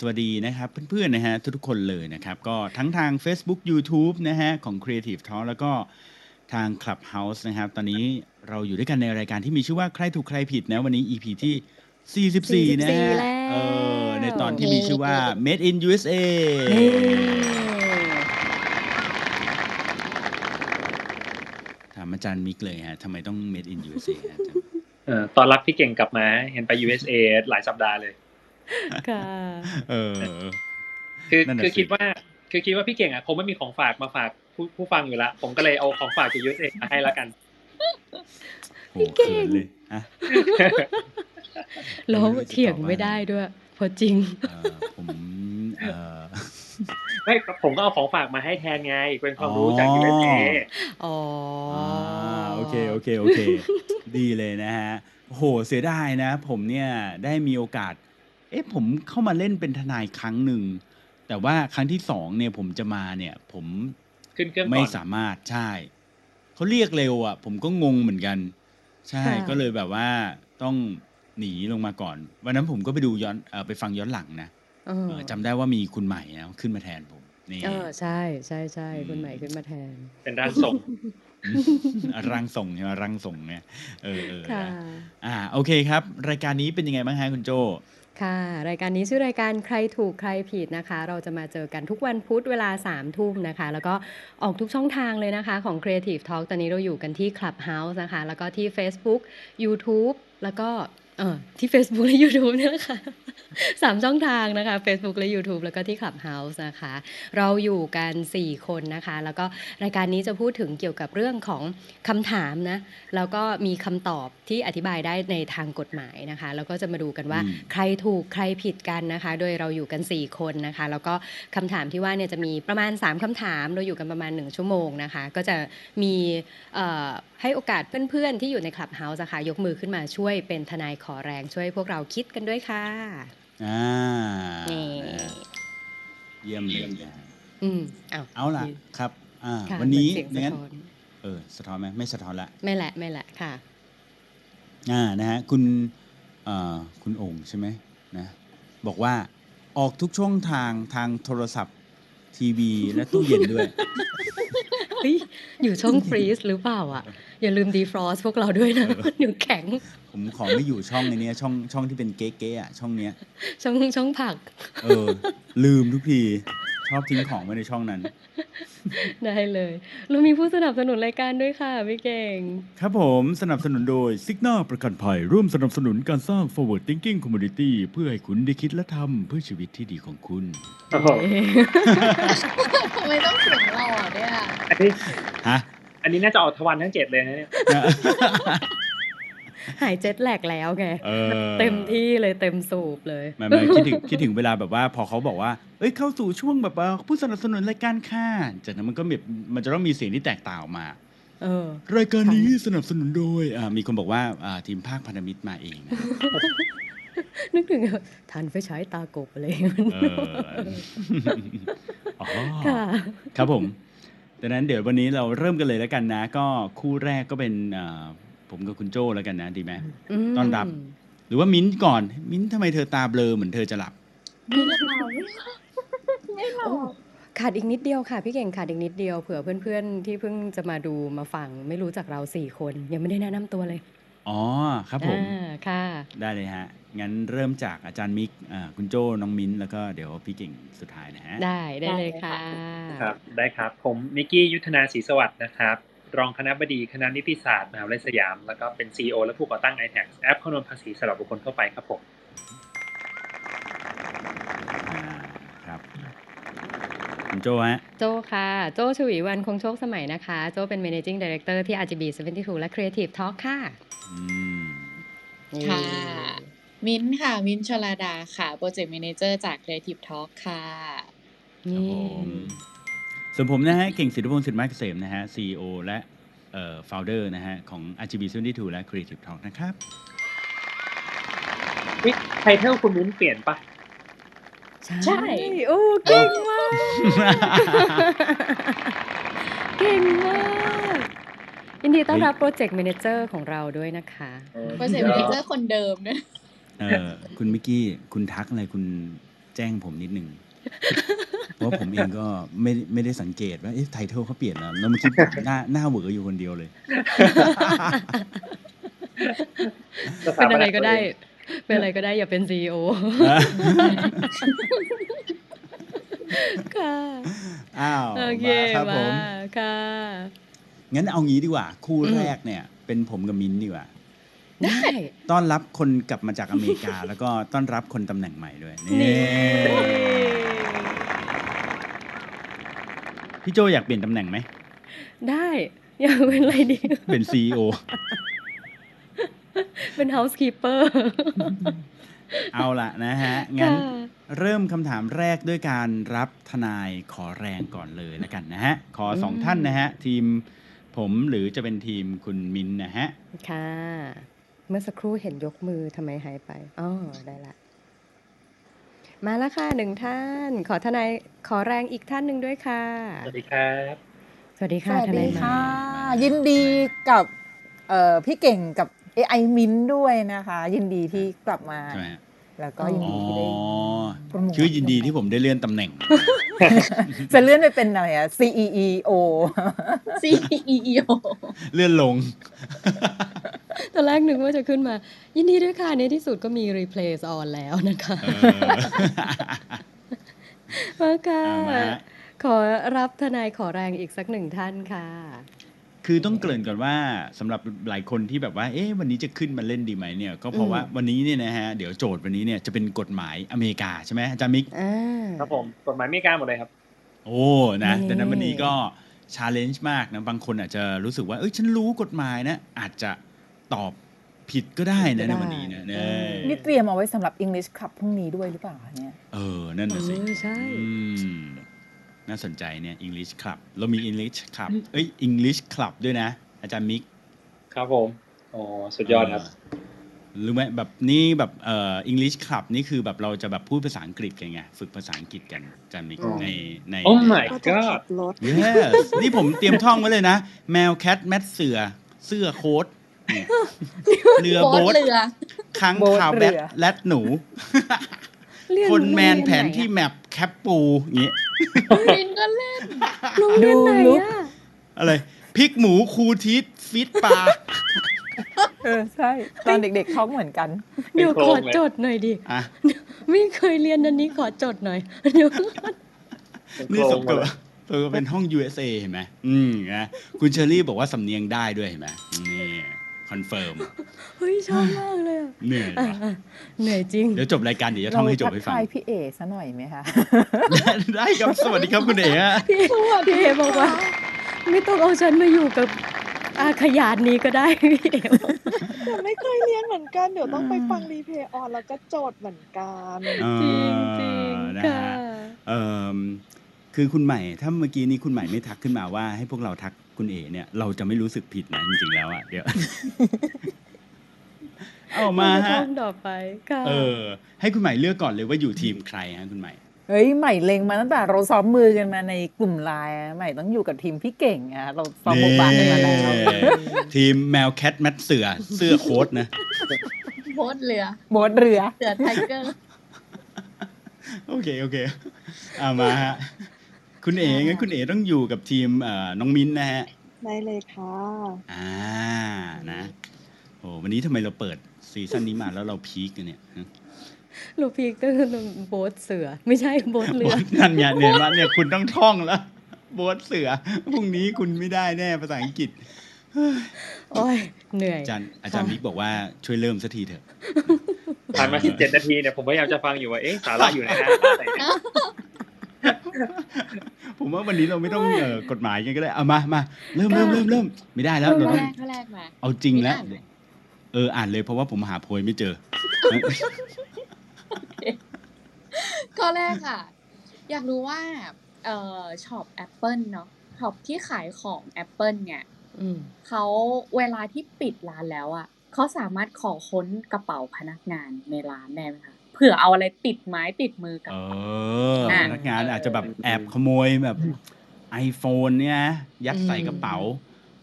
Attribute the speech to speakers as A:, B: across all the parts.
A: สวัสดีนะครับเพื่อนๆนะฮะทุกๆคนเลยนะครับก็ทั้งทาง Facebook YouTube นะฮะของ Creative Talk แล้วก็ทาง Clubhouse นะครับ ตอนนี้เราอยู่ด้วยกันในรายการที่มีชื่อว่าใครถูกใครผิดนะ วันนี้ EP ที่ 44 นะฮะ
B: 44แล้ว
A: เออในตอนที่มีชื่อว่า Made in USA
B: เฮ้
A: ถามอาจารย์มิกเลยฮะทำไมต้อง Made in USA ฮะอาจารย์
C: เออตอนรับพี่เก่งกลับมา เห็นไป USA หลายสัปดาห์เลย
B: ค่ะ
A: เออ
C: คือ
A: นั่นน่ะ
C: คือ
A: สิ
C: คิดว่าคือคิดว่าพี่เก่งอะคงไม่มีของฝากมาฝากผู้ผู้ฟังอยู่ละผมก็เลยเอาของฝากจาก USA มาให้ละกัน
A: โหเขินเลยฮะ
B: แล้ว
A: ไม่รู้จะ
B: เถียง
A: ตอบว่า
B: ไม่ได้ด้วยเพราะจริง
A: เออผมเออ
C: ไม่ผมก็เอาของฝากมาให้แทนไง เป็นความรู้จาก USA
B: อ๋ออ
A: อ่าโอเคโอเคโอเค ดีเลยนะฮะโหเสียดายนะ ผมเนี่ยได้มีโอกาสเอ๊ะผมเข้ามาเล่นเป็นทนายครั้งหนึ่ง แต่ว่าครั้งที่สองเนี่ยผมจะมาเนี่ย ผม
C: ขึ้นเครื่อง
A: ไม่
C: ก่อน
A: สามารถใช่เขาเรียกเร็วอะ ผมก็งงเหมือนกัน ใช่
B: ค่ะ
A: ก็เลยแบบว่าต้องหนีลงมาก่อน วันนั้นผมก็ไปดูย้อนเออไปฟังย้อนหลังนะ
B: เออ
A: เออจำได้ว่ามีคุณใหม่นะขึ้นมาแทนผมนี่
B: เออใช่ใช่ใช่
A: อืม
B: คุณใหม่ขึ้นมาแทน
C: เป็นร่างทรง
A: รังส่งใช่ไหมรังส่งเนี่ยเออเออ
B: ค่ะ
A: นะอ่าโอเคครับ รายการนี้เป็นยังไงบ้างฮะคุณโจ
B: ค่ะ รายการนี้ชื่อรายการใครถูกใครผิดนะคะ เราจะมาเจอกันทุกวันพุธเวลา3ามทุ่มนะคะ แล้วก็ออกทุกช่องทางเลยนะคะของ Creative Talk ตอนนี้เราอยู่กันที่ Clubhouse นะคะ แล้วก็ที่ Facebook YouTube แล้วก็ เออที่ Facebook และ YouTube เนี่ยแหละค่ะสามช่องทางนะคะ Facebook และ YouTube แล้วก็ที่ Clubhouse นะคะ เราอยู่กัน 4 คนนะคะ แล้วก็รายการนี้จะพูดถึงเกี่ยวกับเรื่องของคำถามนะ แล้วก็มีคำตอบที่อธิบายได้ในทางกฎหมายนะคะ แล้วก็จะมาดูกันว่า
A: อืม
B: ใครถูกใครผิดกันนะคะ โดยเราอยู่กัน 4 คนนะคะ แล้วก็คำถามที่ว่าเนี่ยจะมีประมาณ 3คำถาม เราอยู่กันประมาณ 1 ชั่วโมงนะคะ ก็จะมีเอ่อ ให้โอกาสเพื่อนๆ ที่อยู่ในคลับเฮาส์ค่ะยกมือขึ้นมาช่วยเป็นทนายขอแรงช่วยพวกเราคิดกันด้วยค่ะ
A: อ่า
B: นี่
A: นะฮะเยี่ยมเลยนะฮะ
B: อืมเอา
A: เอาล่ะครับอ่า
B: ค่ะ
A: วันนี้
B: เหมือเสียง
A: งั้
B: สะ
A: น
B: ท้อน
A: เออสะท้อนไหมไม่สะท้อนละ
B: ไม่แหละไม่แหละค่ะ
A: อ่านะฮะคุณเอ่อคุณโองค์ใช่ไหมนะบอกว่าออกทุกช่องทางทางโทรศัพท์ทีวีและตู้เย็นด้วย
B: เฮ้ยอยู่ช่องฟรีซหรือเปล่าอะ อย่าลืมดีฟรอสพวกเราด้วยนะมันอยู่แข็ง
A: ผมขอไม่อยู่ช่องในเนี้ยช่องช่องที่เป็นเก๊ๆอะช่องเนี้ย
B: ช่องช่องผัก
A: เออ ลืมทุกที ชอบทิ้งของไว้ในช่องนั้น
B: ได้เลยเรามีผู้สนับสนุนรายการด้วยค่ะพี่เก่ง
A: ครับผมสนับสนุนโดย s i g n a ประกันภัย ร่วมสนับสนุนการสร้าง forward thinking community เพื่อให้คุณได้คิดและทำเพื่อชีวิตที่ดีของคุณ
C: โอ้โห
D: ทำไมต้องเสียงเราอะเนี่ย
C: อันนี้
A: ฮะ
C: อันนี้น่าจะออกทวันทั้งเจ็ดเลยนะเนี่ย
B: หายเจ็ตแลกแล้วไง
A: เออ
B: เต็มที่เลยเต็มสูบเลย
A: ไม่ไม่คิดถึงคิดถึงเวลาแบบว่าพอเขาบอกว่าเอ้ยเข้าสู่ช่วงแบบว่าผู้สนับสนุนรายการค่ะจากนั้นมันก็แบบมันจะต้องมีเสียงที่แตกต่างออกมา
B: เออ
A: รายการนี้สนับสนุนโดยอ่ามีคนบอกว่าอ่าทีมภาคพันธมิตรมาเองนะ
B: นึกถึงทันไฟฉายตากบอะไรอย่างเงี้ย
A: เอออ๋อ
B: ค่ะ
A: ครับผมดังนั้นเดี๋ยววันนี้เราเริ่มกันเลยแล้วกันนะ ก็คู่แรกก็เป็นอ่า ผมกับคุณโจ้แล้วกันนะดีไหม
B: ม
A: ต้อนรับ หรือว่ามิ้นท์ก่อน มิ้นท์ทำไมเธอตาเบลอเหมือนเธอจะหลับ
D: ไม่หลับไม่หลับ
B: ขาดอีกนิดเดียวค่ะ พี่เก่งขาดอีกนิดเดียวเผื่อเพื่อนๆ ที่เพิ่งจะมาดูมาฟัง ไม่รู้จักเราสี่คน ยังไม่ได้แนะนำตัวเลย
A: อ๋อครับผม
B: อ่าค่ะ
A: ได้เลยฮะ งั้นเริ่มจากอาจารย์มิกอ่าคุณโจ้ น้องมิ้นท์แล้วก็เดี๋ยวพี่เก่งสุดท้ายนะฮะ
B: ได้ได้เลยค่ะ
C: ครับได้ครับผมมิกกี้ยุทธนาศรีสวัสดิ์นะครับ รองคณะบดีคณะนิติศาสตร์มหาวิทยาลัยสยาม แล้วก็เป็น CEO และผู้ก่อตั้ง iTax แอปคำนวณภาษีสำหรับบุคคลทั่วไปครับผม
A: อ่าครับคุณโจ้ฮะ
B: โจค่ะ โจชวีวันคงโชคสมัยนะคะ โจเป็น managing director ที่ RGB 72 และ Creative Talk ค่ะ
A: อืม
D: ค่ะ มิ้นท์ค่ะ มิ้นท์ชลาดาค่ะ โปรเจกต์ a ม a นเจอร์จาก Creative Talk ค่ะ
A: ครับ
B: นี่
A: ผม ส่วนผมนะฮะเก่งศิริพงศ์สิทธิมาเกษมนะฮะ CEO และเอ่อ founder นะฮะของ RGB 72และ Creative Talk นะครับ
C: นี่ title คุณมิ้นเปลี่ยนปะ
D: ใช่
B: โอ้เก่งมาก เก่งมากยินดีต้อนรับโปรเจกต์ a ม a นเจอร์ของเราด้วยนะคะ
D: โปรเจกต์ a ม a นเจอร์คนเดิมเนี่ย
A: เอ่อคุณมิกกี้ คุณทักอะไรคุณแจ้งผมนิดนึง เพราะผมเองก็ไม่ไม่ได้สังเกตว่าเอ๊ะ title เขาเปลี่ยนแล้วแล้วเมื่อกี้ผมหน้าหน้าเหวออยู่คนเดียวเลย
B: เป็นอะไรก็ได้ เป็นอะไรก็ได้อย่าเป็น CEOค่ะ
A: อ้าว
B: โอเค
A: มาครับผม
B: มาค่ะ
A: งั้นเอางี้ดีกว่า คู่
B: อืม
A: แรกเนี่ย เป็นผมกับมิ้นท์ดีกว่า
B: ได้
A: ต้อนรับคนกลับมาจากอเมริกา แล้วก็ต้อนรับคนตำแหน่งใหม่ด้วย นี่
B: นี่
A: พี่โจอยากเปลี่ยนตำแหน่งไหม
B: ได้ อยากเป็นอะไรดี
A: เป็นซีอ
B: เป็น housekeeper
A: เอาละนะฮะ งั้น
B: ค่ะ
A: เริ่มคำถามแรกด้วยการรับทนายขอแรงก่อนเลยแล้วกันนะฮะ ขอสอง
B: อืม
A: ท่านนะฮะ ทีมผมหรือจะเป็นทีมคุณมิ้นท์นะฮะ
B: ค่ะ เมื่อสักครู่เห็นยกมือทำไมหายไป อ๋อ ได้ละ มาแล้วค่ะหนึ่งท่าน ขอทนายขอแรงอีกท่านหนึ่งด้วยค่ะ
C: สวัสดีครับ
B: สวัสดี
E: ส
B: ค่ะ
E: วัส
B: ท
E: ดี
B: นายใหม่
E: ค่ะ ยินดีกับเอ่อพี่เก่งกับ AI มินด้วยนะคะ ยินดีที่กลับมา
A: ใช่ไหมฮะ
E: แล้วก็ยิน
A: อ๋อ
E: ดีที่ได้โปรโมท
A: ชื่อยินดีที่ผมได้เลื่อนตำแหน่ง
E: จะเลื่อนไปเป็นอะไรอะ CEO
D: CEO
A: เลื่อนลง
B: ตอนแรกนึกว่าจะขึ้นมา ยินดีด้วยค่ะในที่สุดก็มี replace on แล้วนะคะ
A: เออ
B: มาค่ะ
A: เอามาฮะ
B: ขอรับทนายขอแรงอีกสักหนึ่งท่านค่ะ
A: คือต้องเกริ่นก่อนว่าสำหรับหลายคนที่แบบว่าเอ๊ะวันนี้จะขึ้นมาเล่นดีไหมเนี่ยก็เพราะ
B: อืม
A: ว่าวันนี้เนี่ยนะฮะเดี๋ยวโจทย์วันนี้เนี่ยจะเป็นกฎหมายอเมริกาใช่ไหมอาจารย์มิก
B: อ่า
C: ครับผมกฎหมายอเมริกาหมดเลยครับ
A: โอ้นะ
B: นี่
A: ดังนั้นวันนี้ก็ชาเลนจ์มากนะบางคนอาจจะรู้สึกว่าเอ้ยฉันรู้กฎหมายนะ อาจจะตอบผิดก็ได้นะในวันนี้นะเนี่ย
E: นี่เตรียมเอาไว้สำหรับ English Club พรุ่งนี้ด้วยหรือเปล่าคะเนี่ย
A: เออ นั่น
B: เอ
A: น่ะสิ
B: อใช่
A: อืม น่าสนใจเนี่ย English Club เรามี English Club เอ้ย English Club ด้วยนะ อาจารย์มิก
C: ครับผมโอ้สุดยอดครับ
A: เหรือไหมแบบนี่แบบเอ่อ English Club นี่คือแบบเราจะแบบพูดภาษาอังกฤษกันไง ฝึกภาษาอังกฤษกันอาจารย์มิก
C: อ๋อ
A: ในใน
C: โอ้ my
F: ก็จะขั
C: god
F: บรถ
A: yes นี่ผมเตรียมท่องไว้เลยนะ แมว cat mat เสื่อ เสื้อ coat เนี่ยเรือ
D: โบ๊
A: โบ๊
D: ท
A: ท
D: เรือ
A: ค้าง
E: โบ๊ท
A: คาว
E: เรือ
A: แบทแรดหนู
B: เรีย
A: คนแมน
B: โรงเรีย
A: แผน
B: ไหอะ
A: ที่แมป แคปปูอย่างงี้
D: มินก็เล่น
B: โรงเรียนไหน
E: ดูลุค
B: อะ
A: อะไรพริกหมูคูทิสฟิตปลา
E: เออใช่ ตอนเด็กๆท้องเหมือนกัน
B: เดี๋ยว
C: เป็น
B: ข
C: โคร
B: อง
C: เลย
B: จดหน่อยดิ
A: อะ
B: ไม่เคยเรียนอันนี้ขอจดหน่อยเดี๋ยวก่อน
A: นี่สมกับว่าเออเป็นห้อง USA เห็นไหมอืมนะคุณเชอรี่บอกว่าสำเนียงได้ด้วยเห็นไหมนี่ confirmเฮ้
B: ยชอบมากเลยอะ
A: เหนื่อย
B: อะ
A: ว่ะ
B: อะเหนื่อยจริง
A: เดี๋ยวจบรายการเดี๋ยวจะ
E: เรา
A: ท่องให้จบ
E: ทัก
A: ให้ฟัง
E: ทายพี่เอซะหน่อยไหมคะ
A: ได้ครับ สวัสดีครับคุณเอ๋ฮะ
B: พี่พี่เอบอกว่า ไม่ต้องเอาฉันมาอยู่กับอาขยานนี้ก็ได้พี่เอบอก
F: แต่ไม่เคยเรียนเหมือนกัน เดี๋ยวต้องไปฟัง replay ออนแล้วก็โจทย์เหมือนกัน
B: จริงจริง
A: นะ
B: ค่ะ
A: ฮะเอ่อ คือคุณใหม่ ถ้าเมื่อกี้นี้คุณใหม่ไม่ทักขึ้นมาว่าให้พวกเราทักคุณเอ๋เนี่ย เราจะไม่รู้สึกผิดนะจริงๆแล้วอะเดี๋ยว เอามา
B: ท่
A: ฮะ
B: องต่อไปค่ะ
A: เออ ให้คุณใหม่เลือกก่อนเลยว่าอยู่ทีมใครฮะคุณใหม่
E: เฮ้ยใหม่เล็งมาตั้งแต่เราซ้อมมือกันมาในกลุ่มไลน์อะใหม่ต้องอยู่กับทีมพี่เก่งอะเราซ้อมโมบายกันมาแล้ว
A: นี่ทีมแมวแคทแมทเสือเสื้อโค้ทนะ
D: boat เรือ
E: boat เรือ
D: เสือ tiger
A: โอเคโอเคเอามาฮะ คุณเอ๋งั้นคุณเอ๋ต้องอยู่กับทีมเอ่อน้องมิ้นท์นะฮะ
F: ได้เลยค่ะ
A: อ่านะโอ้วันนี้ทำไมเราเปิด season นี้มาแล้วเรา peak กันเนี่ยฮะ
B: ลูก peak ก็คือ boat เสือ ไม่ใช่ boat เรือ
A: นั่นไงเนี่ยมาเนี่ยคุณต้องท่องแล้ว boat เสือพรุ่งนี้คุณไม่ได้แน่ภาษาอังกฤษ
B: โอ้ยเหนื่อย
A: อาจารย์อาจารย์มิกบอกว่าช่วยเริ่มสักทีเถอะ
C: ผ่านมา17นาทีเนี่ยผมพยายามจะฟังอยู่ว่าเอ๊ะสาระอยู่ไหนนะไหนนะ
A: ผมว่าวันนี้เราไม่ต้องเอ่อกฎหมายกันก็ได้เอามามาเริ่มเริ่มเริ่มเริ่มไม่ได้แล้ว
D: ข้
A: เรา
D: อ
A: ต้
D: แร
A: อง
D: กข้อแรกมา
A: เอาจริงแล้ว
D: ไม่อ่านเลย
A: เอออ่านเลยเพราะว่าผมหาโพยไม่เจอ
D: ข้อแรกค่ะ อยากรู้ว่าเอ่อช็อป Apple เนาะshop ที่ขายของ Apple เนี่ย
B: อืม
D: เขาเวลาที่ปิดร้านแล้วอะเขาสามารถขอค้นกระเป๋าพนักงานในร้านได้ไหมคะ เผื่อเอาอะไรติดไม้ติดมือกลับ
A: เอ
D: ไป
A: อ
D: อะ
A: พนักงานอาจจะแบบแอบขโมยแบบ iPhone เนี่ยนะยัดใส่กระเป๋า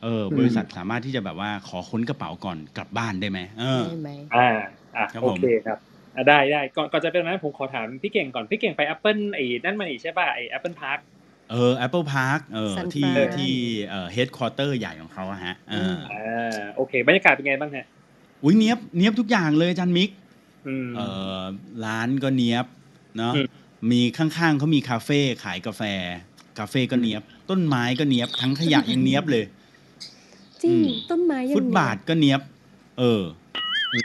A: เออบริษัทสามารถที่จะแบบว่าขอค้นกระเป๋าก่อนกลับบ้านได้ไหมเออ
B: ได้ไหม
C: อ่าอะ
A: ครับ
C: โอ
A: ผม
C: เคครับอะได้ได้ก่อนก่อนจะเป็นนั้นผมขอถามพี่เก่งก่อนพี่เก่งไป Apple ไอ้นั่นมาอีกใช่ป่ะไอ้ Apple Park
A: เออ Apple Park เออ
B: San
A: ที่
B: Fran
A: ที่เอ่อ headquarter ใหญ่ของเขาอะฮะอ่า
C: อ่าโอเค บรรยากาศเป็นไงบ้างฮะ
A: อุ้ยเนี้ยบเนี้ยบทุกอย่างเลยอาจันมิก
C: อืม
A: เออร้านก็เนี้ยบเนาะ
C: อืม
A: มีข้างๆเขามีคาเฟ่ขายกาแฟคาเฟ่ก็เนี้ยบ ต้นไม้ก็เนี้ยบ ทั้งขยะยังเนี้ยบเลย
B: จริง
A: อืม
B: ต้นไม้ยัง
A: ฟุตบาทก็เนี้ยบ เออ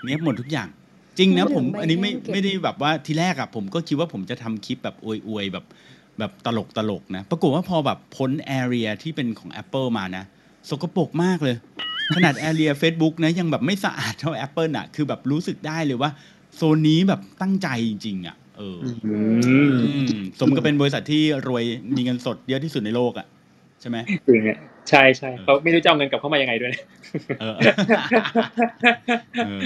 A: เนี้ยบหมดทุกอย่าง จริงนะ
B: น้ำเหลื
A: ผ
B: อง
A: ม
B: ใบ
A: อันนี้ไม่
B: แห้งเก็บ
A: ไม่ได้แบบว่าทีแรกอะผมก็คิดว่าผมจะทำคลิปแบบอวยๆแบบแบบตลกตลกๆนะ ปรากฏว่าพอแบบพ้นแอเรียที่เป็นของ Apple มานะ สกปรกมากเลย ขนาดแอเรีย Facebook นะยังแบบไม่สะอาดเท่า Apple อะคือแบบรู้สึกได้เลยว่า โซนนี้แบบตั้งใจจริงๆอะเอออ
C: อืม
A: อืมสมกับเป็นบริษัทที่รวยมีเงินสดเยอะที่สุดในโลกอะใช่ไหม
C: จริงอะใช่ใช่เขาไม่รู้จะเอาเงินกลับเข้ามายังไงด้วยนะ
A: เออเออ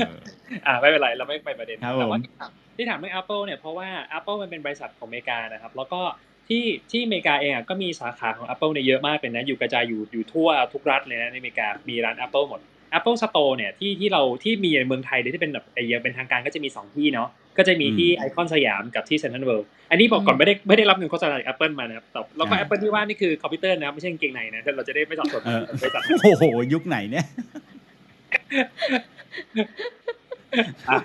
C: อ่าไม่เป็นไรเราไม่ไปประเด็น
A: ครับ
C: แต่ว่า
A: ผม
C: ที่ถามที่ถามเรื่อง Apple เนี่ยเพราะว่า Apple มันเป็นบริษัทของอเมริกานะครับ แล้วก็ที่ที่อเมริกาเองอะก็มีสาขาของ Apple เนี่ยเยอะมากเลยนะอยู่กระจายอยู่อยู่ทั่วทุกรัฐเลยนะในอเมริกามีร้าน Apple หมด Apple Store เนี่ยที่ที่เราที่มีในเมืองไทยเลยที่เป็นแบบไอ้อย่างเป็นทางการก็จะมี 2 ที่เนาะก็จะมีที่ไอคอนสยามกับที่เซ็นทรัลเวิลด์อันนี้บอกก่อนไม่ได้ไม่ได้รับเงินโฆษณาจาก Apple มานะครับแต่แล้วก็ Apple ที่ว่านี่คือคอมพิวเตอร์นะครับไม่ใช่กางเกงในนะเราจะได้ไม่สับสน
A: เออ
C: บริษัท
A: โอ้โหยุคไหนเนี่ย
C: อะ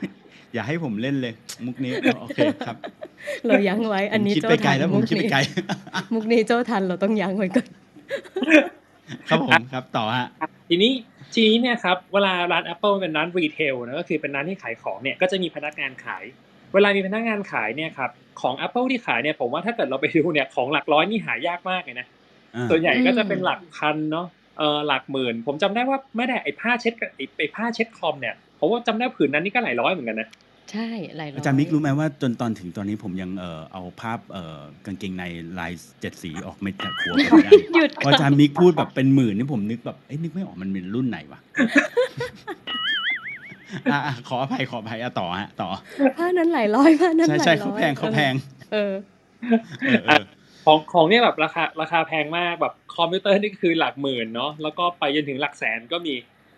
A: อย่าให้ผมเล่นเลย มุกนี้โอเคครับ
B: เรายั้งไว้ อันนี้
A: ผมคิด
B: โจ
A: ไปไกล
B: ทัน
A: แล้วผ
B: มุ
A: ม
B: ก
A: คิดไป
B: นี้
A: ไกล
B: มุกนี้โจทันเราต้องยั้งไว้ก่อน
A: ครับผมครับต่อฮะ
C: ทีนี้ ทีนี้เนี่ยครับเวลาร้าน Apple เป็นร้านรีเทลนะก็คือเป็นร้านที่ขายของเนี่ยก็จะมีพนักงานขาย เวลามีพนักงานขายเนี่ยครับของ Apple ที่ขายเนี่ยผมว่าถ้าเกิดเราไปดูเนี่ยของหลักร้อยนี่หายากมากเลยนะ
A: อ่า
C: ส่วนใหญ่ก็จะ
B: อืม
C: เป็นหลักพันเนาะเออหลักหมื่น ผมจำได้ว่าไม่ได้ไอ้ผ้าเช็ดกับไอ้ไอ้ผ้าเช็ดคอมเนี่ยผมว่าจำได้ผืนนั้นนี่ก็หลายร้อยเหมือนกันนะ
B: ใช่หลายร้อย
A: อาจารย์มิกรู้ไหมว่าจนตอนถึงตอนนี้ผมยังเออเอาภาพเออกางเกงในลายเจ็ดสีออกไม่จากหัวผมไม่ได้
B: หยุด
A: พออาจารย์มิกพูดแบบเป็นหมื่นนี่ผมนึกแบบเอ้ยนึกไม่ออกมันเป็นรุ่นไหนวะอะอะขออภัยขออภัยอะต่อฮะต่อ
B: ผ้านั้นหลายร้อยผ้านั้น
A: ใช่
B: หลาย
A: ใช่
B: ร้
A: เขา
B: อย
A: แพงเขาแพง
B: เออ
A: เออเออ
C: ของของเนี่ยแบบราคาราคาแพงมากแบบคอมพิวเตอร์นี่คือหลักหมื่นเนาะแล้วก็ไปจนถึงหลักแสนก็มี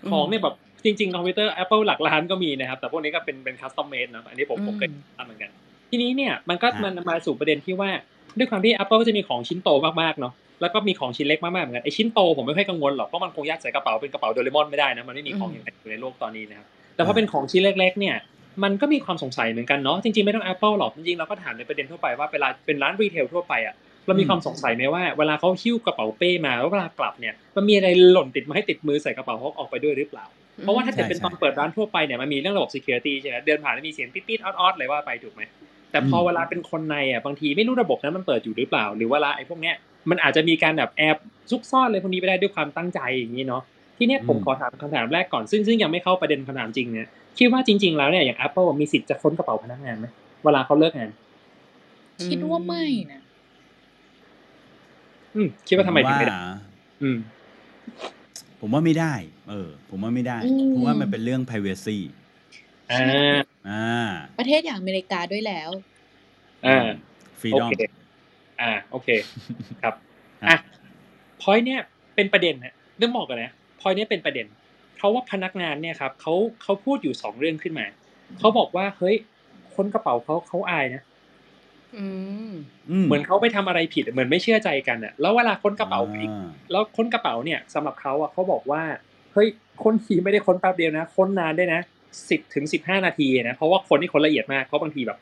B: อืม
C: ของเนี่ยแบบ จริงๆคอมพิวเตอร์ Apple หลักล้านก็มีนะครับ แต่พวกนี้ก็เป็นเป็น custom made นะอันนี้ผมผม
B: อืม
C: เคยทำเหมือนกัน ทีนี้เนี่ยมันก็มันมาสู่ประเด็นที่ว่าด้วยความที่ Apple จะมีของชิ้นโตมากๆเนาะแล้วก็มีของชิ้นเล็กมากๆเหมือนกันไอชิ้นโตผมไม่ค่อยกังวลหรอกเพราะมันคงยัดใส่กระเป๋าเป็นกระเป๋าโดเรมอนไม่ได้นะมันไม่มีของอย่างนั้นอยู่ในโลกตอนนี้นะครับแต่พอเป็นของชิ้นเล็ก ๆ เนี่ยมันก็มีความสงสัยเหมือนกันเนาะจริงๆไม่ต้อง Apple หรอกจริงๆเราก็ถามในประเด็นทั่วไปว่าเวลาเป็นร้าน retail ทั่วไปอะเรามีความสงสัยไหมว่าเวลาเขาหิ้วกระเป๋าเป้มาแล้วเวลากลับเนี่ยมันมีอะไรหล่นติดมาให้ติดมือใส่กระเป๋าเขาออกไปด้วยหรือเปล่า เพราะว่าถ้าเกิดเป็นตอนเปิดร้านทั่วไปเนี่ยมันมีเรื่องระบบ security ใช่ไหมเดินผ่านแล้วมีเสียงติ๊ดๆออดๆเลยว่าไปถูกไหมแต่พอ
A: อืม
C: เวลาเป็นคนในอะบางทีไม่รู้ระบบนั้นมันเปิดอยู่หรือเปล่า หรือเวลาไอ้พวกเนี้ยมันอาจจะมีการแบบแอบซุกซ่อนเลยพวกนี้ไปได้ด้วยความตั้งใจอย่างนี้เนาะทีเนี้ยผมขอถามคำถามแรกก่อนซึ่งซึ่งยังไม่เข้าประเด็นคำถามจริงเนี่ยคิดว่าจริง ๆ แล้วเนี่ยอย่าง Apple มีสิทธิ์จะค้นกระเป๋าพนักงานไหมเวลาเขาเลิกงาน
D: คิดว่าไม่นะ
C: อืมคิดว่าทำไมถึงไม่ได้
A: ผว่า
C: อืม
A: ผมว่าไม่ได้ เออ ผมว่าไม่ได้
D: อืม
A: เพราะว่ามันเป็นเรื่อง privacy
C: อ่า
A: อ่า
D: ประเทศอย่างอเมริกาด้วยแล้ว
C: อ่า
A: ฟรี
C: โอ
A: ดอม
C: เคอ่า โอเคครับ
A: ครับ
C: อะ พอยเนี่ย เป็นประเด็นนะเรื่องบอกกันนะ พอยเนี่ยเป็นประเด็นเขาว่าพนักงานเนี่ยครับเขาเขาพูดอยู่สองเรื่องขึ้นมา เขาบอกว่า เฮ้ย ค้นกระเป๋าเขาเขาอายนะ
B: อืม
C: เหมือนเขาไปทำอะไรผิด เหมือนไม่เชื่อใจกันอะแล้วเวลาค้นกระเป๋าอีก
A: อ่
C: แล้วค้นกระเป๋าเนี่ยสำหรับเขาอะเขาบอกว่า เฮ้ยค้นทีไม่ได้ค้นแป๊บเดียวนะ ค้นนานได้วยนะสิบถึงสิบห้านาทีนะเพราะว่าคนที่ค้นละเอียดมากเพราะบางทีแบบ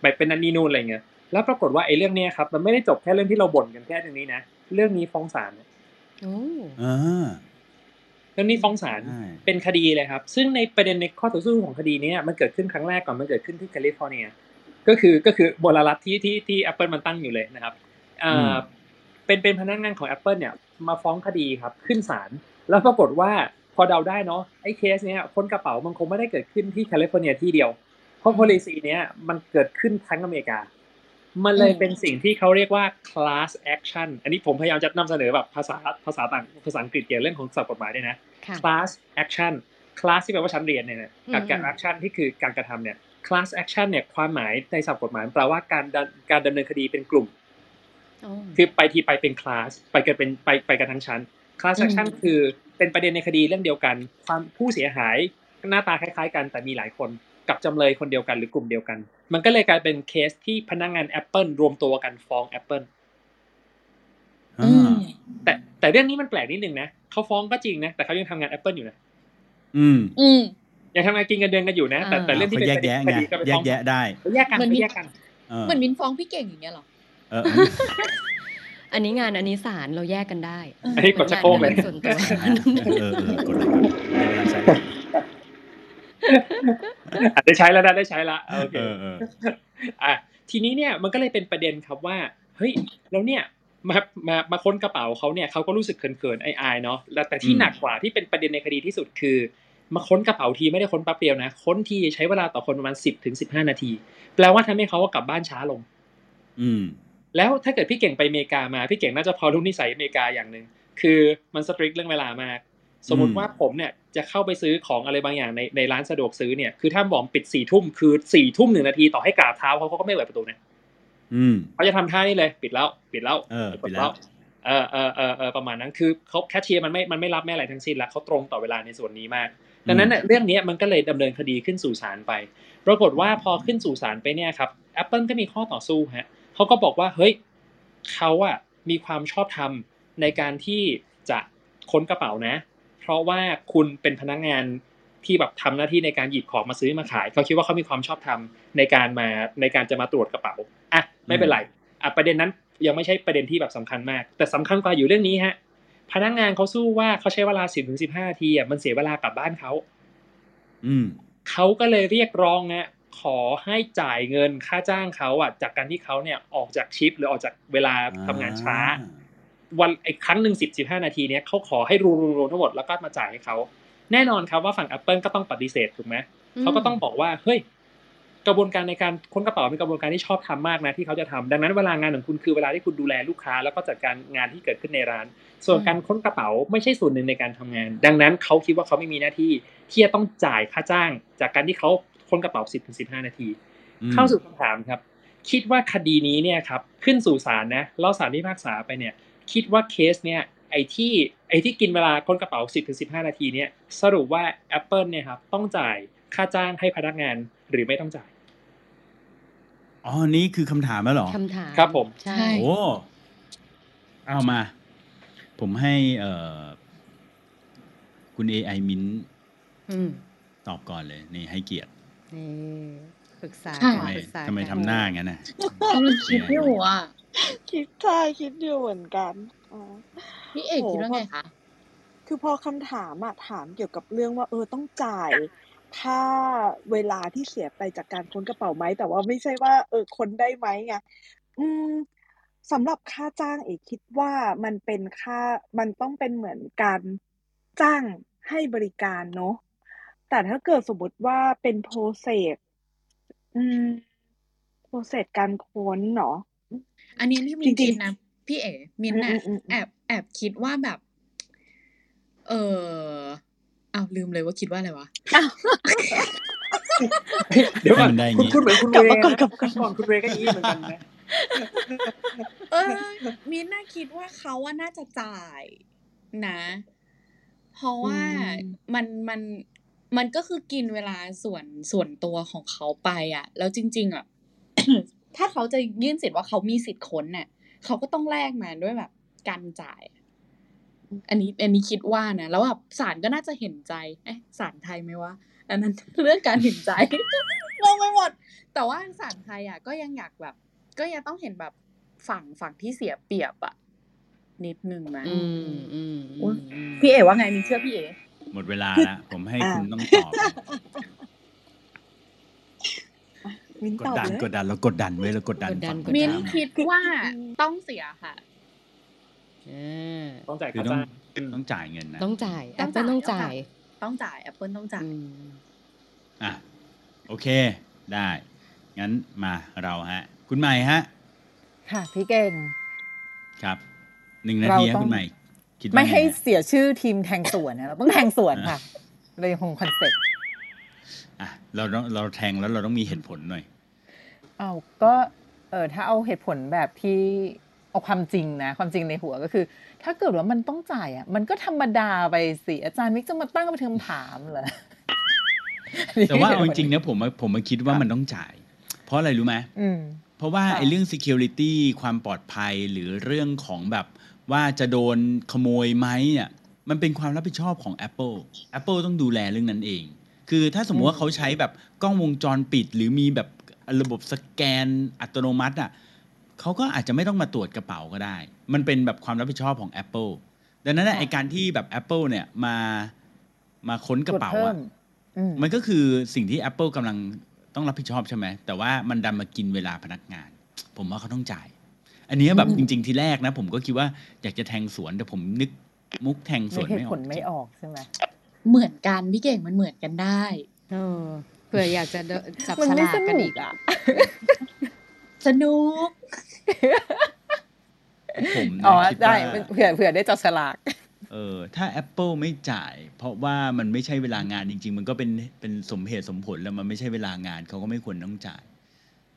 C: แบบเป็นนันนี่นู่นอะไรเงี้ยแล้วปรากฏว่าไอ้เรื่องเนี้ยครับ มันไม่ได้จบแค่เรื่องที่เราบ่นกันแค่ตรงนี้นะเรื่องนี้ฟ้องศาลนะ
B: โอ้
A: อ่า
C: เรื่องนี้ฟ้องศาล
A: ใช่
C: เป็นคดีเลยครับ ซึ่งในประเด็นในข้อต่อสู้ของคดีเนี้มันเกิดขึ้นครั้งแรกก่อนมันเกิดขึ้นที่แคลิฟอร์เนีย ก็คือก็คือมลรัฐที่ที่ที่ Apple มันตั้งอยู่เลยนะครับอ่าเป็นเป็นพนักงานของ Apple เนี่ยมาฟ้องคดีครับขึ้นศาล แล้วปรากฏว่าพอเดาได้เนาะไอ้เคสเนี้ยคนกระเป๋ามันคงไม่ได้เกิดขึ้นที่แคลิฟอร์เนียที่เดียว เพราะ policy เนี้ยมันเกิดขึ้นทั้งอเมริกา มันเลย
D: อืม
C: เป็นสิ่งที่เขาเรียกว่า class action อันนี้ผมพยายามจะนำเสนอแบบภาษาภาษาต่างภาษาอังกฤษเกี่ยวกับเรื่องของศัพท์กฎหมายด้วยนะ
B: ค่ะ
C: class action class ที่แปลว่าชั้นเรียนเนี่ยนะกับ
B: อืม
C: การ action ที่คือการกระทำเนี่ย class action เนี่ยความหมายในศัพท์กฎหมายแปลว่าการดำการดำเนินคดีเป็นกลุ่ม
B: โอ้
C: คือไปทีไปเป็น class ไปกันเป็นไปไปกันทั้งชั้น class
D: อืม
C: action คือเป็นประเด็นในคดีเรื่องเดียวกัน ความผู้เสียหายหน้าตาคล้ายๆ กันแต่มีหลายคนกับจำเลยคนเดียวกันหรือกลุ่มเดียวกัน มันก็เลยกลายเป็นเคสที่พนักงาน Apple รวมตัวกันฟ้อง Apple
A: อ่า
D: อืม
C: แต่แต่เรื่องนี้มันแปลกนิดนึงนะเขาฟ้องก็จริงนะแต่เขายังทำงาน Apple อยู่นะ
A: อืม
D: อืม
C: ยังทำงานกินกันเดือนกันอยู่นะ แต่แต่เรื่องที่
A: เขา
C: เป็น
A: แยก
C: ประเด็น
A: แยะไง
C: คดีก็ไป
A: แย
C: ฟ้อกง
A: แยะได้
C: เขาแยกกัน
D: เหมือนมี
C: เขาแยกกัน
A: เออ
D: เหมือนมินฟ้องพี่เก่งอย่างเงี้ยเหรอ
A: เออ
B: อันนี้งานอันนี้ศาลเราแยกกันได้
C: อันนี้กดชักโครกเลย
B: งานส่วนตัว
A: เออเออกดเลยกดเลยได้เวลาใช้
C: อาจจะใช้แล้วนะได้ใช้ละโอเค
A: เออเออ
C: อะทีนี้เนี่ยมันก็เลยเป็นประเด็นครับว่าเฮ้ยแล้วเนี่ยมามามาค้นกระเป๋าเขาเนี่ยเขาก็รู้สึกเขินๆอายๆเนาะแล้วแต่ที่หนักกว่าที่เป็นประเด็นในคดีที่สุดคือ มาค้นกระเป๋าทีไม่ได้ค้นแป๊บเดียวนะค้นทีใช้เวลาต่อคนประมาณสิบถึงสิบห้านาที แปลว่าทำให้เขากลับบ้านช้าลง
A: อืม
C: แล้วถ้าเกิดพี่เก่งไปอเมริกามาพี่เก่งน่าจะพอรู้นิสัยอเมริกาอย่างหนึ่งคือมันสตริกเรื่องเวลามาก สมมติว่าผมเนี่ยจะเข้าไปซื้อของอะไรบางอย่างในในร้านสะดวกซื้อเนี่ยคือถ้าบอกปิดสี่ทุ่มคือสี่ทุ่มหนึ่งนาทีต่อให้กราบเท้าเขาเขาก็ไม่เปิดประตูนะ
A: อืม
C: เขาจะทำท่านี่เลยปิดแล้ว ปิดแล้ว
A: เออปิดแล้ว
C: เออเออเออเออประมาณนั้นคือเขาแคชเชียร์มันไม่มันไม่รับแม่อะไรทั้งสิ้นแล้วเขาตรงต่อเวลาในส่วนนี้มากดังนั้นเนี่ยเรื่องนี้มันก็เลยดำเนินคดีขึ้นสู่ศาลไป ปรากฏว่าพอขึ้นสู่ศาลไปเนี่ยครับ Apple ก็มีข้อต่อสู้ฮะ เขาก็บอกว่าเฮ้ยเขาอะมีความชอบธรรมในการที่จะค้นกระเป๋านะ เพราะว่าคุณเป็นพนักงานที่แบบทำหน้าที่ในการหยิบของมาซื้อมาขายเขาคิดว่าเขามีความชอบธรรมในการมาในการจะมาตรวจกระเป๋าอะไม่เป็นไรอะประเด็นนั้นยังไม่ใช่ประเด็นที่แบบสำคัญมาก แต่สำคัญกว่าอยู่เรื่องนี้ฮะพนักงานเขาสู้ว่าเขาใช้เวลาสิบถึงสิบห้านาทีอะมันเสียเวลากลับบ้านเขา
A: อืม
C: เขาก็เลยเรียกร้องนะ ขอให้จ่ายเงินค่าจ้างเขาอะจากการที่เขาเนี่ยออกจากชิป หรือออกจากเวลาทำงานช้า วันไอ้ครั้งหนึ่งสิบสิบห้านาทีเนี้ยเขาขอให้รวมๆทั้งหมดแล้วก็มาจ่ายให้เขาแน่นอนครับว่าฝั่ง Apple ก็ต้องปฏิเสธถูกไหมเขาก็ต้องบอกว่าเฮ้ยกระบวนการในการค้นกระเป๋าเป็นกระบวนการที่ชอบทำมากนะที่เขาจะทำดังนั้นเวลางานของคุณคือเวลาที่คุณดูแลลูกค้า แล้วก็จัดการงานที่เกิดขึ้นในร้าน ส่วนการค้นกระเป๋าไม่ใช่ส่วนหนึ่งในการทำงาน ดังนั้นเขาคิดว่าเขาไม่มีหน้าที่ที่จะต้องจ่ายค่าจ้าง จากการที่เขา ค้นกระเป๋า10ถึง15นาที
A: อืม
C: เข้าสู่คำถามครับ คิดว่าคดีนี้เนี่ยครับขึ้นสู่ศาลนะแล้วศาลพิพากษาไปเนี่ย คิดว่าเคสเนี่ยไอ้ที่ไอ้ที่กินเวลาค้นกระเป๋า 10ถึง15 นาทีเนี่ยสรุปว่า Apple เนี่ยครับต้องจ่ายค่าจ้างให้พนักงานหรือไม่ต้องจ่าย
A: อ๋อ นี่คือคำถามแล้วเหรอ
B: คำถาม
C: ครับผม
B: ใช่
D: ใช่
A: โอ้เอามา ผมให้เอ่อคุณ AI มิน
B: อืม
A: ตอบก่อนเลย นี่ให้เกียรติ
B: นี่ปรึกษา
D: ค่ะ
B: กัน
A: ทำไม
B: ปรึกษา
A: ทำไม
B: กัน
A: ทำหน้าอย่างนั้นน่ะ
D: กำลังคิดอยู่อะ
F: คิดใช่คิดอยู่เหมือนกันอ๋อ
D: พี่เอกคิดว่าไงคะ
F: คือพอคำถามอะถามเกี่ยวกับเรื่องว่า เออต้องจ่ายค่าเวลาที่เสียไปจากการค้นกระเป๋าไหม แต่ว่าไม่ใช่ว่า เออค้นได้ไหมไงอืมสำหรับค่าจ้างเอกคิดว่ามันเป็นค่ามันต้องเป็นเหมือนการจ้างให้บริการเนาะ แต่ถ้าเกิดสมมติว่าเป็นโปรเซสอืมโปรเซสการค้นเนาะ
D: อันนี้ที่มิน
F: จริ
D: คิ
F: ง
D: ด
F: ๆ
D: นะ พี่เอ๋มินน่ะ
F: อืมอืมอืม
D: แอบแอบคิดว่าแบบ เอออ้าวลืมเลยว่าคิดว่าอะไรวะ
C: เดี๋ยวก่อน
A: ให้มันได้อย่าง
C: คุณ
A: งี้
C: คุณเหมือนคุณ
F: กลับ
C: เว
F: มา
C: ย์
F: ก่อน
C: นะ
F: กลับมาก่อน
C: ก่อนคุณเวย์ก็อย่างนี้เหมือนกันนะ
D: เออมินน่าคิดว่าเขาว่าน่าจะจ่ายนะ เพราะว่า
F: อืม
D: มันมัน มันก็คือกินเวลาส่วนส่วนตัวของเขาไปอะ แล้วจริง ๆอะถ้าเขาจะยื่นสิทธิ์ว่าเขามีสิทธิ์ค้นเนี่ยเขาก็ต้องแลกมาด้วยแบบการจ่าย อันนี้อันนี้คิดว่านะแล้วแบบศาลก็น่าจะเห็นใจเอ๊ะศาลไทยไหมวะอันนั้นเรื่องการเห็นใจงงไปหมด แต่ว่าศาลไทยอะ ก็ยังอยากแบบ ก็ยังต้องเห็นแบบฝั่งฝั่งที่เสียเปรียบอะนิดนึงนะ
B: อืมอืม
D: อุ๊
B: อื
D: ย
B: มอืม
D: พี่เอ๋ว่าไงมีเชื่อพี่เอ๋
A: หมดเวลาละผมให้
F: อ่า
A: คุณต้องตอบ
F: มิน
A: กด
F: ตอบ
A: ดัน
F: เลย
A: กดดันเรากดดันไว้เรากดดัน
B: กดดัน
A: ฝั่ง
B: กดดั
D: มิน
A: ข้าม
D: คิดว่าต้องเสียค่ะ
B: อ่า
C: ต้องจ่าย
A: คือ
C: ค่า
A: ต้อง
C: จ้าง
A: ต้องจ่ายเงินนะ
B: ต้องจ่ายแอ
D: ต้
B: ป
D: อง
B: เปิลต้อง
D: จ่า
B: จ่ายย
D: ต้องจ่าย Apple ต้องจ่าย
B: อืม
A: อะโอเค ได้ งั้นมาเราฮะ คุณใหม่ฮะ
E: ค่ะ พี่เก่ง
A: ครับหนึ่งนา
E: เรา
A: ทีฮะ
E: ต้อง
A: คุณใหม่ คิดว่า
E: ไม่ให้
A: งฮะ
E: เสียชื่อทีมแทงสวนนะเราต้องแทงสวนค่ะเลยคงคอนเซ็ปต์
A: อะเราต้องเราแทงแล้วเราต้องมีเหตุผลหน่อย
E: เอาก็เออถ้าเอาเหตุผลแบบที่เอาความจริงนะความจริงในหัวก็คือ ถ้าเกิดว่ามันต้องจ่ายอะมันก็ธรรมดาไปสิอาจารย์มิกจะมาตั้งเป็นคำถามเหรอ
A: แต่ว่าเอาจริงๆนะผมอะผมมาคิดว่ามันต้องจ่าย เพราะอะไรรู้ไหม
E: อืม
A: เพราะว่า
E: ค่ะ
A: ไอ้เรื่อง security ความปลอดภัยหรือเรื่องของแบบ ว่าจะโดนขโมยไหมเนี่ยมันเป็นความรับผิดชอบของ Apple Apple ต้องดูแลเรื่องนั้นเอง คือถ้าสมมติว่าเขาใช้แบบกล้องวงจรปิด หรือมีแบบระบบสแกนอัตโนมัติอะเขาก็อาจจะไม่ต้องมาตรวจกระเป๋าก็ได้ มันเป็นแบบความรับผิดชอบของ Apple ดังนั้นน่ะ
E: ค่ะ
A: ไอการที่แบบ Apple เนี่ยมามาค้นกระเป๋า
E: ตวจพิ่
A: อะ
E: มอืม
A: มันก็คือสิ่งที่ Apple กำลังต้องรับผิดชอบใช่ไหม แต่ว่ามันดันมากินเวลาพนักงาน ผมว่าเขาต้องจ่าย อันเนี้ยแบบ
E: อืม
A: จริง ๆ ทีแรกนะ ผมก็คิดว่าอยากจะแทงสวนแต่ผมนึกมุกแทงส
E: นึ
A: ว
E: ก
A: น
E: เห
A: ไม่
E: ตุ
A: อ
E: ผ
A: อก
E: ลไม่ออกใช่ไหม
D: เหมือนกันพี่เก่งมันเหมือนกันได้
B: เออเผื่ออยากจะเดินจับ
E: มัน
B: ฉ
E: ไม่
B: ลาก
E: ส
B: กัน
E: นุ
B: อี
E: ก
B: ก
E: อะ
D: สนุก
A: ผมนะ
E: อ๋อ
A: คิด
E: ได้
A: ว่า
E: เผื่อเผื่อได้จับฉลาก
A: เออถ้า Apple ไม่จ่าย เพราะว่ามันไม่ใช่เวลางานจริง ๆ มันก็เป็นเป็นสมเหตุสมผลแล้วมันไม่ใช่เวลางานเขาก็ไม่ควรต้องจ่าย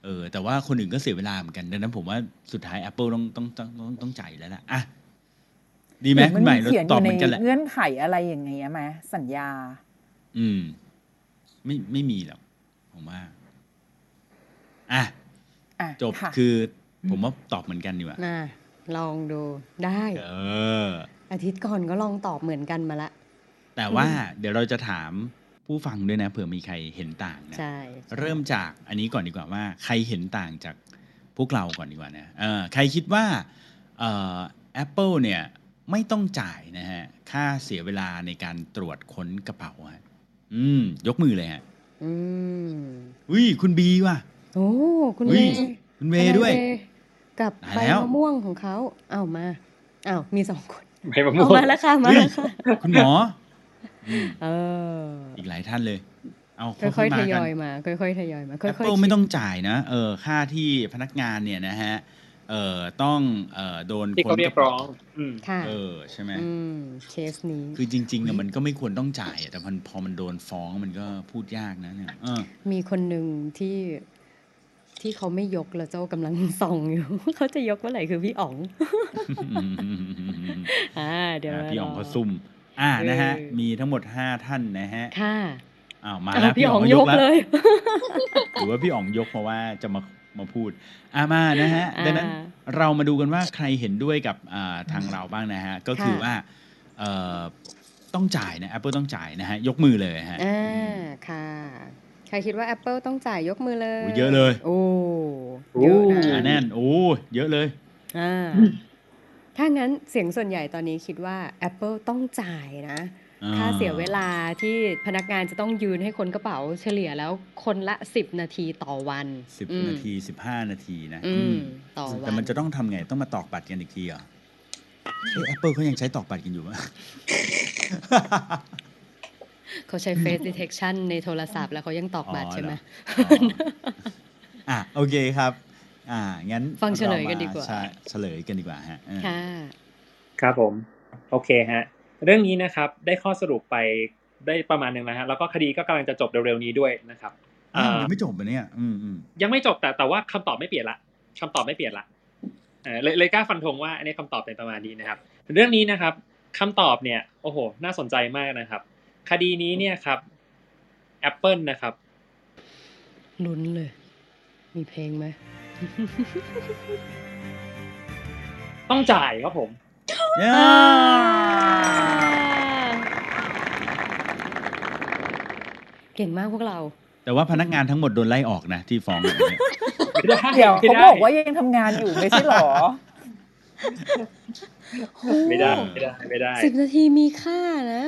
A: เออแต่ว่าคนอื่นก็เสียเวลาเหมือนกันดังนั้นผมว่าสุดท้าย Apple ต้องต้องต้องต้องต้องจ่ายแล้วล่ะอะดีไหม
E: หรือ
A: คุณใหม่เรา
E: เขียนอ
A: ตอบ
E: ยู่
A: เห
E: ใน
A: มือนกันแหละ
E: เงื่อนไขอะไรอย่างเงี้ยไหมสัญญา
A: อืม ไม่ไม่มีหรอกผมว่าอะ
E: อะ
A: จบ
E: ค่ะ
A: คือผมว่าตอบเหมือนกันดีกว่า
B: น่ะลองดูได้
A: เออ
B: อาทิตย์ก่อนก็ลองตอบเหมือนกันมาละ
A: แต่ว่าเดี๋ยวเราจะถาม ผู้ฟังด้วยนะเผื่อมีใครเห็นต่างนะ
B: ใช่
A: เริ่มจากอันนี้ก่อนดีกว่าว่าใครเห็นต่างจากพวกเราก่อนดีกว่านะเออใครคิดว่าเอ่อ Apple เนี่ยไม่ต้องจ่ายนะฮะ ค่าเสียเวลาในการตรวจค้นกระเป๋าฮะอืม ยกมือเลยฮะ
B: อืม
A: อุ้ยคุณบีว่ะ
B: โอ้คุณ
A: อุ๊
B: เวย
A: คุณเวย์ด้วย
B: ทนายเกับ
A: ตาย
B: ใบ
A: แล้ว
B: มะม่วงของเขา เอามาอ้าวมีสองคน
C: ใบมะม่
B: เอา
C: วง
B: มาแล้วค่ะ มาแล้วค่ะ
A: คุณหมออืม
B: เออ
A: อีกหลายท่านเลย เอา
B: ค่อยๆท
A: มายกัน
B: อยมา ค่อยๆทยอยมาค่อยๆ
A: Apple
B: คิด
A: ไม่ต้องจ่ายนะ เออ ค่าที่พนักงานเนี่ยนะฮะ เอ่อต้อง เอ่อโดน
C: ที่เขาเรียกร้องอืม
B: ค่ะ
A: เออ ใช่ไหม
B: อืมเคสนี้
A: คือจริงๆอะมันก็ไม่ควรต้องจ่ายอะแต่มันพอมันโดนฟ้องมันก็พูดยากนะเนี่ยเออ
B: มีคนหนึ่งที่ที่เขาไม่ยกแล้วเจ้ากำลังส่องอยู่ เขาจะยกเมื่อไหร่คือพี่อ๋องอ่าเดี๋ยว
A: อะ
B: ม
A: พี่อ๋อง
B: ร
A: เขาซุ่ม อ่านะฮะ
B: เออ
A: มีทั้งหมดห้าท่านนะฮะ
B: ค่ะ
A: อ้าวมา
B: อะ
A: แล้ว
B: พี่อ๋อง
A: ก็
B: ยก
A: แล้ว
B: เลย
A: หรือว่าพี่อ๋องยกเพราะว่าจะมามาพูดอ่ามานะฮะ
B: อ่า
A: ดังนั้นเรามาดูกันว่าใครเห็นด้วยกับอ่าทางเราบ้างนะฮะ ก็คือ
B: ค่ะ
A: ว่าเอ่อต้องจ่ายนะ Apple ต้องจ่ายนะฮะ ยกมือเลยฮะ
B: อ่าค่ะ ใครคิดว่า Apple ต้องจ่ายยกมือเลย
A: โอ้เยอะเลย
B: โอ้
C: โอ้
B: เยอะ
A: อ่า
B: นะ
A: แน่นโอ้เยอะเลย
B: อ่า ถ้างั้นเสียงส่วนใหญ่ตอนนี้คิดว่า Apple ต้องจ่ายนะ ค่าเสียเวลาที่พนักงานจะต้องยืนให้คนกระเป๋าเฉลี่ยแล้วคนละ 10 นาทีต่อวัน
A: สิบ
B: อืม
A: นาทีสิบห้านาทีนะ
B: อืม
A: อืม
B: ต่อวัน
A: แต่มันจะต้องทำไงต้องมาตอกบัตรกันอีกทีเหรอเอ๊ะ Apple เขายังใช้ตอกบัตรกันอยู่ไหม
B: เขาใช้ face detection ในโทรศัพท์แล้วเขายังตอกบัตรใช่ไหม
A: อ๋ออะโอเคครับ อ่างั้น
B: ฟังเฉลยกัน
A: รม
B: ดีกว่า
A: ใช่เฉลยกันดีกว่าฮะเออ
B: ค่ะ
C: ครับผม โอเคฮะ เรื่องนี้นะครับ ได้ข้อสรุปไปได้ประมาณหนึ่งแล้วฮะแล้วก็คดีก็กำลังจะจบเร็วๆนี้ด้วยนะครับ
A: อ้าว
C: อ่า
A: ยังไม่จบอะเนี่ยอืมอืม
C: ยังไม่จบแต่แต่ว่าคำตอบไม่เปลี่ยนละคำตอบไม่เปลี่ยนละเออเลยเลยกล้าฟันธงว่าอันนี้คำตอบเป็นประมาณนี้นะครับ เรื่องนี้นะครับคำตอบเนี่ย โอ้โห น่าสนใจมากนะครับ คดีนี้เนี่ยครับ Apple นะครับ
B: ลุ้นเลย มีเพลงไหม
C: ต้องจ่ายครับผม
A: ย่า
B: เก่งมากพวกเรา
A: แต่ว่าพนักงานทั้งหมดโดนไล่ออกนะที่ฟ้องเนี่ย
C: ไม่ได้
E: เดี๋ยว
C: ไม่
E: เขา
C: ได้
E: บอกว่ายังทำงานอยู่ไม่ใช่หรอ
C: ไม่ได้ไม่ได้ไม่ได้
B: สิบนาทีมีค่านะ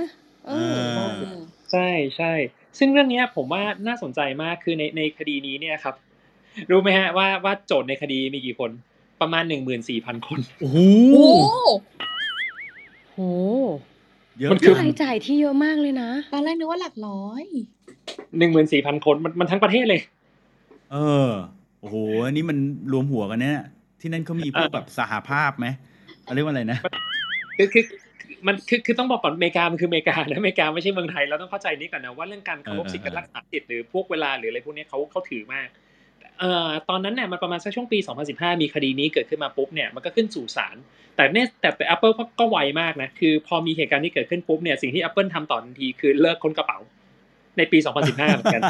B: เออ
A: เออ
C: ใช่ใช่ซึ่งเรื่องเนี้ยผมว่าน่าสนใจมากคือในในคดีนี้เนี่ยครับ รู้ไหมฮะว่าว่าโจทย์ในคดีมีกี่คน ประมาณหนึ่งหมื่นสี่พันคน
A: โอ้โห
D: โอ้
B: โห
A: เยอะ
C: มันคื
A: จั
C: อ
A: ง
B: รายจ่ายที่เยอะมากเลยนะ
D: ตอนแรกนึกว่าหลักร้อย
C: หนึ่งหมื่นสี่พันคนมันมันทั้งประเทศเลย
A: เออโอ้โหอันนี้มันรวมหัวกันเนี่ยที่นั่นเขามีพวกแบบสหภาพไหมเขาเรียกว่าอะไรนะ
C: คือคือมันคือคือต้องบอกก่อนอเมริกามันคืออเมริกานะอเมริกาไม่ใช่เมืองไทยเราต้องเข้าใจนี้ก่อนนะว่าเรื่องการเคารพสิทธิ์การรักษาสิทธิ์หรือพวกเวลาหรืออะไรพวกนี้เขาเขาถือมากเอ่อ ตอนนั้นเนี่ยมันประมาณสักช่วงปี 2015 มีคดีนี้เกิดขึ้นมาปุ๊บเนี่ยมันก็ขึ้นสู่ศาลแต่เนี่ยแต่แต่ Apple ก็ก็ไวมากนะคือพอมีเหตุการณ์นี้เกิดขึ้นปุ๊บเนี่ยสิ่งที่ Apple ทำต่อทันทีคือเลิกค้นกระเป๋า ในปี 2015 เหมือนกัน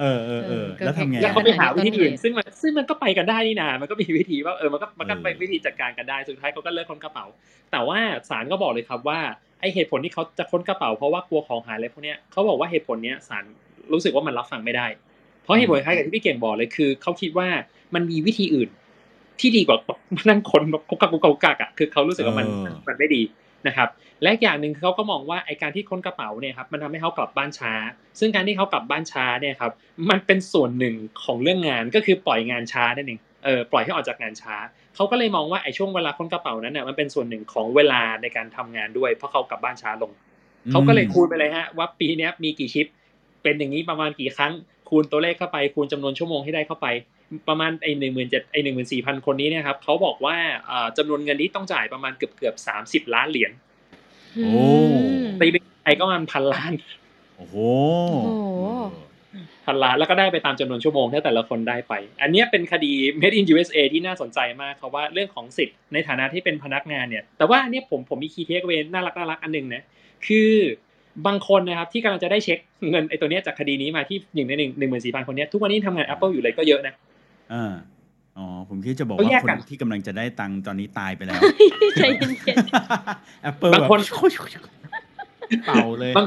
A: เออเออเออ
B: เออ
A: แล้วทำไง
B: ก็
C: แล้วเขาไปหาวิธีอื่น
B: ต้นเหตุ
C: ซึ่งมันซึ่งมันก็ไปกันได้นี่นา มันก็มีวิธีว่าเออมันก็มันก็
A: เออ
C: ไปวิธีจัดการกันได้สุดท้ายเขาก็เลิกค้นกระเป๋า แต่ว่าศาลก็บอกเลยครับว่าไอเหตุผลที่เขาจะค้นกระเป๋าเพราะว่ากลัวของหายอะไรพวกเนี้ยเขาบอกว่าเหตุผลเนี้ยศาลรู้สึกว่ามันรับฟังไม่ได้เพ ราะเหตุผลคล้ายกับที่พี่เก่งบอกเลยคือเขาคิดว่ามันมีวิธีอื่น ที่ดีกว่ามานั่งคนแบบกุกกักกุกกักกุกกักอะคือเขารู้สึกว่ามัน
A: เออ
C: มันไม่ดีนะครับ และอีกอย่างหนึ่งเขาก็มองว่าไอการที่ค้นกระเป๋าเนี่ยครับมันทำให้เขากลับบ้านช้า ซึ่งการที่เขากลับบ้านช้าเนี่ยครับ มันเป็นส่วนหนึ่งของเรื่องงานก็คือปล่อยงานช้านั่นเองเออปล่อยให้ออกจากงานช้า เขาก็เลยมองว่าไอช่วงเวลาค้นกระเป๋านั้นเนี่ยมันเป็นส่วนหนึ่งของเวลาในการทำงานด้วย เพราะเขากลับบ้านช้าลง เขาก็เลยคูณไปเลยฮะว่าปีเนี้ยมีกี่ชิป เป็นอย่างนี้ประมาณกี่ครั้ง คูณตัวเลขเข้าไป คูณจำนวนชั่วโมงที่ได้เข้าไป ประมาณไอ้หนึ่งหมื่นเจ็ดไอ้หนึ่งหมื่นสี่พันคนนี้เนี่ยครับเขาบอกว่าเอ่อจำนวนเงินที่ต้องจ่ายประมาณเกือบเกือบสามสิบล้านเหรียญ
A: โอ้
C: ตีเป็นไทยก็ประมาณพันล้าน
A: โอ้โห
B: โอ้โห
C: พันล้านแล้วก็ได้ไปตามจำนวนชั่วโมงที่แต่ละคนได้ไป อันเนี้ยเป็นคดี Made in USA ที่น่าสนใจมากครับว่าเรื่องของสิทธิ์ในฐานะที่เป็นพนักงานเนี่ย แต่ว่าอันเนี้ยผมผมมีคีย์เทคเวน่ารักน่ารักอันหนึ่งนะ คือ บางคนนะครับที่กำลังจะได้เช็คเงินไอ้ตัวเนี้ยจากคดีนี้มาที่หนึ่งในหนึ่งหนึ่งหมื่นสี่พันคนเนี้ยทุกวันนี้ทำงาน Apple อยู่เลยก็เยอะนะ
A: อ่าอ๋อผมคิดจะบอก
C: เขา
A: ว่า
C: แยก
A: ค
C: กัน
A: นที่กำลังจะได้ตังค์ตอนนี้ตายไปแล้ว
B: ใจเย็น
A: แอปเปิล
C: บางคน
A: เป่าเลย
C: บาง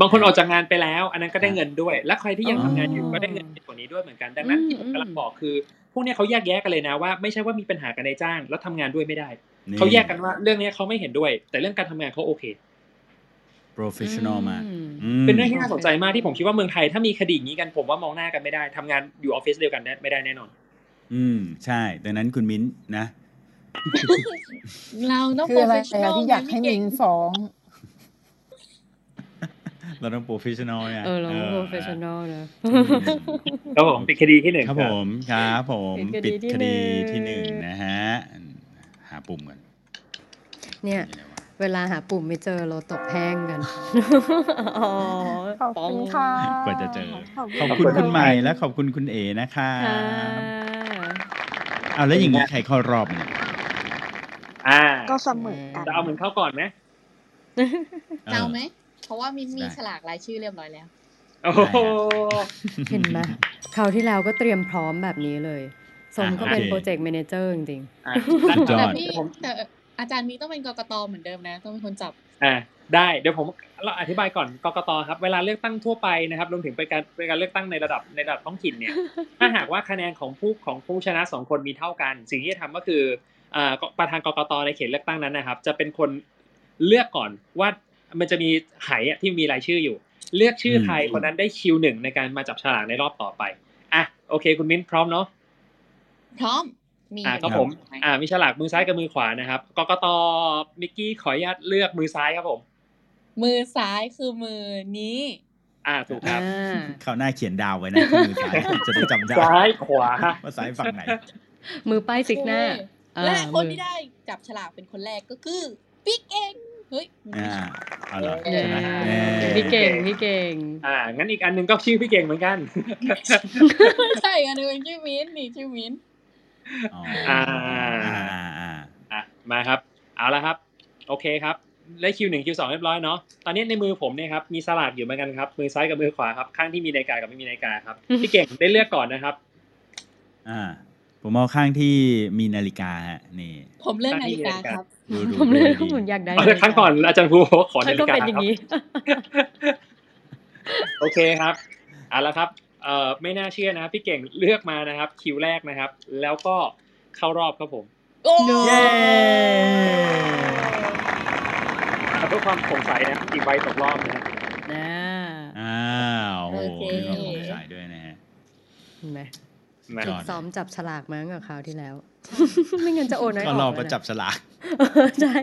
C: บางคนออกจากงานไปแล้ว อันนั้นก็ได้เงินด้วย และใครที่ยัง
A: อ๋อ
C: ทำงานอยู่ก็ได้เงินเยอะกว่านี้ด้วยเหมือนกันดังนั้นที่ผมกำลังบอกคือ พวกเนี้ยเขาแยกแยะกันเลยนะว่าไม่ใช่ว่ามีปัญหากันในจ้าง แล้วทำงานด้วยไม่ได้
A: นี่
C: เขาแยกกันว่าเรื่องเนี้ยเขาไม่เห็นด้วย แต่เรื่องการทำงานเขาโอเค
A: professional มาก
B: อืม
A: อืม
C: เป็นเรื่องที่น่าสนใจมากที่ผมคิดว่าเมืองไทยถ้ามีคดีอย่างนี้กันผมว่ามองหน้ากันไม่ได้ทำงานอยู่ออฟฟิศเดียวกันได้ไม่ได้แน่นอน
A: อืมใช่ ดังนั้นคุณมิ้นนะ
D: เราต้อง
E: คืออะไร
D: professional
E: อะที่อยากให้
D: ไงพี่เก่
E: มิ
D: ง
E: นฟ้อง
A: เราต้อง professional เนี่ย
B: เออเรา profe ssional นะ
C: ครับผมเป็นคดีที่หนึ่ง
A: ครับผมครับผม
B: ปิ
A: ปิ
B: ด
A: ด
B: ค
A: ค
B: ดี
A: ดี
B: ที่
A: ที่
B: ห
A: ห
B: นึ่
A: นึ่
B: ง
A: งนะฮะ หาปุ่มก่อน
B: เนี่ย
A: มีอะไรวะ
B: เวลาหาปุ่มไม่เจอเราตบแห้งกัน อ๋อ
E: ขอบคุณค่ะ
A: กว่าจะเจอ
F: ขอบ
A: ขอบ
F: คุ
A: คุณ
F: ณ
A: คุณใหม่และขอบคุณคุณเอนะคะ
B: ค่ะ
A: เอาแล้วอย่างนี้ใครเข้ารอบเนี่ย
C: อ่า
F: ก็เสมอกัน
C: จะเอาเหมือนเขาก่อนไหม
D: จะเอาไหม เพราะว่ามินมี
A: ได้
D: ฉลากรายชื่อเรียบร้อยแล้ว
C: โอ้โห
B: เห็นไหมคราวที่แล้วก็เตรียมพร้อมแบบนี้เลย สมก็เป็น
A: โอเค
B: โปรเจกต์ a ม a นเจอร์จริง
C: อะ
A: สุดยอ
D: แต่
A: ด
D: พี่
C: เดี๋ยวผม
D: แต่ อาจารย์มีต้องเป็นกกตเหมือนเดิมนะ ต้องเป็นคนจับ
C: อ่า ได้เดี๋ยวผมเราอธิบายก่อนกกตครับเวลาเลือกตั้งทั่วไปนะครับรวมถึงเป็นการเป็นการเลือกตั้งในระดับในระดับท้องถิ่นเนี่ย ถ้าหากว่าคะแนนของผู้ของผู้ชนะสองคนมีเท่ากัน สิ่งที่จะทำก็คืออ่าประธานกกตในเขตเลือกตั้งนั้นนะครับ จะเป็นคนเลือกก่อนว่ามันจะมีไหอะที่มีรายชื่ออยู่ เลือกชื่อ
A: อืม
C: ใครคนนั้นได้คิวหนึ่งในการมาจับฉลากในรอบต่อไปอะโอเค คุณมิ้นพร้อมเนาะ
D: พร้อม มี
C: อ่า
D: อยู่
C: ครับผม
D: ไห
C: อ่ามีฉลากมือซ้ายกับมือขวานะครับกกตมิกกี้ขออนุญาตเลือกมือซ้ายครับผม
D: มือซ้ายคือมือนี้
C: อ่าถูก
B: ๆ
C: ครับ
B: อ่า
A: เขาหน้าเขียนดาวไว้นะที่มือซ้ายจะได้จำได้
C: ซ้ายขวา
A: ว่าซ้ายฝั่งไหน
B: มือป้ายซิกหน้า
D: โอเคและ
B: อ่า
D: คน
B: มือ
D: ที่ได้จับฉลากเป็นคนแรกก็คือปิ๊กเองเฮ้ย
A: อ่าเอาเหรอ
B: เย้
A: ใช่ไหมเย้
B: พี่เก่งพี่เก่ง
C: อ่า งั้นอีกอันหนึ่งก็ชื่อพี่เก่งเหมือนกัน
D: ใช่อันนี้เป็นชื่อมิ้นนี่ชื่อมิ้น
A: อ๋อ
C: อ่า
A: อ่าอ่า
C: อะมาครับ เอาละครับ โอเคครับ ได้คิวหนึ่งคิวสองเรียบร้อยเนาะ ตอนนี้ในมือผมเนี่ยครับ มีสลากอยู่เหมือนกันครับ มือซ้ายกับมือขวาครับ ข้างที่มีนาฬิกากับไม่มีนาฬิกาครับ พี่เก่งได้เลือกก่อนนะครับ
A: อ่า ผมเอาข้างที่มีนาฬิกาฮะ นี่
D: ผมเลือกนาฬิกาครับ
A: ดูดู
B: ผมเลย
A: ดู
B: ผม
A: ดี
B: อยากได้
C: เอาแต่ครั้งก่อนอาจารย์ภูบอกว่าขอ
B: ฉั
C: นานฬิ
B: ก็
C: กา
B: เป็นอ
C: ค
B: ย่า
C: รับ
B: งนี้
C: โอเคครับเอาละครับเอ่อไม่น่าเชื่อนะครับพี่เก่งเลือกมานะครับ คิวแรกนะครับ แล้วก็เข้ารอบครับผม
D: โอ้
A: เย้
C: เพื่อความโปร่งใสนะครับอีกใบตกรอบนะครับ
B: นะ
A: อ้าวโอ้
D: โอ
A: โห
D: เค
A: มีความสงสัยด้วยนะฮะ
B: เห็นไหม
C: นะ
A: ยอด
B: ซ้อมจับฉลากมาตั้งแต่คราวที่แล้ว ไม่งั้นจะโอนน้อยอ
A: ก็
B: อก
A: รอ
B: แล้ว
A: ประ
B: นะ
A: จับฉลาก
B: เออใช่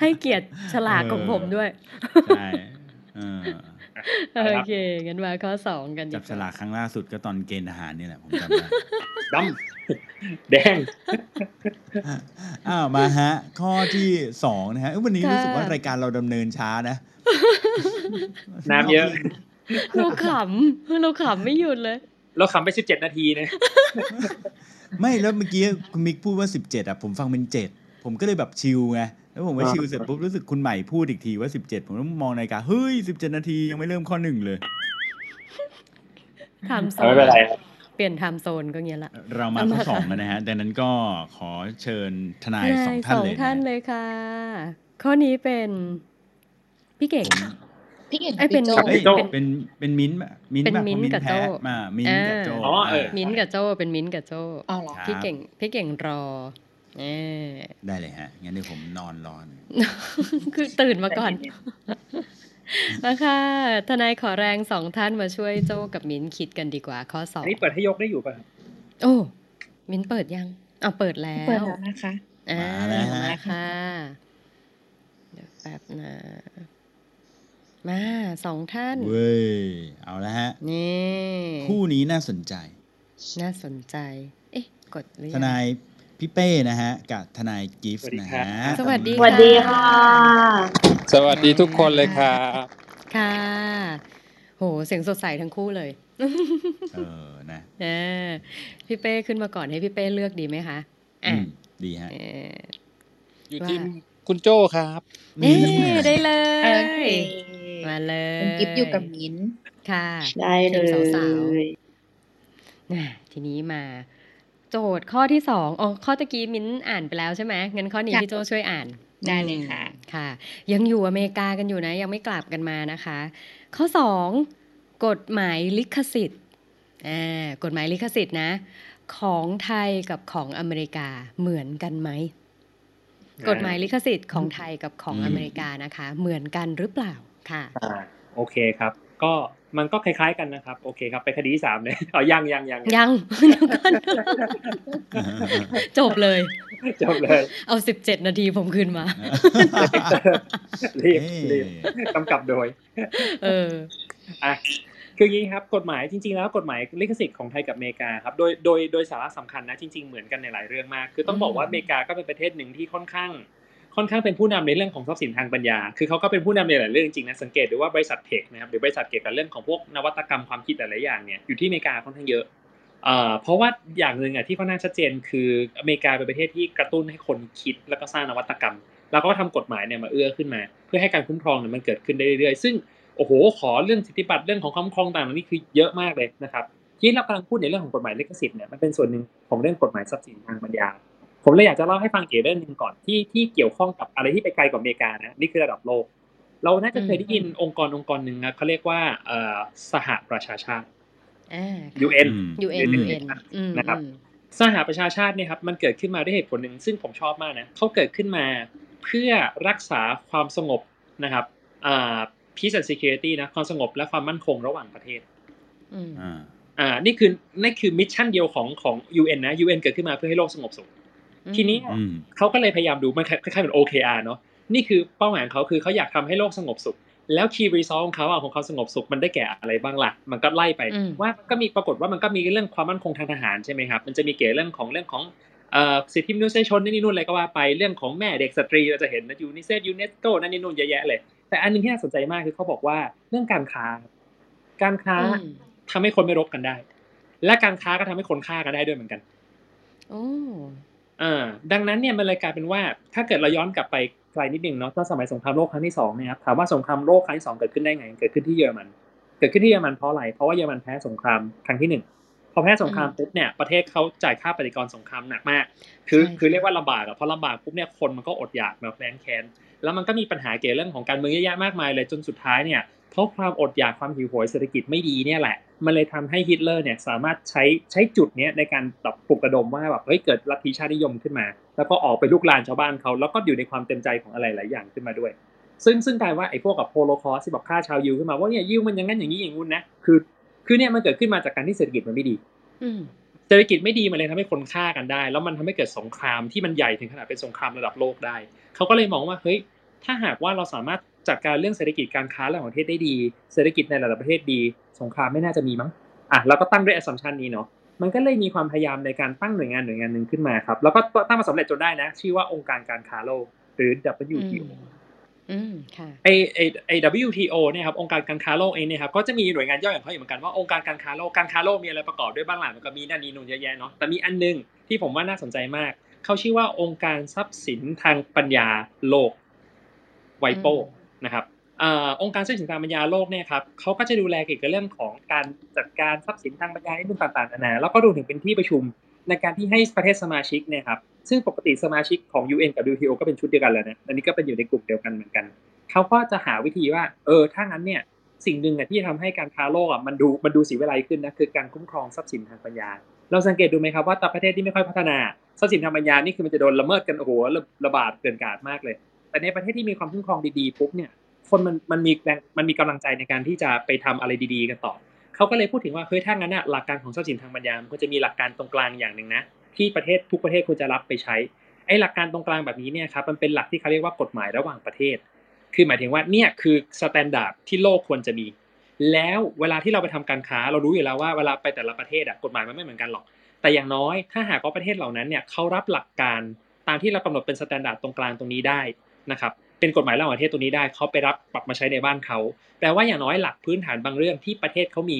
B: ให้เกียรติฉลากของผมด้วย
A: ใช่เออ
B: โอเค งั้นมาข้อสองกันดี
A: จับ
B: ก
A: ฉลาก
B: ว่า
A: ครั้งล่าสุดก็ตอนเกณฑ์ทหารนี่แหละผมจำได้
C: ดำแดง
A: อ้าวมาฮะ ข้อที่สองนะฮะเอ้ยวันนี้รู้สึกว่ารายการเราดำเนินช้านะ
C: น้ำเยอะ
B: เราขำเราขำไม่หยุดเลย
C: เราขำไปสิบเจ็ดนาทีนะ
A: ไม่แล้วเมื่อกี้คุณมิกพูดว่าสิบเจ็ดอะผมฟังเป็นเจ็ดผผมก็เลยแบบชิลไง แล้วผมก็
C: อ่า
A: ชิลเสร็จปุ๊บรู้สึกคุณใหม่พูดอีกทีว่าสิบเจ็ดผมต้องมองนาฬิกาเฮ้ยสิบเจ็ดนาทียังไม่เริ่มข้อหนึ่งเลย
B: time zone
C: ไม่เป็นไรครับ
B: เปลี่ยน time zone ก็เงี้ยละ
A: เรามา
B: เอา
A: ข้อ
B: มา
A: สอง
B: ค่ะ
A: กันนะฮะดังนั้นก็ขอเชิญทนาย
B: ท
A: ส
B: นา
A: อง
B: ย
A: ท่า
B: ส
A: น
B: อง
A: เลยนะ
B: ท่าน
A: ฮะ
B: เลยค่ะ ข้อนี้เป็นพี่เก่ง
D: พี่เก่ง
B: เอ้ยเป็น
D: พี่โจ
A: เอ้ย
C: โจ้
A: เป็นเป็นมิ้นท์ปะมิ้นท์
B: เป็น
A: ปะ
B: มิ้นท์
A: เพราะ
B: กับโจ้
A: แพ้มามิ้นท์กับโจ
C: อ๋อเออ
B: มิ้นท์กับโจ้เป็นมิ้นท์กับโจ้
D: อ๋อเหรอ
A: ครับ
B: พี่เก่งพี่เก่งรอเออ
A: ได้เลยฮะ งั้นเดี๋ยวผมนอนรอน
B: คือตื่นมาก่อนมาค่ะทนายขอแรงสองท่านมาช่วยโจ้กับมิ้นท์คิดกันดีกว่า ข้อสอ
C: อั
B: ง
C: นนี้เปิดให้ยกได้อยู่ป่ะครับ
B: โอ้ มิ้นท์เปิดยังเอาเปิดแล้ว
D: เปิดแล้วนะคะ
B: อ่า
A: มาแล้วฮะ
B: มาค่ะเดี๋ยวแป๊บนะมาสองท่าน
A: เว้ย เอาละฮะ
B: นี่
A: คู่นี้น่าสนใจ
B: น่าสนใจ เอ๊ะ กดหรือ
A: ท
B: ยัง
A: นาย พี่เป้นะฮะกับทนายกิฟต์นะฮะ
B: สวัสดี
G: สวัสดีค่ะ
C: สวัสดีทุกคนเลยครับ
B: ค่ะ โหเสียงสดใสทั้งคู่เลย
A: เออนะ
B: เออพี่เป้ขึ้นมาก่อนให้พี่เป้เลือกดีไหมคะ
A: อื
B: อะ
A: มดีฮะ
B: เออ
C: อยู่
B: ว่า
C: ทีมคุณโจ้ครับ
B: นี่ได้เล
D: โอยเค
B: มาเลย
D: เป็นกิฟต์อยู่กับมิ้นท์
B: ค่ะ
G: ได้เล
B: ทีมสาว
G: ย
B: น่ะทีนี้มา โจทย์ข้อที่สองอ๋อข้อตะกี้มิ้นอ่านไปแล้วใช่ไหมงั้นข้อนี้
D: ค่ะ
B: พี่โจช่วยอ่าน
D: ได้เลยค่ะ
B: อืมค่ะ ยังอยู่อเมริกากันอยู่นะ ยังไม่กลับกันมานะคะ ข้อสองกฎหมายลิขสิทธิ์อ่ากฎหมายลิขสิทธิ์นะ ของไทยกับของอเมริกาเหมือนกันไหมกฎหมายลิขสิทธิ์ของไทยกับของ
A: อืม
B: อเมริกานะคะ เหมือนกันหรือเปล่าค่ะ
C: อ่าโอเคครับ ก็ มันก็คล้ายๆกันนะครับ โอเคครับ ไปคดีที่สามเลยเอายังยังยัง
B: ยังเดี๋ยวก่อนจบเลย
C: จบเลย
B: เอาสิบเจ็ดนาทีผมคืนมา
C: รีบ
A: เอ้ย
C: รีบกำกับโดย
B: เออ
C: อะคืออย่างนี้ครับกฎหมายจริง ๆ แล้วกฎหมายลิขสิทธิ์ของไทยกับอเมริกาครับโดยโดยโดยสาระสำคัญนะจริง ๆ เหมือนกันในหลายเรื่องมาก คือต้องบอกว่า
B: อืม
C: อเมริกาก็เป็นประเทศหนึ่งที่ค่อนข้าง ค่อนข้างเป็นผู้นำในเรื่องของทรัพย์สินทางปัญญา คือเขาก็เป็นผู้นำในหลายเรื่องจริงนะสังเกตดูว่าบริษัทเทคนะครับหรือบริษัทเกี่ยวกับเรื่องของพวกนวัตกรรมความคิดหลายๆอย่างเนี่ยอยู่ที่อเมริกาค่อนข้างเยอะเอ่อเพราะว่าอย่างหนึ่งอะที่ค่อนข้างชัดเจนคืออเมริกาเป็นประเทศที่กระตุ้นให้คนคิดแล้วก็สร้างนวัตกรรม แล้วก็ทำกฎหมายเนี่ยมาเอื้อขึ้นมา เพื่อให้การคุ้มครองเนี่ยมันเกิดขึ้นได้เรื่อยๆซึ่งโอ้โหขอเรื่องสิทธิบัตรเรื่องของคุ้มครองต่างๆนี่คือเยอะมากเลยนะครับที่เรากำลังพูดในเรื่องของกฎหมายลิขสิทธิ์เนี่ยมันเป็นส่วนหนึ่งของเรื่องกฎหมายทรัพย์สินทางปัญญา ผมเลยอยากจะเล่าให้ฟังเกี่ยวเรื่องหนึ่งก่อนที่ที่เกี่ยวข้องกับอะไรที่ไปไกลกว่าอเมริกานะนี่คือระดับโลก เราน่าจะเคยได้ยินองค์กรองค์กรหนึ่งนะเขาเรียกว่าเอ่อสหประชาชาติ
B: อ่า
C: UN
A: อืม
B: UN
C: อืม
B: UN อืม
C: นะครับ
B: อืม
C: สหประชาชาติเนี่ยครับมันเกิดขึ้นมาด้วยเหตุผลหนึ่งซึ่งผมชอบมากนะเขาเกิดขึ้นมาเพื่อรักษาความสงบนะครับอ่า peace and security นะความสงบและความมั่นคงระหว่างประเทศ
B: อืม
A: อ่า
C: อ่านี่คือนี่คือมิชชั่นเดียวของของ UN นะ UN เกิดขึ้นมาเพื่อให้โลกสงบสุข ทีนี้
A: อืม
C: เขาก็เลยพยายามดูมันคล้ายๆเหมือน OKR เนาะนี่คือเป้าหมายของเขาคือเขาอยากทำให้โลกสงบสุข แล้ว key result ของเขาอะของเขาสงบสุขมันได้แก่อะไรบ้างล่ะ มันก็ไล่ไป
B: อืม
C: ว่าก็มีปรากฏว่ามันก็มีเรื่องความมั่นคงทางทหารใช่ไหมครับมันจะมีเกี่ยวเรื่องของเรื่องของเอ่อสิทธิมนุษยชนนั่นนี่นู่นอะไรก็ว่าไปเรื่องของแม่เด็กสตรีเราจะเห็นนะยูนิเซฟยูเนสโกนั่นนี่นู่นเยอะแยะเลย แต่อันหนึ่งที่น่าสนใจมากคือเขาบอกว่าเรื่องการค้า การค้า
B: อืม
C: ทำให้คนไม่รบกันได้ และการค้าก็ทำให้คนฆ่ากันได้ด้วยเหมือนกัน
B: โอ้
C: อ่าดังนั้นเนี่ยมันเลยกลายเป็นว่า ถ้าเกิดเราย้อนกลับไปไกลนิดนึงเนาะตอนสมัยสงครามโลกครั้งที่สองเนี่ยครับถามว่าสงครามโลกครั้งที่สองเกิดขึ้นได้ไง เกิดขึ้นที่เยอรมัน เกิดขึ้นที่เยอรมันเพราะอะไรเพราะว่าเยอรมันแพ้สงครามครั้งที่หนึ่งพอแพ้สงครามปุ๊บเนี่ยประเทศเขาจ่ายค่าปฏิกรณ์สงครามหนักมาก คือคือเรียกว่าลำบากอะพอลำบากปุ๊บเนี่ยคนมันก็อดอยากมาแค้นแค้นแล้วมันก็มีปัญหาเกี่ยวเรื่องของการเมืองเยอะแยะมากมายเลยจนสุดท้ายเนี่ย เพราะความอดอยากความหิวโหยเศรษฐกิจไม่ดีเนี่ยแหละ มันเลยทำให้ฮิตเลอร์เนี่ยสามารถใช้ใช้จุดเนี้ยในการแบบปลุกระดมว่าแบบเฮ้ยเกิดลัทธิชาตินิยมขึ้นมา แล้วก็ออกไปรุกรานชาวบ้านเขาแล้วก็อยู่ในความเต็มใจของอะไรหลายอย่างขึ้นมาด้วย ซึ่งซึ่งกลายว่าไอ้พวกกับโฮโลคอสต์ที่แบบฆ่าชาวยิวขึ้นมาว่าเนี่ยยิวมันอย่างนั้นอย่างนี้อย่างงู้นนะคือคือเนี่ยมันเกิดขึ้นมาจากการที่เศรษฐกิจมันไม่ดี
B: อืม
C: เศรษฐกิจไม่ดีมันเลยทำให้คนฆ่ากันได้ แล้วมันทำให้เกิดสงครามที่มันใหญ่ถึงขนาดเป็นสงครามระดับโลกได้ เขาก็เลยมองว่าเฮ้ยถ้าหากว่าเราสามารถ จัดการเรื่องเศรษฐกิจการค้าระหว่างประเทศได้ดี เศรษฐกิจในระดับประเทศดี สงครามไม่น่าจะมีมั้งอะเราก็ตั้งด้วย assumption นี้เนาะมันก็เลยมีความพยายามในการตั้งหน่วยงานหน่วยงานหนึ่งขึ้นมาครับแล้วก็ตั้งมาสำเร็จจนได้นะ ชื่อว่าองค์การการค้าโลก หรือ WTO
B: อืมค่ะ
C: ไอไอไอ WTO เนี่ยครับองค์การการค้าโลกเองเนี่ยครับก็จะมีหน่วยงานย่อยของเขาอยู่เหมือนกันว่าองค์การการค้าโลกการค้าโลกมีอะไรประกอบด้วยบ้างหล่ะมันก็มีนั่นนี่นู่นเยอะแยะเนาะแต่มีอันนึงที่ผมว่าน่าสนใจมาก เขาชื่อว่าองค์การทรัพย์สินทางปัญญาโลกไวโป
B: อืม
C: นะครับองค์การทรัพย์สินทางปัญญาโลกเนี่ยครับเขาก็จะดูแลเกี่ยวกับเรื่องของการจัดการทรัพย์สินทางปัญญาในเรื่ต่างๆนานาแล้วก็รวมถึงเป็นที่ประชุมในการที่ให้ประเทศสมาชิกเนี่ยครับซึ่งปกติสมาชิกของ UN กับ WTO ก็เป็นชุดเดียวกันแล้วนะอันนี้ก็เป็นอยู่ในกลุ่มเดียวกันเหมือนกันเขาก็จะหาวิธีว่าเออถ้างั้นเนี่ยสิ่งหนึ่งอะที่ทำให้การค้าโลกอะมันดูมันดูสีวิไลขึ้นนะคือการคุ้มครองทรัพย์สินทางปัญญา เราสังเกตดูไหมครับว่าแต่ประเทศที่ไม่ค่อยพัฒนาทรัพย์สินทางปัญญานี่คือมันจะโดนละเมิดกันโอ้โหระบาดเกลื่อนกลาดมากเลย แต่ในประเทศที่มีความคุ้มครองดีๆปุ๊บเนี่ยคนมันมันมีแรงมันมีกำลังใจในการที่จะไปทำอะไรดีๆกันต่อเขาก็เลยพูดถึงว่าเฮ้ยถ้างั้นอะหลักการของทรัพย์สินทางปัญญามันก็จะมีหลักการตรงกลางอย่างหนึ่งนะที่ประเทศทุกประเทศควรจะรับไปใช้ไอ้หลักการตรงกลางแบบนี้เนี่ยครับมันเป็นหลักที่เขาเรียกว่ากฎหมายระหว่างประเทศ คือหมายถึงว่าเนี่ยคือ standard ที่โลกควรจะมี แล้วเวลาที่เราไปทำการค้าเรารู้อยู่แล้วว่าเวลาไปแต่ละประเทศอะกฎหมายมันไม่เหมือนกันหรอก แต่อย่างน้อยถ้าหากว่าประเทศเหล่านั้นเนี่ยเขารับหลักการตามที่เรากำหนดเป็น standard ตรงกลางตรงนี้ได้ นะครับเป็นกฎหมายระหว่างประเทศตรงนี้ได้เขาไปรับปรับมาใช้ในบ้านเขาแปลว่าอย่างน้อยหลักพื้นฐานบางเรื่องที่ประเทศเขามี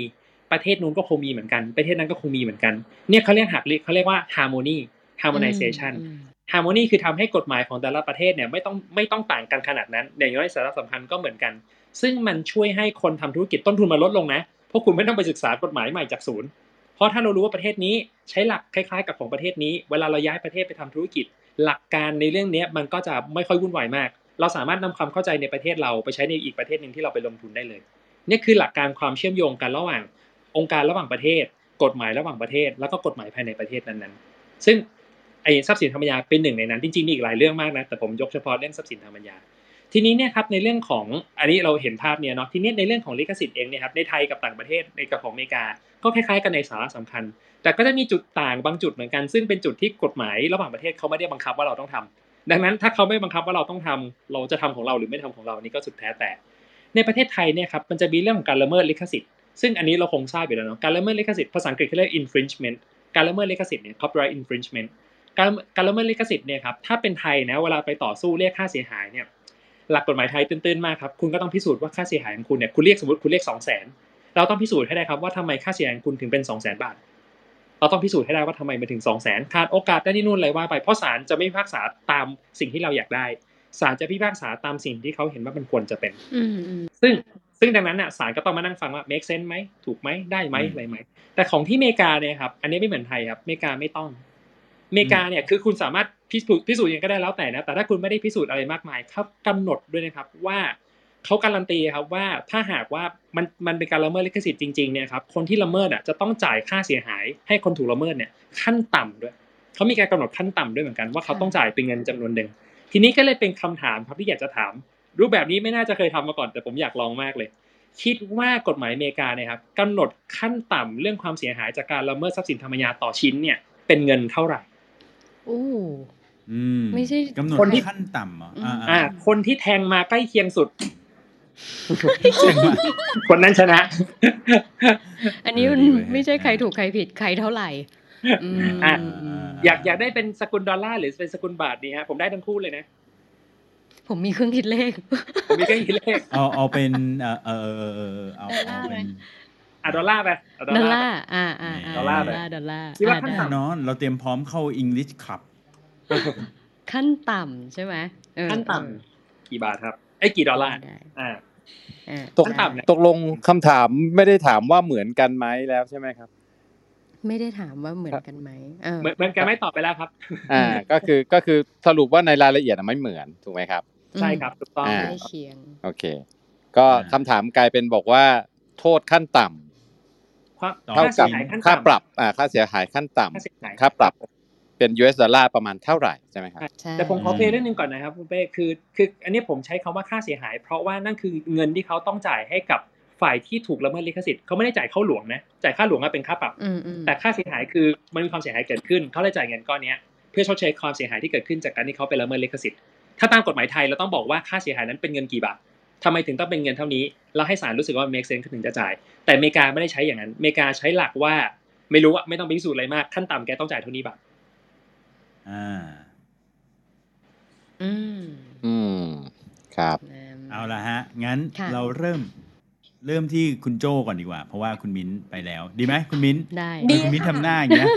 C: ประเทศนู้นก็คงมีเหมือนกัน ประเทศนั้นก็คงมีเหมือนกันเนี่ยเขาเรียกหลักเขาเรียกว่า harmony harmonization
B: อืม
C: harmony คือทำให้กฎหมายของแต่ละประเทศเนี่ยไม่ต้องไม่ต้องต่างกันขนาดนั้นอย่างน้อยสาระสำคัญก็เหมือนกัน ซึ่งมันช่วยให้คนทำธุรกิจต้นทุนมันลดลงนะเพราะคุณไม่ต้องไปศึกษากฎหมายใหม่จากศูนย์เพราะถ้าเรารู้ว่าประเทศนี้ใช้หลักคล้ายๆ กับของประเทศนี้ เวลาเราย้ายประเทศไปทำธุรกิจ หลักการในเรื่องนี้มันก็จะไม่ค่อยวุ่นวายมาก เราสามารถนำความเข้าใจในประเทศเราไปใช้ในอีกประเทศหนึ่งที่เราไปลงทุนได้เลย นี่คือหลักการความเชื่อมโยงกันระหว่าง องค์การระหว่างประเทศ กฎหมายระหว่างประเทศ แล้วก็กฎหมายภายในประเทศนั้นๆ ซึ่งไอ้ทรัพย์สินทางปัญญาเป็นหนึ่งในนั้น จริงๆมีอีกหลายเรื่องมากนะ แต่ผมยกเฉพาะเรื่องทรัพย์สินทางปัญญา ทีนี้เนี่ยครับในเรื่องของอันนี้เราเห็นภาพเนี่ยเนาะทีนี้ในเรื่องของลิขสิทธิ์เองเนี่ยครับในไทยกับต่างประเทศในกับของอเมริกา ก็คล้ายๆกันในสาระสำคัญ แต่ก็จะมีจุดต่างบางจุดเหมือนกัน ซึ่งเป็นจุดที่กฎหมายระหว่างประเทศเขาไม่ได้บังคับว่าเราต้องทำดังนั้นถ้าเขาไม่บังคับว่าเราต้องทำเราจะทำของเราหรือไม่ทำของเรานี่ก็สุดแท้แต่ ในประเทศไทยเนี่ยครับมันจะมีเรื่องของการละเมิดลิขสิทธิ์ซึ่งอันนี้เราคงทราบอยู่แล้วเนาะการละเมิดลิขสิทธิ์ภาษาอังกฤษเขาเรียก infringement การละเมิดลิขสิทธิ์เนี่ย copyright infringement การการละเมิดลิขสิทธิ์เนี่ยครับถ้าเป็นไทยนะเวลาไปต่อสู้เรียกค่าเสียหายเนี่ย หลักกฎหมายไทยตื้นๆมากครับคุณก็ต้องพิสูจน์ว่าค่าเสียหายของคุณเนี่ยคุณเรียกสมมติคุณเรียกสองแสนเราต้องพิสูจน์ให้ได้ครับว่าทำไมค่าเสียหายของคุณถึงเป็นสองแสนบาท เราต้องพิสูจน์ให้ได้ว่าทำไมมันถึงสองแสนขาดโอกาสได้นี่นู่นอะไรว่าไปเพราะศาลจะไม่พิพากษาตามสิ่งที่เราอยากได้ศาลจะพิพากษาตามสิ่งที่เขาเห็นว่ามันควรจะเป็น
B: อืมอืม
C: ซึ่งซึ่งดังนั้นน่ะศาลก็ต้องมานั่งฟังว่า make sense ไหมถูกไหมได้ไหม
A: อืม
C: อะไรไหมแต่ของที่อเมริกาเนี่ยครับอันนี้ไม่เหมือนไทยครับอเมริกาไม่ต้อง อเมริกาเนี่ยคือคุณสามารถพิสูจน์พิสูจน์ยังก็ได้แล้วแต่นะแต่ถ้าคุณไม่ได้พิสูจน์อะไรมากมายเขากำหนดด้วยนะครับว่าเขาการันตีครับว่าถ้าหากว่ามันมันเป็นการละเมิดลิขสิทธิ์จริงๆเนี่ยครับคนที่ละเมิดอะจะต้องจ่ายค่าเสียหายให้คนถูกละเมิดเนี่ยขั้นต่ำด้วยเขามีการกำหนดขั้นต่ำด้วยเหมือนกันว่าเขาต้องจ่ายเป็นเงินจำนวนหนึ่งทีนี้ก็เลยเป็นคำถามครับที่อยากจะถาม รูปแบบนี้ไม่น่าจะเคยทำมาก่อนแต่ผมอยากลองมากเลย คิดว่ากฎหมายอเมริกาเนี่ยครับกำหนดขั้นต่ำเรื่องความเสียหายจากการละเมิดทรัพย์สินธรรมยาต่อชิ้นเนี่ยเป็นเงินเท่าไหร่
B: อู้
A: อืม
B: ไม่ใช่
A: กำหนด
C: คนที่
A: ขั้นต่ำเหรอ
B: อืม
A: อ่า
C: อ่า คนที่แทงมาใกล้เคียงสุด
A: แจ้งมา
C: คนนั้นชนะ
B: อันนี้มัน
A: เออดีเว้ย
B: ไม่ใช่ใครถูกใครผิดใครเท่าไหร่อืม
C: อะ
B: อืม
C: อยากอยากได้เป็นสกุลดอลลาร์หรือเป็นสกุลบาทดีฮะผมได้ทั้งคู่เลยนะ
B: ผมมีเครื่องคิดเลข
C: ผมมีแค่คิดเลข
A: เอาเอาเป็นเออเออเออเออเออเอา
D: ดอลลาร์
A: เอา
D: ไหม
A: เป็น
C: อะดอลลาร์ไปเา
B: ดอลลาร์อ่าอ่าอ่า
C: ดอลลาร์ไป
B: ดอลลาร์
C: คิดว่า
B: อ่
C: ขั้น
B: ได้
C: ต่
A: แน่นอนเราเตรียมพร้อมเข้า English Club
B: ขั้นต่ำใช่ไหมเออ
C: ขั้นต่ำกี่บาทครับไอ้ยกี่ดอลลาร์
B: ได้
C: อ่า
B: อ่า
G: ตก
C: ขั้นต่ำเนี่ย
G: ตกลงคำถามไม่ได้ถามว่าเหมือนกันไหมแล้วใช่ไหมครับ
B: ไม่ได้ถามว่าเหมือนกันไหมเออ
C: เหมือนเหมือนกันไม่ตอบไปแล้วครับ
G: อ่า ก็คือก็คือสรุปว่าในรายละเอียดอะไม่เหมือนถูกไหมครับ
C: ใช่ครับถูกต้อง
G: อ่า
B: ใกล้เคียง
G: โอเค ก็คำถามกลายเป็นบอกว่า โทษขั้นต่ำ
C: ความ
A: ต่อ
G: เท่า
C: ค่า
G: กั
C: เสี
G: บ
C: ยหายขั้น
G: ค่า
C: ต่ำ
G: ปรับอ่าค่าเสียหายขั้นต่ำ
C: ค่าเสียหาย
G: ค่าปรับเป็น US ดอลลาร์ประมาณเท่าไหร่ใช่ไหมครับ
B: ใช่
C: แต่ผมขอเพลย์เรื่องหนึงก่อนนะครับคุณเป้คือคืออันนี้ผมใช้คำว่าค่าเสียหาย เพราะว่านั่นคือเงินที่เขาต้องจ่ายให้กับฝ่ายที่ถูกละเมิดลิขสิทธิ์เขาไม่ได้จ่ายเข้าหลวงนะจ่ายค่าหลวงอะเป็นค่าปรับ
B: อืมอืม
C: แต่ค่าเสียหายคือมันมีความเสียหายเกิดขึ้นเขาเลยจ่ายเงินก้อนเนี้ยเพื่อชดเชยความเสียหายที่เกิดขึ้นจากการที่เขาไปละเมิดลิขสิทธิ์ถ้าตามกฎหมายไทยเราต้องบอกว่าค่าเสียหายนั้นเป็นเงินกี่บาท ทำไมถึงต้องเป็นเงินเท่านี้ แล้วให้ศาลรู้สึกว่า make sense เขาถึงจะจ่าย แต่อเมริกาไม่ได้ใช้อย่างนั้นอเมริกาใช้หลักว่า ไม่รู้อะไม่ต้องไปพิสูจน์อะไรมาก ขั้นต่ำแกต้องจ่ายเท่านี้บาท
A: อ่า
B: อืม
G: อืม ครับ
B: นะ
A: เอาละฮะ งั้น
B: ค่ะ
A: เราเริ่ม เริ่มที่คุณโจก่อนดีกว่า เพราะว่าคุณมิ้นไปแล้ว ดีไหมคุณมิ้น
B: ได้
A: ทำไมคุณมิ้นทำหน้าอย่างเงี้ย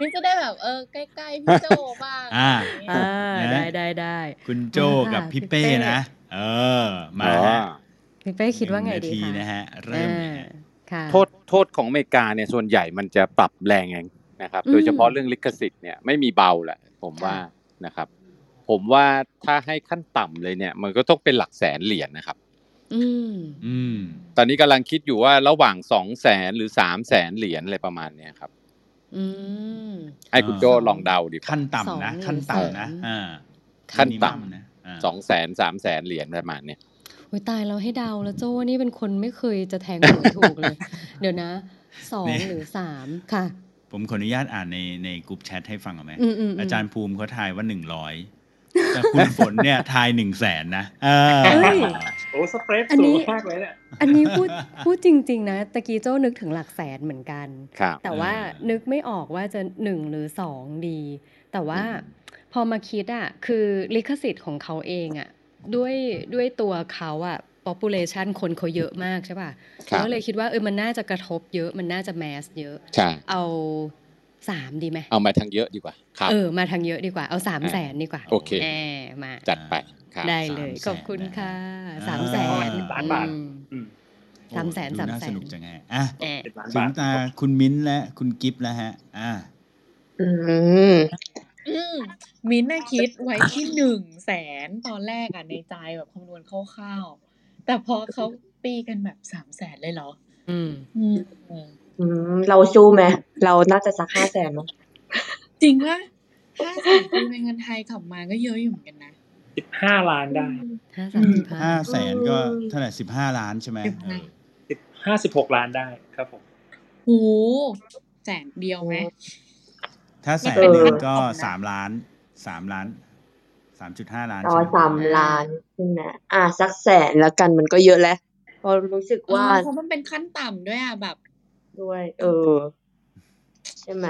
D: มิ้นจะได้แบบเออใกล้ๆพี่โจบ้าง
A: อ่า
D: อะไรอย่างเงี้ย
B: อ่าได้ได้ได้
A: คุณโจ
B: มาค่ะ
A: กับพี่
B: พี่
A: เป้
B: เป้
A: นะ เออ มา
G: อ๋อ
A: ฮะ
B: พี่เป้คิดว่าไง
A: หนึ่
B: ดี
A: นาที
B: คะ
A: นะฮะเริ่มเลย
B: อ่า
A: ฮะ
B: ค่ะ
G: โทษโทษของอเมริกาเนี่ยส่วนใหญ่มันจะปรับแรงเองนะครับ
B: อืม
G: โดยเฉพาะเรื่องลิขสิทธิ์เนี่ยไม่มีเบาแหละ ผมว่า
B: ค่ะ
G: นะครับ ผมว่าถ้าให้ขั้นต่ำเลยเนี่ย มันก็ต้องเป็นหลักแสนเหรียญนะครับ
B: อืม
A: อืม
G: ตอนนี้กำลังคิดอยู่ว่าระหว่างสองแสนหรือสามแสนเหรียญอะไรประมาณเนี้ยครับ
B: อืม
G: ให้คุณโจ
B: สอง
G: ลองเดาดีกว่า
A: ขั้น
B: สอง
A: ต่ำนะ
B: หรือ
A: ขั้นต่ำนะ
B: แสน
A: อ่า
G: ขั้นต่ำ
A: มิมนะอ่า
G: สองแสนสามแสนเหรียญประมาณเนี้ย
B: โอ้ยตายเราให้เดาแล้วโจ้นี่เป็นคนไม่เคยจะแทงหวยถูกเลย เดี๋ยวนะสองหรือสามค่ะ
A: ผมขออนุญาตอ่านในในกลุ่มแชทให้ฟังเอาไหม
B: อืมอืมม
A: อาจารย์ภูมิเขาทายว่าหนึ่งร้อยแต่คุณฝนเนี่ยทายหนึ่งแสนนะเออ
B: เฮ้ย
C: โอ้สเปรด
B: อัน
C: สู
B: นี้
C: งมากเลยเนี่ย
B: อันนี้พูดพูดจริง ๆ นะตะกี้โจ้นึกถึงหลักแสนเหมือนกัน
G: ครับ
B: แต่ว่านึกไม่ออกว่าจะหนึ่งหรือสองดี แต่ว่าพ อมาคิดอะคือลิขสิทธิ์ของเขาเองอะด้วยด้วยตัวเขาอะ population คนเขาเยอะมากใช่ป่ะ
G: ครับ
B: ก็เลยคิดว่าเออมันน่าจะกระทบเยอะมันน่าจะแมสเยอะ
G: ใช่
B: เอาสามดีไหม
G: เอามาทางเยอะดีกว่าครับ
B: เออมาทางเยอะดีกว่าเอาสามแสนดีกว่า
G: โอเค
B: แหมมา
G: จัดไปครับ
B: ได้เลย
A: 300,000
B: ขอบคุณค่ะ
A: นะ
B: สามแสน
C: ล้านบาท
B: อืม
C: อืม
B: สามแสน
A: โอ้
B: สาม
A: ดูน่า
B: แส
A: ส
B: น
A: นุกจังไงอะ
B: แหม
C: เจ็ดล้าน
A: ถึ
C: บางท
A: ตาคุณมิ้นท์และคุณกิฟต์แล้วฮะ อ่า
H: อืม
D: อื มมิ้นท์น่ะคิดไว้ที่หนึ่งแสนตอนแรกอะในใจแบบคำนวณคร่าวๆแต่พอเขาตีกันแบบสามแสนเลยเหรอ
B: อืม
D: อืมอืม
H: อืมเราสู้ไหมเราน่าจะสักห้าแสนมั้ง
D: จริงว่าห้าแสนตีเป็นเงินไทยกลับมาก็เยอะอยู่เหมือนกันนะ
C: สิบห้าล้านได้
B: ห้าสามสิบห้า
A: ห้าแสนก็เท่าไหร่สิบห้าล้านใช่ไหม
D: สิบ
A: เอ
D: ห้า
A: อ
C: สิบห้าสิบหกล้านได้ครับผม
D: โหูแสนเดียวไหม
A: ถ้าแสน
D: มันเป็น
A: หนึ่ง
D: ขั้น
A: ก็
D: ตอนนะ
A: สามล้าน สามล้านสามจุดห้าล้าน
H: อ๋อ
A: ใช่ไหม
H: สามล้านใช่ไหมอะสักแสนแล้วกันมันก็เยอะแล้วเพอรู้สึก
D: เอ
H: ว่า
D: อเพราะมันเป็นขั้นต่ำด้วยอะแบบ
H: ด้วย เออ ใช่ไหม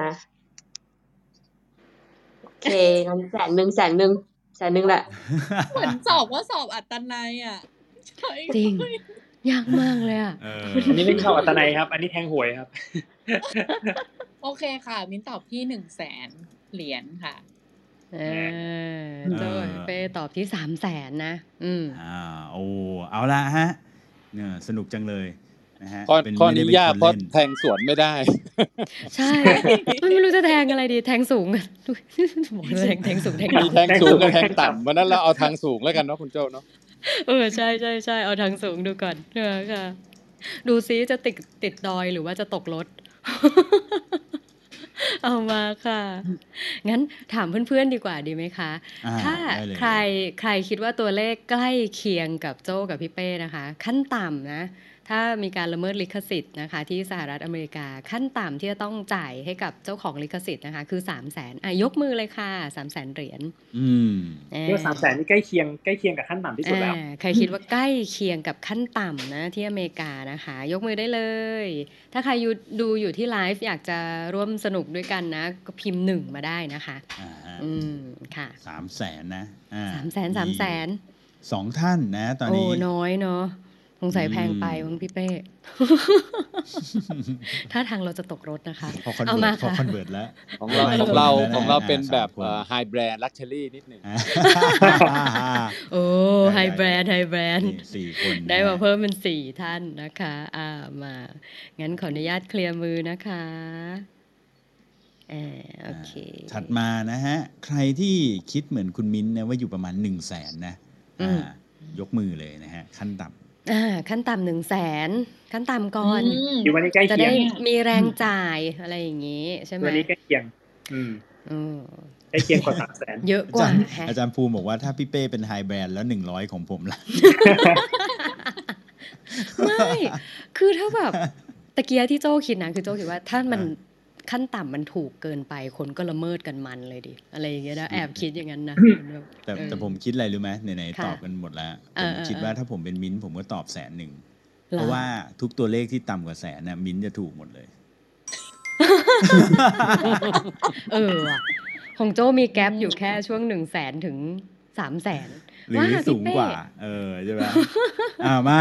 H: โอเคงั้นแสนหนึ่งแสนหนึ่งแสนหนึ่งแหละ
D: เหมือนสอบว่าสอบอัตนัยอะใช่
B: จริงยากมากเลยอะ
A: เออ
C: อันนี้ไม่ใช่อัตนัยครับ อันนี้แทงหวยครับ
D: โอเคค่ะ มิ้นตอบที่หนึ่งแสนเหรียญค่ะ
B: เออโจ้กับพี่เป้ตอบที่สามแสนนะ อืม
A: อ่าโอ้เอาละฮะเนี่ยสนุกจังเลยนะฮะ
G: ข้อ
A: เป็น
G: ข้อ
A: ไม่ได้
G: นี้
A: เป็น
G: ยาก
A: คน
G: เพราะ
A: เล่น
G: แทงสวนไม่ได้
B: ใช่ไม่รู้จะแทงอะไรดี แทงสูงบอกเลยแทงแทงสูงแทง
G: มี
B: ต่ำ
G: แทงสูงกับแทงต่ำวันนั้นเราเอาทางสูงแล้วกันเนาะคุณโจเนาะ
B: เออใช่ใช่ใช่เอาทางสูงดูก่อนเออค่ะ ดูซิจะติดติดดอยหรือว่าจะตกรถ เอามาค่ะ งั้นถามเพื่อนๆดีกว่าดีไหมคะ
A: อ่า
B: ถ้า
A: ได้เลย
B: ใครใครคิดว่าตัวเลขใกล้เคียงกับโจ้กับพี่เป้นะคะ ขั้นต่ำนะ ถ้ามีการละเมิดลิขสิทธิ์นะคะที่สหรัฐอเมริกาขั้นต่ำที่จะต้องจ่ายให้กับเจ้าของลิขสิทธิ์นะคะคือ3 0 0แสนอะยกมือเลยค่ะ3 0 0แสนเหรียญ
A: อืม
B: อ่
C: นี่ว่าสามแสนนี่ใกล้เคียงใกล้เคียงกับขั้นต่ำที่สุดแล้ว
B: อ่าใครคิดว่าใกล้เคียงกับขั้นต่ำนะที่อเมริกานะคะ ยกมือได้เลย ถ้าใครอยู่ดูอยู่ที่ไลฟ์อยากจะร่วมสนุกด้วยกันนะก็พิมพ์หนึ่งมาได้นะคะ
A: อ่าฮะ
B: อืมค่ะ
A: สามแสนนะอ่า
B: สามแสนสามแสน
A: สองท่านนะ ตอน
B: โอ้
A: นี้
B: น้อยเนาะ สงสัย
A: อืม
B: แพงไปมั้งพี่เป้ถ้าทางเราจะตกรถนะคะ
A: พอคอน
B: เอา
A: เวิ
B: มา
A: ร์ตพอ
B: ค่ะ
A: คอนเวิร์ตแล้ว
G: ของเรา
A: ไม่
G: ของเรา
A: ไม่
G: ของเราเป็น
A: อ่า
G: แบบ
A: สามคน
G: ไฮแบรนด์ลักชัวรี่นิดหนึ่ง
A: อ่า
B: โอ้
A: ได้
B: ไฮ
A: ได้
B: แบรนด์ไฮแบรนด์
A: นี่สี่คน
B: ได้
A: นะ
B: มา
A: ฮะ
B: เพิ่มเป็นสี่ท่านนะคะอ่ามางั้นขออนุญาตเคลียร์มือนะคะอ่าโอเค
A: ถัดมานะฮะ ใครที่คิดเหมือนคุณมิ้นท์นะว่าอยู่ประมาณหนึ่งแสนนะ
B: อืม
A: อ่ายกมือเลยนะฮะ ขั้นต่ำ
B: อ่าขั้นต่ำหนึ่งแสนขั้นต่ำก่อน
D: อืม
C: คิดว่านี่ใกล้
B: จะ
C: เคีย
B: ได้
C: ง
B: มีแรงจ่ายอะไรอย่างนี้ใช่ไหม
C: วันนี้ใกล้เคียง อืม
B: อืม
C: ใกล้เคียงกว่าสามแสน
B: เยอะ
A: อาก
B: ว่า
A: จารย์
B: แฮะ
A: อาจารย์ภูมิบอกว่าถ้าพี่เป้เป็นไฮแบรนด์แล้วหนึ่งร้อยของผมล่ะ
B: ไม่ คือถ้าแบบ ตะเกียที่โจ้คิดนะคือโจ้คิดว่าถ้ามัน
A: อ่า
B: ขั้นต่ำมันถูกเกินไปคนก็ละเมิดกันมันเลยดิอะไรอย่างเงี้ยนะแอบคิดอย่างนั้นนะ
A: แต่
B: เออ
A: แต่ผมคิดอะไรรู้ไหมไหนๆ
B: ค่ะ
A: ตอบกันหมดแล้ว
B: เอ
A: ผ
B: อ
A: ม
B: เออ
A: คิดว่า
B: เออ
A: ถ้าผมเป็นมิ้นท์ผมก็ตอบแสนหนึ่ง
B: หรอ
A: เพราะว่าทุกตัวเลขที่ต่ำกว่าแสนน่ะมิ้นท์จะถูกหมดเลย
B: เออว่ะของโจมีแกลบอยู่แค่ช่วงหนึ่งแสนถึงสามแสน
A: หรือ
B: ว่าพี่
A: สูงกว่า
B: เป้
A: เออใช่ไหมอ่ามา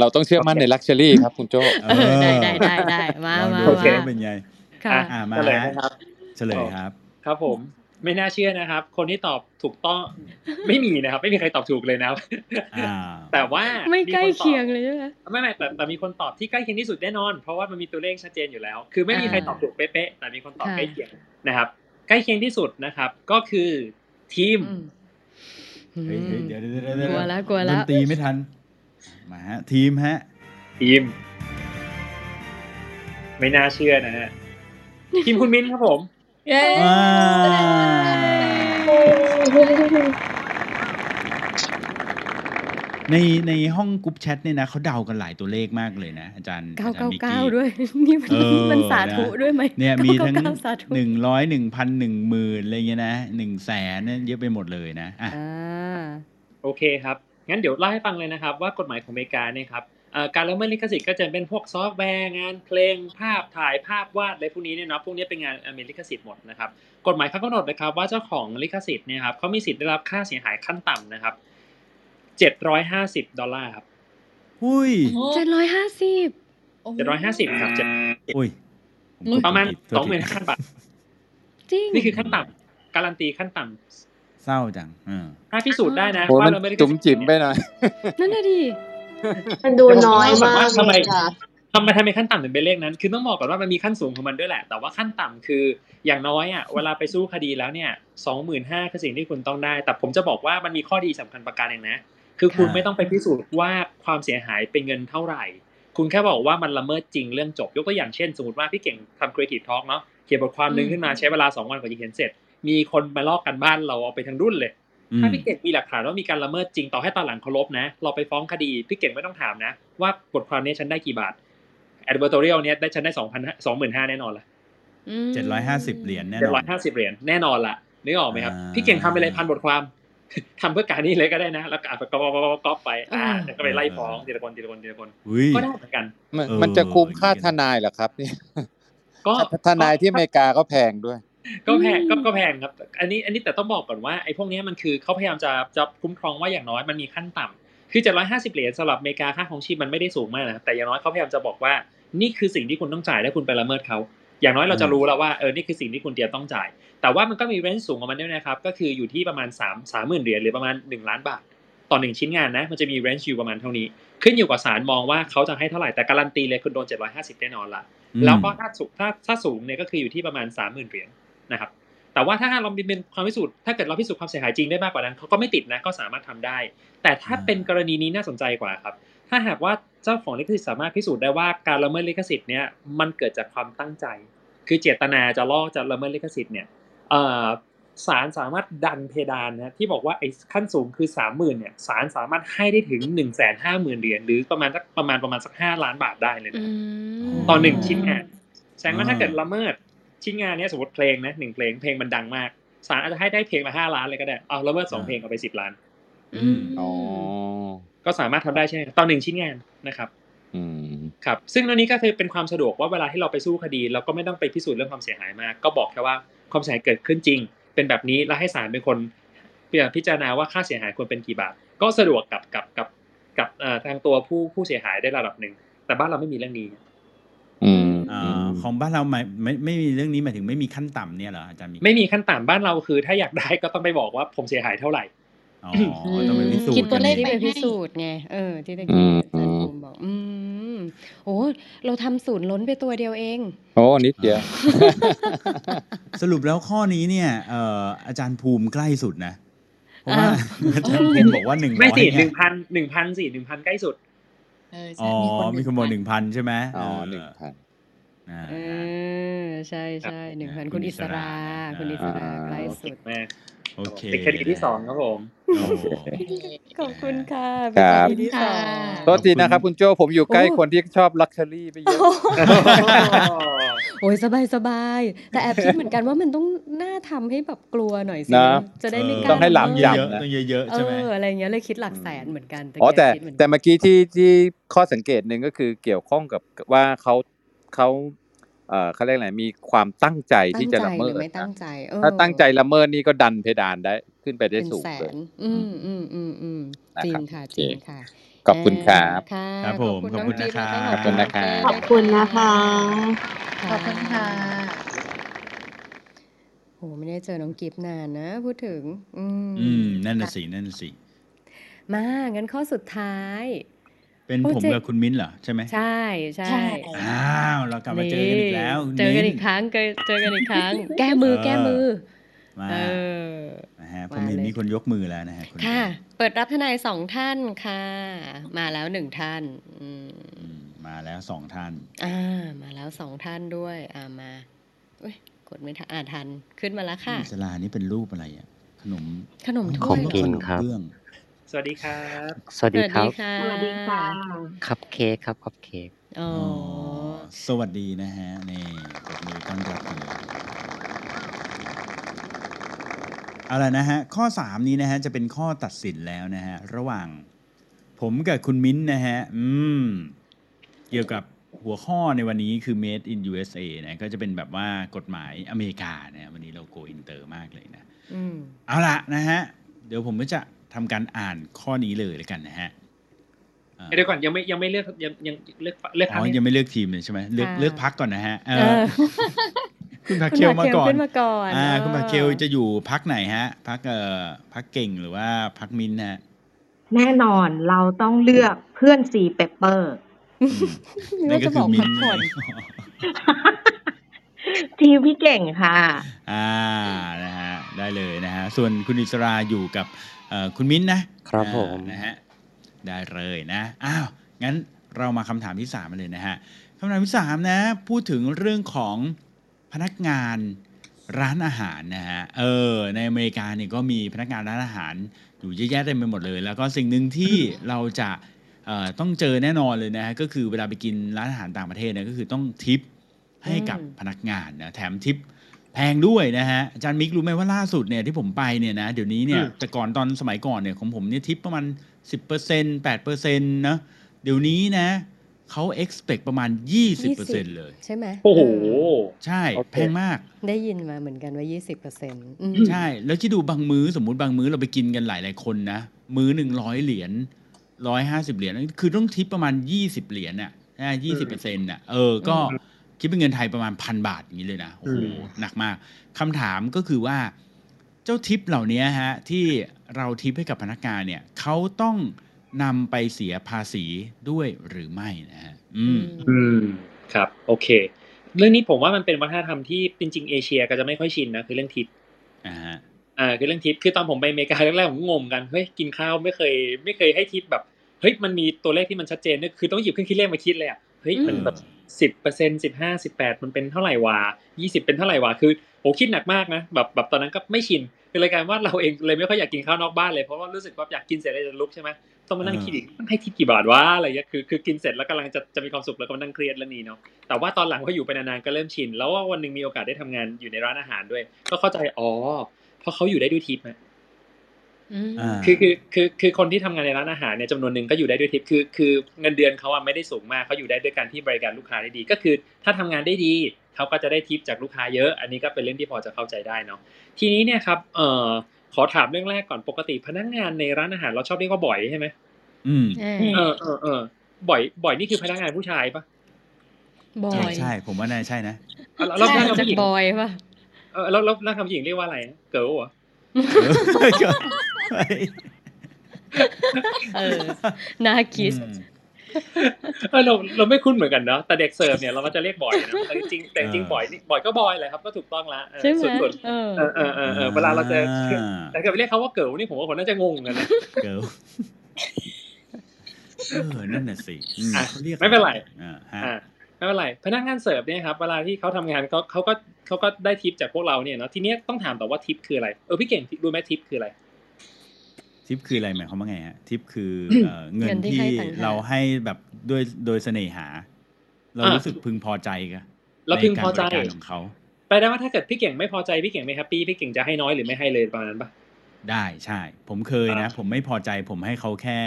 G: เราต้องเชื่อมั่นในลักชัวรี่ครับคุณโจ
B: เออได้ได้ได้ได้มา
A: ลอง
B: มา
A: ดู
C: โอเค
A: ว่าเป็นไง
B: ค่ะ
A: อ่ามา
C: เฉลยนะครับ
A: เฉลยครับ
C: ครับผม ไม่น่าเชื่อนะครับ คนที่ตอบถูกต้องไม่มีนะครับ ไม่มีใครตอบถูกเลยนะครับ
A: อ่า
C: แต่ว่า
B: ไม่ใกล้
C: คนตอบ
B: เคียงเลยใช่ไหม
C: ไม่ไม่แต่แต่มีคนตอบที่ใกล้เคียงที่สุดแน่นอน เพราะว่ามันมีตัวเลขชัดเจนอยู่แล้ว คือไม่มีใครตอบถูกเป๊ะๆแต่มีคนตอบ
B: ค่ะ
C: ใกล้เคียงนะครับ ใกล้เคียงที่สุดนะครับ ก็คือทีม
B: อืม
A: เฮ้ยเฮ้ยเดี๋ยวเดี๋ยวเดี๋ยวเดี๋ยว
B: กลัวแล้วกลัวแล้ว
A: ดนตรีไม่ทันมาฮะทีมฮะ
C: ทีม ไม่น่าเชื่อนะฮะ ทีมคุณมิ้นครับผม
D: เย้
A: ว้าในในห้องกรุ๊ปแชทเนี่ยนะเขาเดากันหลายตัวเลขมากเลยนะ อาจารย์
B: เก้า
A: อาจาร
B: เก้า
A: ย์มิก
B: เก้า
A: กี้
B: ด้วย นี่มัน
A: เออ
B: มันสาธุ
A: นะ
B: ด้วยไหม
A: เนี่ยมีทั้ง
B: เก้าเก้าสาธุ
A: หนึ่งร้อยหนึ่งพันหนึ่งหมื่นอะไรเงี้ยนะหนึ่งแสนเนี่ยเยอะไปหมดเลยนะอะ
B: อ่า
C: โอเคครับ งั้นเดี๋ยวเล่าให้ฟังเลยนะครับว่ากฎหมายของอเมริกาเนี่ยครับเอ่อ การละเมิดลิขสิทธิ์ก็จะเป็นพวกซอฟต์แวร์งานเพลงภาพถ่ายภาพวาดอะไรพวกนี้เนี่ยเนาะพวกนี้เป็นงานอันมีลิขสิทธิ์หมดนะครับกฎหมายเขากำหนดนะครับว่าเจ้าของลิขสิทธิ์เนี่ยครับเขามีสิทธิ์ได้รับค่าเสียหายขั้นต่ำนะครับเจ็ดร้อยห้าสิบดอลลาร์ครับ
A: หุ้ย
B: เจ็ดร้อยห้าสิบ
C: เจ็ดร้อยห้าสิบครับเจ็ด
A: อุ้ยผมกด
C: ประมาณ
A: ผิดโท
C: ส
A: ษ
C: องหมื่น
A: ที
C: ห้าบาท
B: จริง
C: นี่คือขั้นต่ำการันตีขั้นต่ำ
A: เศร้าจังเออ
C: ถ้าพิสูจน์ได้นะ
G: โห
C: ว่า
G: มัน
C: ละเมิดลิข
G: จุ๋ม
C: สิทธิ์
G: จิ๋มไป
C: เนี่ย
G: หน่อย
B: นั่นน่ะดิ
H: มันดูน้อยมาก
C: ทำไม
H: เลยค่ะ
C: ทำไมทำไมขั้นต่ำถึงเป็นเลขนั้น คือต้องบอกก่อนว่ามันมีขั้นสูงของมันด้วยแหละ แต่ว่าขั้นต่ำคืออย่างน้อยอะเวลาไปสู้คดีแล้วเนี่ยสองหมื่นห้าคือสิ่งที่คุณต้องได้ แต่ผมจะบอกว่ามันมีข้อดีสำคัญประการหนึ่งนะ คือคุณ
A: ค่ะ
C: ไม่ต้องไปพิสูจน์ว่าความเสียหายเป็นเงินเท่าไหร่ คุณแค่บอกว่ามันละเมิดจริงเรื่องจบ ยกตัวอย่างเช่น สมมติว่าพี่เก่งทำ Creative Talk เนาะ เขียนบทความหนึ่งขึ้นมาใช้เวลาสองวันกว่าจะเขียนเสร็จ มีคนมาลอกกันบ้านเราเอาไปทั้งรุ่นเลย
A: อืม
C: ถ้าพี่เก่งมีหลักฐานว่ามีการละเมิดจริงต่อให้ตอนหลังเคารพนะ เราไปฟ้องคดีพี่เก่งไม่ต้องถามนะ ว่าบทความนี้ฉันได้กี่บาท advertorial เนี้ยได้ฉันได้สองพันสองหมื่นห้าแน่นอนละ
B: อืม
A: เจ็ดร้อยห้าสิบเหรียญแน่
C: เจ็
A: น
C: ด
A: อ
C: ร้อนยห้าสิบเหรียญแน่นอนละนึกออกไหมครับ
A: อ่า
C: พี่เก่งทำไปเลยพันบทความทำเพื่อการนี้เลยก็ได้นะ แล้วก็อ่านก๊อปก๊อปก๊อปก๊อปไปอ่าแล้วก็ไปไล่ฟ้องทีละคนทีละคนทีละคน
A: อุ้ย
C: ก็ได้เหมือนกัน
G: มัน
A: เออ
G: มันจะคุ้มค่า
A: อย่างนี้
G: ทนายเหรอครับเนี่ย
C: ก็
G: ทนายที่อเมริกาก็แพงด้วย
C: ก็แพงก็ก็แพงครับ อันนี้อันนี้แต่ต้องบอกก่อนว่าไอ้พวกเนี้ยมันคือเขาพยายามจะจะคุ้มครองว่าอย่างน้อยมันมีขั้นต่ำคือ750เหรียญสำหรับอเมริกาค่าของชีพมันไม่ได้สูงมากนะแต่อย่างน้อยเขาพยายามจะบอกว่านี่คือสิ่งที่คุณต้องจ่ายถ้าคุณไปละเมิดเขาอย่างน้อยเราจะรู้แล้วว่าเออนี่คือสิ่งที่คุณเตรียมต้องจ่าย แต่ว่ามันก็มีเรนจ์สูงของมันด้วยนะครับ ก็คืออยู่ที่ประมาณ3 3 0,000เหรียญหรือประมาณ 1 ล้านบาท ต่อหนึ่งชิ้นงานนะ มันจะมีเรนจ์อยู่ประมาณเท่านี้ ขึ้นอยู่กับศาลมองว่าเขาจะให้เท่าไหร่ แต่การันตีเลยคุณโดน 750แน่นอนละ
A: อืม
C: แล้วก็ถ้าสูงถ้าถ้าสูงเนี่ยก็คืออยู่ที่ประมาณ 30,000เหรียญ นะครับแต่ว่าถ้าเราเป็นความพิสูจน์ถ้าเกิดเราพิสูจน์ความเสียหายจริงได้มากกว่านั้นเขาก็ไม่ติดนะก็สามารถทำได้ แต่ถ้าเป็นกรณีนี้น่าสนใจกว่าครับ ถ้าหากว่าเจ้าของลิขสิทธิ์สามารถพิสูจน์ได้ว่าการละเมิดลิขสิทธิ์เนี่ยมันเกิดจากความตั้งใจ คือเจตนาจะล่อจะละเมิดลิขสิทธิ์เนี่ยเอ่อศาลสามารถดันเพดานนะที่บอกว่าไอ้ขั้นสูงคือสามหมื่นเนี่ยศาลสามารถให้ได้ถึงหนึ่งแสนห้าหมื่นเหรียญหรือประมาณสักประมาณประมาณสักห้าล้านบาทได้เลย
B: อื
C: นะ
B: ม
C: ต่อหนึ่งชิ้นงานแสดงว่า
A: อ่า
C: ถ้าเกิดละเมิด ชิ้นงานเนี้ยสมมติเพลงนะหนึ่งเพลงเพลงมันดังมากศาลอาจจะให้ได้เพลงละห้าล้านเลยก็ได้เอาละเมิดสองเพลงเอาไปสิบล้าน
B: อืม
G: อ๋อ
C: ก็สามารถทำได้ใช่ไหมต่อหนึ่งชิ้นงานนะครับ
G: อืม
C: ครับซึ่งเรื่องนี้ก็คือเป็นความสะดวกว่าเวลาที่เราไปสู้คดี เราก็ไม่ต้องไปพิสูจน์เรื่องความเสียหายมาก ก็บอกแค่ว่าความเสียหายเกิดขึ้นจริง เป็นแบบนี้แล้วให้ศาลเป็นคนพิจารณาว่าค่าเสียหายควรเป็นกี่บาท ก็สะดวกกับกับกับกับเอ่อทางตัวผู้ผู้เสียหายได้ระดับหนึ่งแต่บ้านเราไม่มีเรื่องนี้
G: อืม
A: อ่า ของบ้านเราไม่ไม่ไม่มีเรื่องนี้หมายถึงไม่มีขั้นต่ำเนี่ยเหรออาจารย์มิก
C: ไม่มีขั้นต่ำบ้านเราคือ ถ้าอยากได้ก็ต้องไปบอกว่าผมเสียหายเท่าไหร่
A: อ๋อต้องไปพิสูจ
D: คิด
A: น์
D: ตั
A: กั
D: วนเลข
B: ที่
A: เอง
B: ไปพิสูจน์ไงเออที่ตะกี้อาจารย์ภูมิบอก อืมโอ้เราทำศูนย์ล้นไปตัวเดียวเอง
G: โอ้นิดเดียว
A: สรุปแล้วข้อนี้เนี่ยเอ่ออาจารย์ภูมิใกล้สุดนะเพราะว่า
B: อ้าว
A: อาจารย์ภูมิบอกว่าหนึ่งร้
C: ไม่
A: อย
C: สิห
A: เนี่
C: นึ่
A: ย
C: งพันหนึ่งพันสี่หนึ่งพันใกล้สุด
D: เออ
A: อ๋
D: ใช่
A: อมีคนบอกหนึ่งพันใช่ไหม
G: อ๋อ
A: เห
G: นึ่งพัน
A: อ่า
B: เออใช่ใช่หนึ่งพัน
A: คุ
B: คุณ
A: ณอิ
B: อิส
A: สรา
B: รา คุณอิสรา
G: อ่า
B: ใกล้สุ
C: เก่
B: ด
C: งมาก
A: โอเค
C: เป็นคดีที่สองครับผม
A: โอ้โห
B: ขอบคุณค่ะ
G: ครับ
B: เป็นคดีที่สอง
G: โทษทีนะครับ คุณโจผมอยู่ใกล้
B: โอ้
G: คนที่ชอบลักชัวรี่ไปเยอะ
B: โอ้ ยสบายสบายแต่แอบคิดเหมือนกันว่ามันต้องน่าทำให้แบบกลัวหน่อยสิ
G: นะ
B: จะได้ไม่ก
G: ต้
B: ล้า
G: องให้หลาม
B: เยำ
A: เยอะๆต้องเยอะๆ
B: เอ
A: ใช่ไหม
B: ออะไรเงี้ยเลยคิดหลักแสนเหมือนกัน
G: อ๋อแต่
B: คิดเหมือนกัน
G: แต่เมื่อกี้ที่ที่ข้อสังเกตหนึ่งก็คือเกี่ยวข้องกับว่าเขาเขาเอ่อเขาเรียกอะไรมีความตั้งใจที่จะละเมิ
B: ตั้งใจห
G: ด
B: รือไม่ตั้
G: นะ
B: งใจเออ
G: ถ้าตั้งใจละเมิดนี่ก็ดันเพดานได้ขึ้นไปได้
B: เป็น
G: สูง
B: แส
G: เลย
B: นอืมอืมอืมอืม
G: นะ
B: จริ
G: ครั
B: ง
G: บ
B: ค่ะ
G: โอเค
B: จริงค่ะ
G: ขอบคุณครับ
B: ค่ะ
A: ครับผมขอบคุณ
B: น้งจิ๊
A: นะครับ
B: แล้วก็
G: ขอบคุณนะครับ
B: น้งเต้ด้วย
H: ขอบคุณนะคะ
D: ขอบคุณค่ะ
B: โหไม่ได้เจอน้องกิฟต์นานนะ พูดถึง อื
A: อืม
B: ม
A: นั่นน่ะ
B: ค่ะ
A: สินั่นน่ะสิ
B: มางั้นข้อสุดท้าย
A: เป็น
B: โอ้
A: ผม
B: เจ
A: กับคุณมิ้นเหรอใช่ไหม
B: ใช่ใช่
D: ใช่
A: อ้าวเรากลับมาเจอกันอีกแล้วคุณ
B: เจอกัน
A: มิ้
B: อีกครั้งเจอเจอกันอีกครั้ง แก้มือ
A: เออ
B: แก้มือ
A: มา
B: เออ
A: นะ ฮะผม
B: มา
A: เห็น
B: เลย
A: มีคนยกมือแล้วนะฮะคุณ
B: ค่ะ
A: มิ้น
B: เปิดรับทนายสองท่านค่ะ มาแล้วหนึ่งท่านอืม
A: อืมมาแล้วสองท่าน
B: อ่ามาแล้วสองท่านด้วยอ่ามาอุ้ยกดไม่ทันอ่าทันขึ้นมาแล้วค่ะ
A: อิสลานี่เป็นรูปอะไรอะขนม
B: ขนม
A: อ๋อ
B: ถ้วย
I: ของกินครับ
A: ขมเบื้อง
C: สวัสดีครับ
I: สวัส
B: ส
I: ดี
B: วัส
I: ครั
B: ดี
I: บ
B: ค่ะ
H: สวัสดีค่ะ
I: คัพเค้กครับคัพเค้ก
B: อ๋อ
A: อ๋อสวัสดีนะฮะนี่ปรบมือต้อนรับเลย เอาละนะฮะข้อสามนี้นะฮะจะเป็นข้อตัดสินแล้วนะฮะระหว่าง ผมกับคุณมิ้นท์นะฮะอืมเกี่ยวกับหัวข้อในวันนี้คือ made in USA นะก็จะเป็นแบบว่ากฎหมายอเมริกานะวันนี้เราโกอินเตอร์มากเลยนะ
B: อืม
A: เอาละนะฮะเดี๋ยวผมก็จะทำการอ่านข้อนี้เลยแล้วกันนะฮะอ่า
C: เดี๋ยวก่อนยังไม่ยังไม่เลือกยังยังเลือกเลือก
A: อ๋
C: พัก
A: อ
C: ไม่
A: ยังไม่เลือกทีมเลยใช่ไหมเลือก
B: ค่ะ
A: เลือกพรรคก่อนนะฮะเอ
B: เอ
A: อ
B: อ
A: คุณผัก
B: คุณ
A: เคล
B: ผัก
A: มา
B: เคล
A: ก่อน
B: ขึ้นมาก่อน
A: อ่า
B: เออ
A: คุณผักเคลจะอยู่พรรคไหนฮะพรรคเอ่อพรรคเก่งหรือว่าพรรคมิ้นท์ฮะ
H: แน่นอนเราต้องเลือกเพื่อนซีเปเปอร์
A: อืม
B: นึก
A: นั่
B: ว่านจะ
A: ก็
B: บ
A: คือ
B: อก
A: มิ
B: พั
A: น
B: ก
A: ท์
B: ผ่อน
H: ทีมพี่เก่งค่ะ
A: อ่านะฮะได้เลยนะฮะส่วนคุณอิสราอยู่กับเอ่อคุณมิ้นท์นะครับอ่า
I: ผม
A: นะฮะได้เลยนะอ้าวงั้นเรามาคำถามที่สามมาเลยนะฮะคำถามที่สามนะ พูดถึงเรื่องของ พนักงานร้านอาหารนะฮะ เออ ในอเมริกาเนี่ยก็มีพนักงานร้านอาหารอยู่เยอะแยะเต็มไปหมดเลย แล้วก็สิ่งหนึ่งที่เราจะเอ่อต้องเจอแน่นอนเลยนะฮะ ก็คือเวลาไปกินร้านอาหารต่างประเทศเนี่ยก็คือต้องทิปให้กับ
B: อืม
A: พนักงานนะแถมทิปแพงด้วยนะฮะอาจารย์มิกรู้ไหมว่าล่าสุดเนี่ยที่ผมไปเนี่ยนะเดี๋ยวนี้เนี่ยแต่ก่อนตอนสมัยก่อนเนี่ยของผมเนี่ยทิปประมาณ 10% 8%นะเดี๋ยวนี้นะ เขา expect ประมาณ 20%เลย
B: ใช่ไหม
C: โอ้โห
B: เออ
A: ใช่
C: โอเค
A: แพงมาก
B: ได้ยินมาเหมือนกันว่า 20%เปอร์เซ็นต์
A: ใช่ แล้วที่ดูบางมื้อสมมุติบางมื้อเราไปกินกันหลายๆคนนะ มื้อหนึ่งร้อยเหรียญร้อยห้าสิบเหรียญคือต้องทิปประมาณ 20 เหรียญน่ะยี่สิบเปอร์เซ็นต์น่ะเออ ก็คิดเป็นเงินไทยประมาณพันบาทอย่างนี้เลยนะโอ้โห
C: อืม
A: หนักมากคำถามก็คือว่า เจ้าทิปเหล่านี้ฮะที่เราทิปให้กับพนักงานเนี่ยเขาต้อง นำไปเสียภาษีด้วยหรือไม่นะฮะอืม
C: อืมครับโอเค เรื่องนี้ผมว่ามันเป็นวัฒนธรรมที่จริงๆเอเชียก็จะไม่ค่อยชินนะคือเรื่องทิป
A: อ่าฮะ
C: อ่าคือเรื่องทิปคือตอนผมไปอเมริกาแรกๆผมก็งงกันเฮ้ยกินข้าวไม่เคย ไม่เคยให้ทิปแบบเฮ้ยมันมีตัวเลขที่มันชัดเจนเนี่ยคือต้องหยิบเครื่องคิดเลขมาคิดเลยอะเฮ้ยมันแบบสิบเปอร์เซ็นสิบห้าสิบแปดมันเป็นเท่าไหร่วะยี่สิบเป็นเท่าไหร่วะคือโหคิดหนักมากนะแบบแบบตอนนั้นก็ไม่ชิน เป็นรายการว่าเราเองเลยไม่ค่อยอยากกินข้าวนอกบ้านเลยเพราะว่ารู้สึกว่าอยากกินเสร็จแล้วจะลุกใช่ไหมต้องมานั่งคิดอีกต้องให้ทิปกี่บาทวะอะไรเงี้ยคือคือกินเสร็จแล้วกำลังจะจะมีความสุขแล้วก็มานั่งเครียดแล้วนี่เนาะแต่ว่าตอนหลังพออยู่ไปนานๆก็เริ่มชิน แล้วว่าวันหนึ่งมีโอกาสได้ทำงานอยู่ในร้านอาหารด้วย ก็เข้าใจอ๋อเพราะเขาอยู่ได้ด้วยทิปนะ
B: อืม
A: อ่า
C: คือคือคือคือคนที่ทำงานในร้านอาหารเนี่ยจำนวนหนึ่งก็อยู่ได้ด้วยทิปคือคือเงินเดือนเขาอะไม่ได้สูงมากเขาอยู่ได้ด้วยการที่บริการลูกค้าได้ดี ก็คือ ถ้าทำงานได้ดี เขาก็จะได้ทิปจากลูกค้าเยอะ อันนี้ก็เป็นเรื่องที่พอจะเข้าใจได้เนาะทีนี้เนี่ยครับเอ่อขอถามเรื่องแรกก่อนปกติพนักงานในร้านอาหารเราชอบเรียกว่าบ๋อยใช่ไหม
A: อืม
B: อ่า
C: เออเออเออบ๋อย บ๋อยนี่คือพนักงานผู้ชายปะ
B: บอ
A: ใช่
B: ย
A: ใช่ผมว่าน่าใช่นะ
C: อะแล้วแล้ว
B: ใช่
C: แล้ว
B: จาก
C: ผู้หญิง
B: บอยป่ะ
C: เออแล้วแล้วแล้วทำผู้หญิงเรียกว่าอะไร girl เหรอ
A: เออก็เฮ้ย
B: เออน่าคิด
A: อืม
C: เออเราเราไม่คุ้นเหมือนกันเนาะแต่เด็กเสิร์ฟเนี่ยเราก็จะเรียกบ๋อยนะแต่จริงๆแต่จริงๆบ๋อยนี่บ๋อยก็บ๋อยแหละครับก็ถูกต้องละเออ
B: ใช่ไหม
C: ส่วนส่วน
B: เออ
C: เออเออเออเออเวลาเราเจอ
A: อ่า
C: แต่เกิดไปเรียกเขาว่า girl นี่ผมว่าคนน่าจะงงเหมือนกันนะ
A: girlเออนั่นน่ะสิอืม
C: อะ
A: เขาเรียก
C: ไม่เป็นไร
A: อ่าฮะ
C: อ่าไม่เป็นไรพนักงานเสิร์ฟเนี่ยครับเวลาที่เขาทำงานเขาเขาก็เขาก็ได้ทิปจากพวกเราเนี่ยเนาะทีเนี้ยต้องถามต่อว่าทิปคืออะไรเออพี่เก่งรู้ไหมทิปคืออะไร
A: ทิปคืออะไรหมายความว่าไงฮะทิปคือเอ่อเงิ
B: เงิ
A: น
B: นที่
A: ที่
B: ให้ต่างหาก
A: เราให้แบบด้วยโดยเสน่หา เรา
C: อะ
A: รู้สึกพึงพอใจกัน
C: เราพึงพอใจ
A: ในการบริการของเขา
C: แปลได้ว่าถ้าเกิดพี่เก่งไม่พอใจพี่เก่งไม่ happy พี่เก่งจะให้น้อยหรือไม่ให้เลยประมาณนั้นปะ
A: ได้ใช่ ผมเคยนะ ผมไม่พอใจผมให้เขาแค่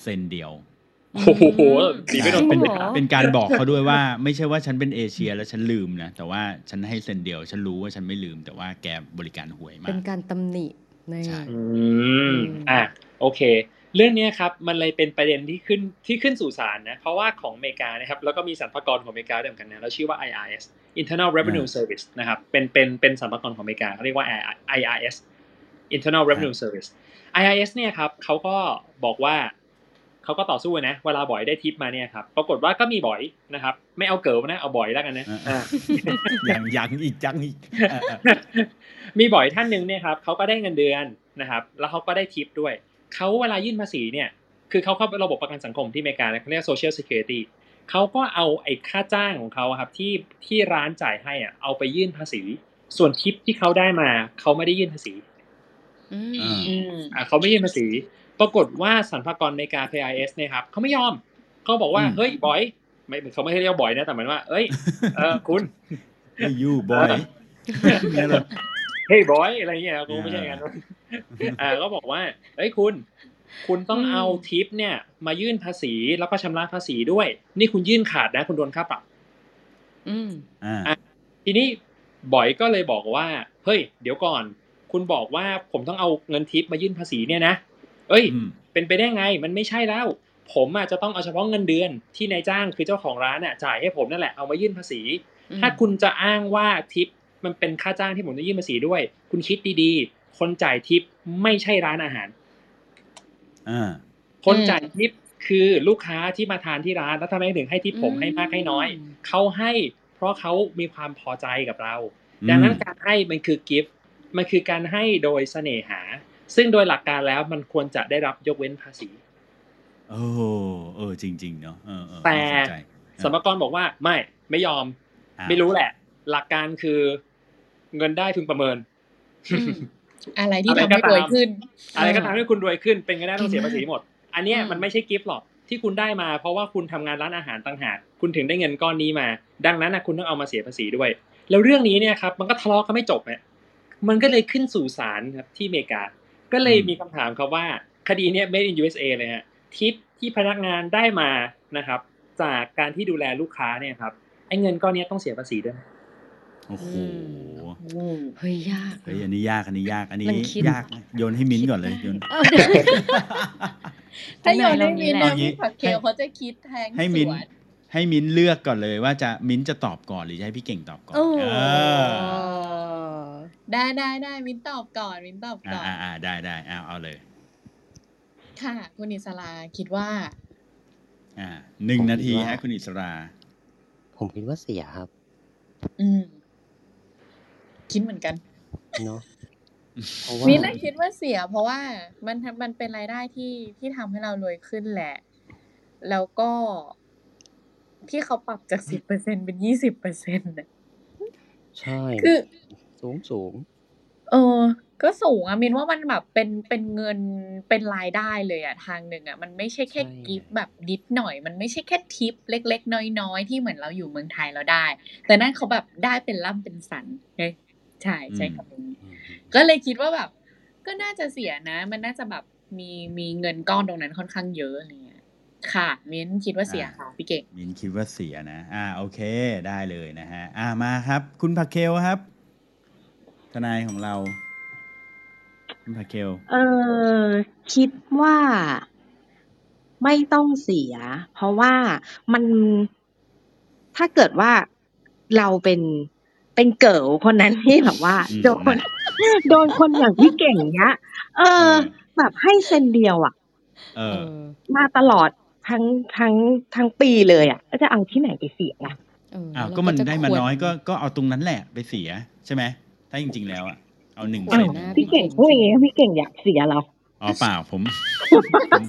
A: เซนเดียว
C: โอ้โหดีไม่โดน
B: จริ
A: เป็น
B: งเหรอ
A: เป็นการบอกเขาด้วยว่า ไม่ใช่ว่าฉันเป็นเอเชียแล้วฉันลืมนะแต่ว่าฉันให้เซนเดียว ฉันรู้ว่าฉันไม่ลืม แต่ว่าแกบริการห่วยมา
B: เป็
A: ก
B: นการตำหนิใน
A: ใช่
C: อืมอะโอเค เรื่องเนี้ยครับมันเลยเป็นประเด็นที่ขึ้นที่ขึ้นสู่ศาลนะเพราะว่าของอเมริกานะครับแล้วก็มีสรรพากรของอเมริกาด้วยเหมือนกันนะแล้วชื่อว่า IRS Internal Revenue Service นะครับเป็นเป็นเป็นสรรพากรของอเมริกาเขาเรียกว่า IRS Internal Revenue Service IRS เนี่ยครับเขาก็บอกว่า เขาก็ต่อสู้นะ เวลาบ๋อยได้ทิปมาเนี่ยครับ ปรากฏว่าก็มีบ๋อยนะครับ ไม่เอา girl นะ เอาบ๋อยแล้วกันนะ
A: อ่า
C: อ่า
A: ยังยังอีกยังอีกอ่าอ่า
C: มีบ๋อยท่านหนึ่งเนี่ยครับเขาก็ได้เงินเดือนนะครับ แล้วเขาก็ได้ทิปด้วย เขาเวลายื่นภาษีเนี่ย คือเขาเข้าระบบประกันสังคมที่อเมริกาเนี่ยเขาเรียก social security เขาก็เอาไอ้ค่าจ้างของเขาอะครับที่ที่ร้านจ่ายให้อะเอาไปยื่นภาษี ส่วนทิปที่เขาได้มาเขาไม่ได้ยื่นภาษี
B: อืม
A: อ่า
D: อืม
C: อะเขาไม่ยื่นภาษี ปรากฏว่าสรรพากรอเมริกา KIS เนี่ยครับเขาไม่ยอมเขาบอกว่า
A: อืม
C: เฮ้ยบอยไม่เขาไม่ให้เรียกว่าบอยนะแต่หมายว่า เอ้ยเออคุณ
A: ไอ้ยูบอยเนี่ยเหรอ
C: เฮ้ยบอยอะไรเงี้ยกูไม่ใช่กันอ่าก็บอกว่าเอ้ยคุณ คุณต้องเอาทิปเนี่ย มายื่นภาษีแล้วก็ชำระภาษีด้วย นี่คุณยื่นขาดนะ คุณโดนค่าปรับ
B: อืม
A: อ่า
C: อะทีนี้บอยก็เลยบอกว่า เฮ้ย เดี๋ยวก่อน คุณบอกว่าผมต้องเอาเงินทิปมายื่นภาษีเนี่ยนะ เอ้ย
A: อืม
C: เป็นไปได้ไง มันไม่ใช่แล้ว ผมอาจจะต้องเอาเฉพาะเงินเดือนที่นายจ้างคือเจ้าของร้านน่ะจ่ายให้ผมนั่นแหละเอามายื่นภาษี
B: อืม
C: ถ้าคุณจะอ้างว่าทิปมันเป็นค่าจ้างที่ผมต้องยื่นภาษีด้วย คุณคิดดีๆ คนจ่ายทิปไม่ใช่ร้านอาหาร
A: อ่า
C: คน
D: อืม
C: จ่ายทิปคือลูกค้าที่มาทานที่ร้านแล้วทำไมถึงให้ทิปผมให้มากให้น้อย เขาให้เพราะเขามีความพอใจกับเรา
A: อืม
C: ดังนั้นการให้มันคือกิฟต์มันคือการให้โดยเสน่หา ซึ่งโดยหลักการแล้วมันควรจะได้รับยกเว้นภาษี
A: โอ้เออจริง ๆ เนาะเออเออ
C: แต่
A: น่าสนใจ
C: สมรกรบอกว่าไม่ไม่ยอม
A: อ้าว
C: ไม่รู้แหละ หลักการคือเงินได้พึงประเมิน
B: อืม
D: อะไรที่
C: อะไร
D: ทำให้
C: ก็
D: รวย
C: ตาม
D: ขึ้น
C: อะไรก็ทำให้คุณรวยขึ้น เป็นก็ได้ต้องเสียภาษีหมด อันเนี้ย
B: อืม
C: มันไม่ใช่กิฟต์หรอกที่คุณได้มา เพราะว่าคุณทำงานร้านอาหารต่างหากคุณถึงได้เงินก้อนนี้มา ดังนั้นนะคุณต้องเอามาเสียภาษีด้วย แล้วเรื่องนี้เนี่ยครับ มันก็ทะเลาะกันไม่จบเนี่ยมันก็เลยขึ้นสู่ศาลครับที่อเมริกา ก็เลยมีคำถามครับว่าคดีเนี้ย made in USA เลยฮะทิปที่พนักงานได้มานะครับ จากการที่ดูแลลูกค้าเนี่ยครับไอ้เงินก้อนเนี้ยต้องเสียภาษีด้วยนะ
A: โอ้โห
B: อืมเฮ้ยยาก
A: เฮ้ยอันนี้ยากอันนี้ยากอันนี้
B: มันคิด
A: ยากนะโยนให้มิ้นท์ก่อนเลยโยน
B: เออเดี๋ยว
D: ถ้าโยนให้
B: ข้างใน
D: มิน
B: เรา
D: ท์
B: นี่แหละ
D: นะพี่ผักเคลเขาจะคิดแทง
A: ให้
D: ส
A: มิ้น
D: ว
A: ท์
D: น
A: ให้มิ้นท์เลือกก่อนเลยว่าจะมิ้นท์จะตอบก่อนหรือจะให้พี่เก่งตอบก่อน
B: โอ้
A: เออ
D: ได้ได้ได้มินตอบก่อนมินตอบ
A: อ่า
D: ก่อน
A: อ่าอ่าได้ได้เอาเอาเลย
D: ค่ะ คุณอิสลาคิดว่า
A: อ่าหนึ่ง
I: ผม
A: นาที
I: คิดว่า
A: ฮะคุณอิสรา
I: ผมคิดว่าเสียครับ
D: อืม คิดเหมือนกัน
I: เนาะเพราะว่า
D: มินน่ะคิดว่าเสีย เพราะว่ามันมันเป็นรายได้ที่ที่ทำให้เรารวยขึ้นแหละ แล้วก็ที่เขาปรับจากสิบเปอร์เซ็นเป็นยี่สิบเปอร์เซ็นต์
I: ใช่
D: คือ
I: สูงสูง
D: เออ ก็สูงอะมินว่ามันแบบเป็นเป็นเงินเป็นรายได้เลยอะทางหนึ่งอะมันไม่ใช่แค่กิฟต์แบบนิดหน่อย มันไม่ใช่แค่ทิปเล็ก ๆ น้อยๆที่เหมือนเราอยู่เมืองไทยเราได้ แต่นั่นเขาแบบได้เป็นล่ำเป็นสันเฮ้ยใช่ใช่คำนี้
I: อืม
D: ก็เลยคิดว่าแบบ ก็น่าจะเสียนะ มันน่าจะแบบมีมีเงินก้อนตรงนั้นค่อนข้างเยอะอะไรเงี้ยค่ะ มิ้นคิดว่าเสีย
A: อ่า
D: ค่ะพี่เก่ง
A: มิ้นท์คิดว่าเสียนะ อ่าโอเคได้เลยนะฮะ อ่ามาครับ คุณผักเคลครับ ทนายของเราคุณผักเคล
H: เออคิดว่าไม่ต้องเสีย เพราะว่ามันถ้าเกิดว่าเราเป็นเป็นเกิร์ลคนนั้นที่แบบว่า
A: อืม
H: โดน
A: นะ
H: โดนคนอย่างพี่เก่งเนี้ย เอ
A: เอ
H: อ
A: อ
H: แบบให้เซนเดียวอะ
A: เอ
B: เอ
A: อ
B: อ
H: มาตลอดทั้งทั้งทั้งปีเลยอะแล้วจะเอาที่ไหนไปเสียล่ะ
B: เออ
A: อ้าว
B: แล้ว
A: ก็มัน
B: จะ
A: ได้มา
B: ควร
A: น้อยก็ก็เอาตรงนั้นแหละไปเสียใช่ไหม ถ้าจริง ๆ แล้วอะเอาหนึ่ง
B: ควร
A: เซน
B: หน้า
H: พี่เก่งพูดอย่างงี้พี่เก่งอยากเสียเหรา
A: อ๋อเปล่าผมผม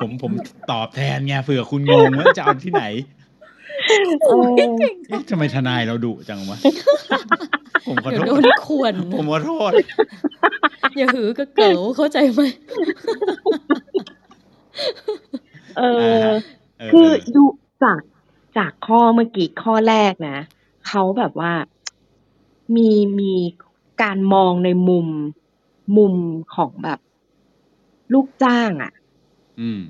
A: ผมผมตอบแทนไงเผื่อคุณงงว่าจะเอาที่ไหน
H: เออ
A: เอ๊ะทำไมทนายเราดุจังวะ ผมขอ
B: เดี๋ยว
A: โท
B: โด
A: ษ
B: นควร
A: ผมขอโทษ
B: อย่าหือก็เก๋วเข้าใจไหม
H: เอ
A: อ่า
H: อ
A: ฮะเออ
H: คือ
A: เออ
H: ดูจากจากข้อเมื่อกี้ข้อแรกนะ เขาแบบว่ามีมี การมองในมุมมุมของแบบลูกจ้างอะ่ะ
A: อืม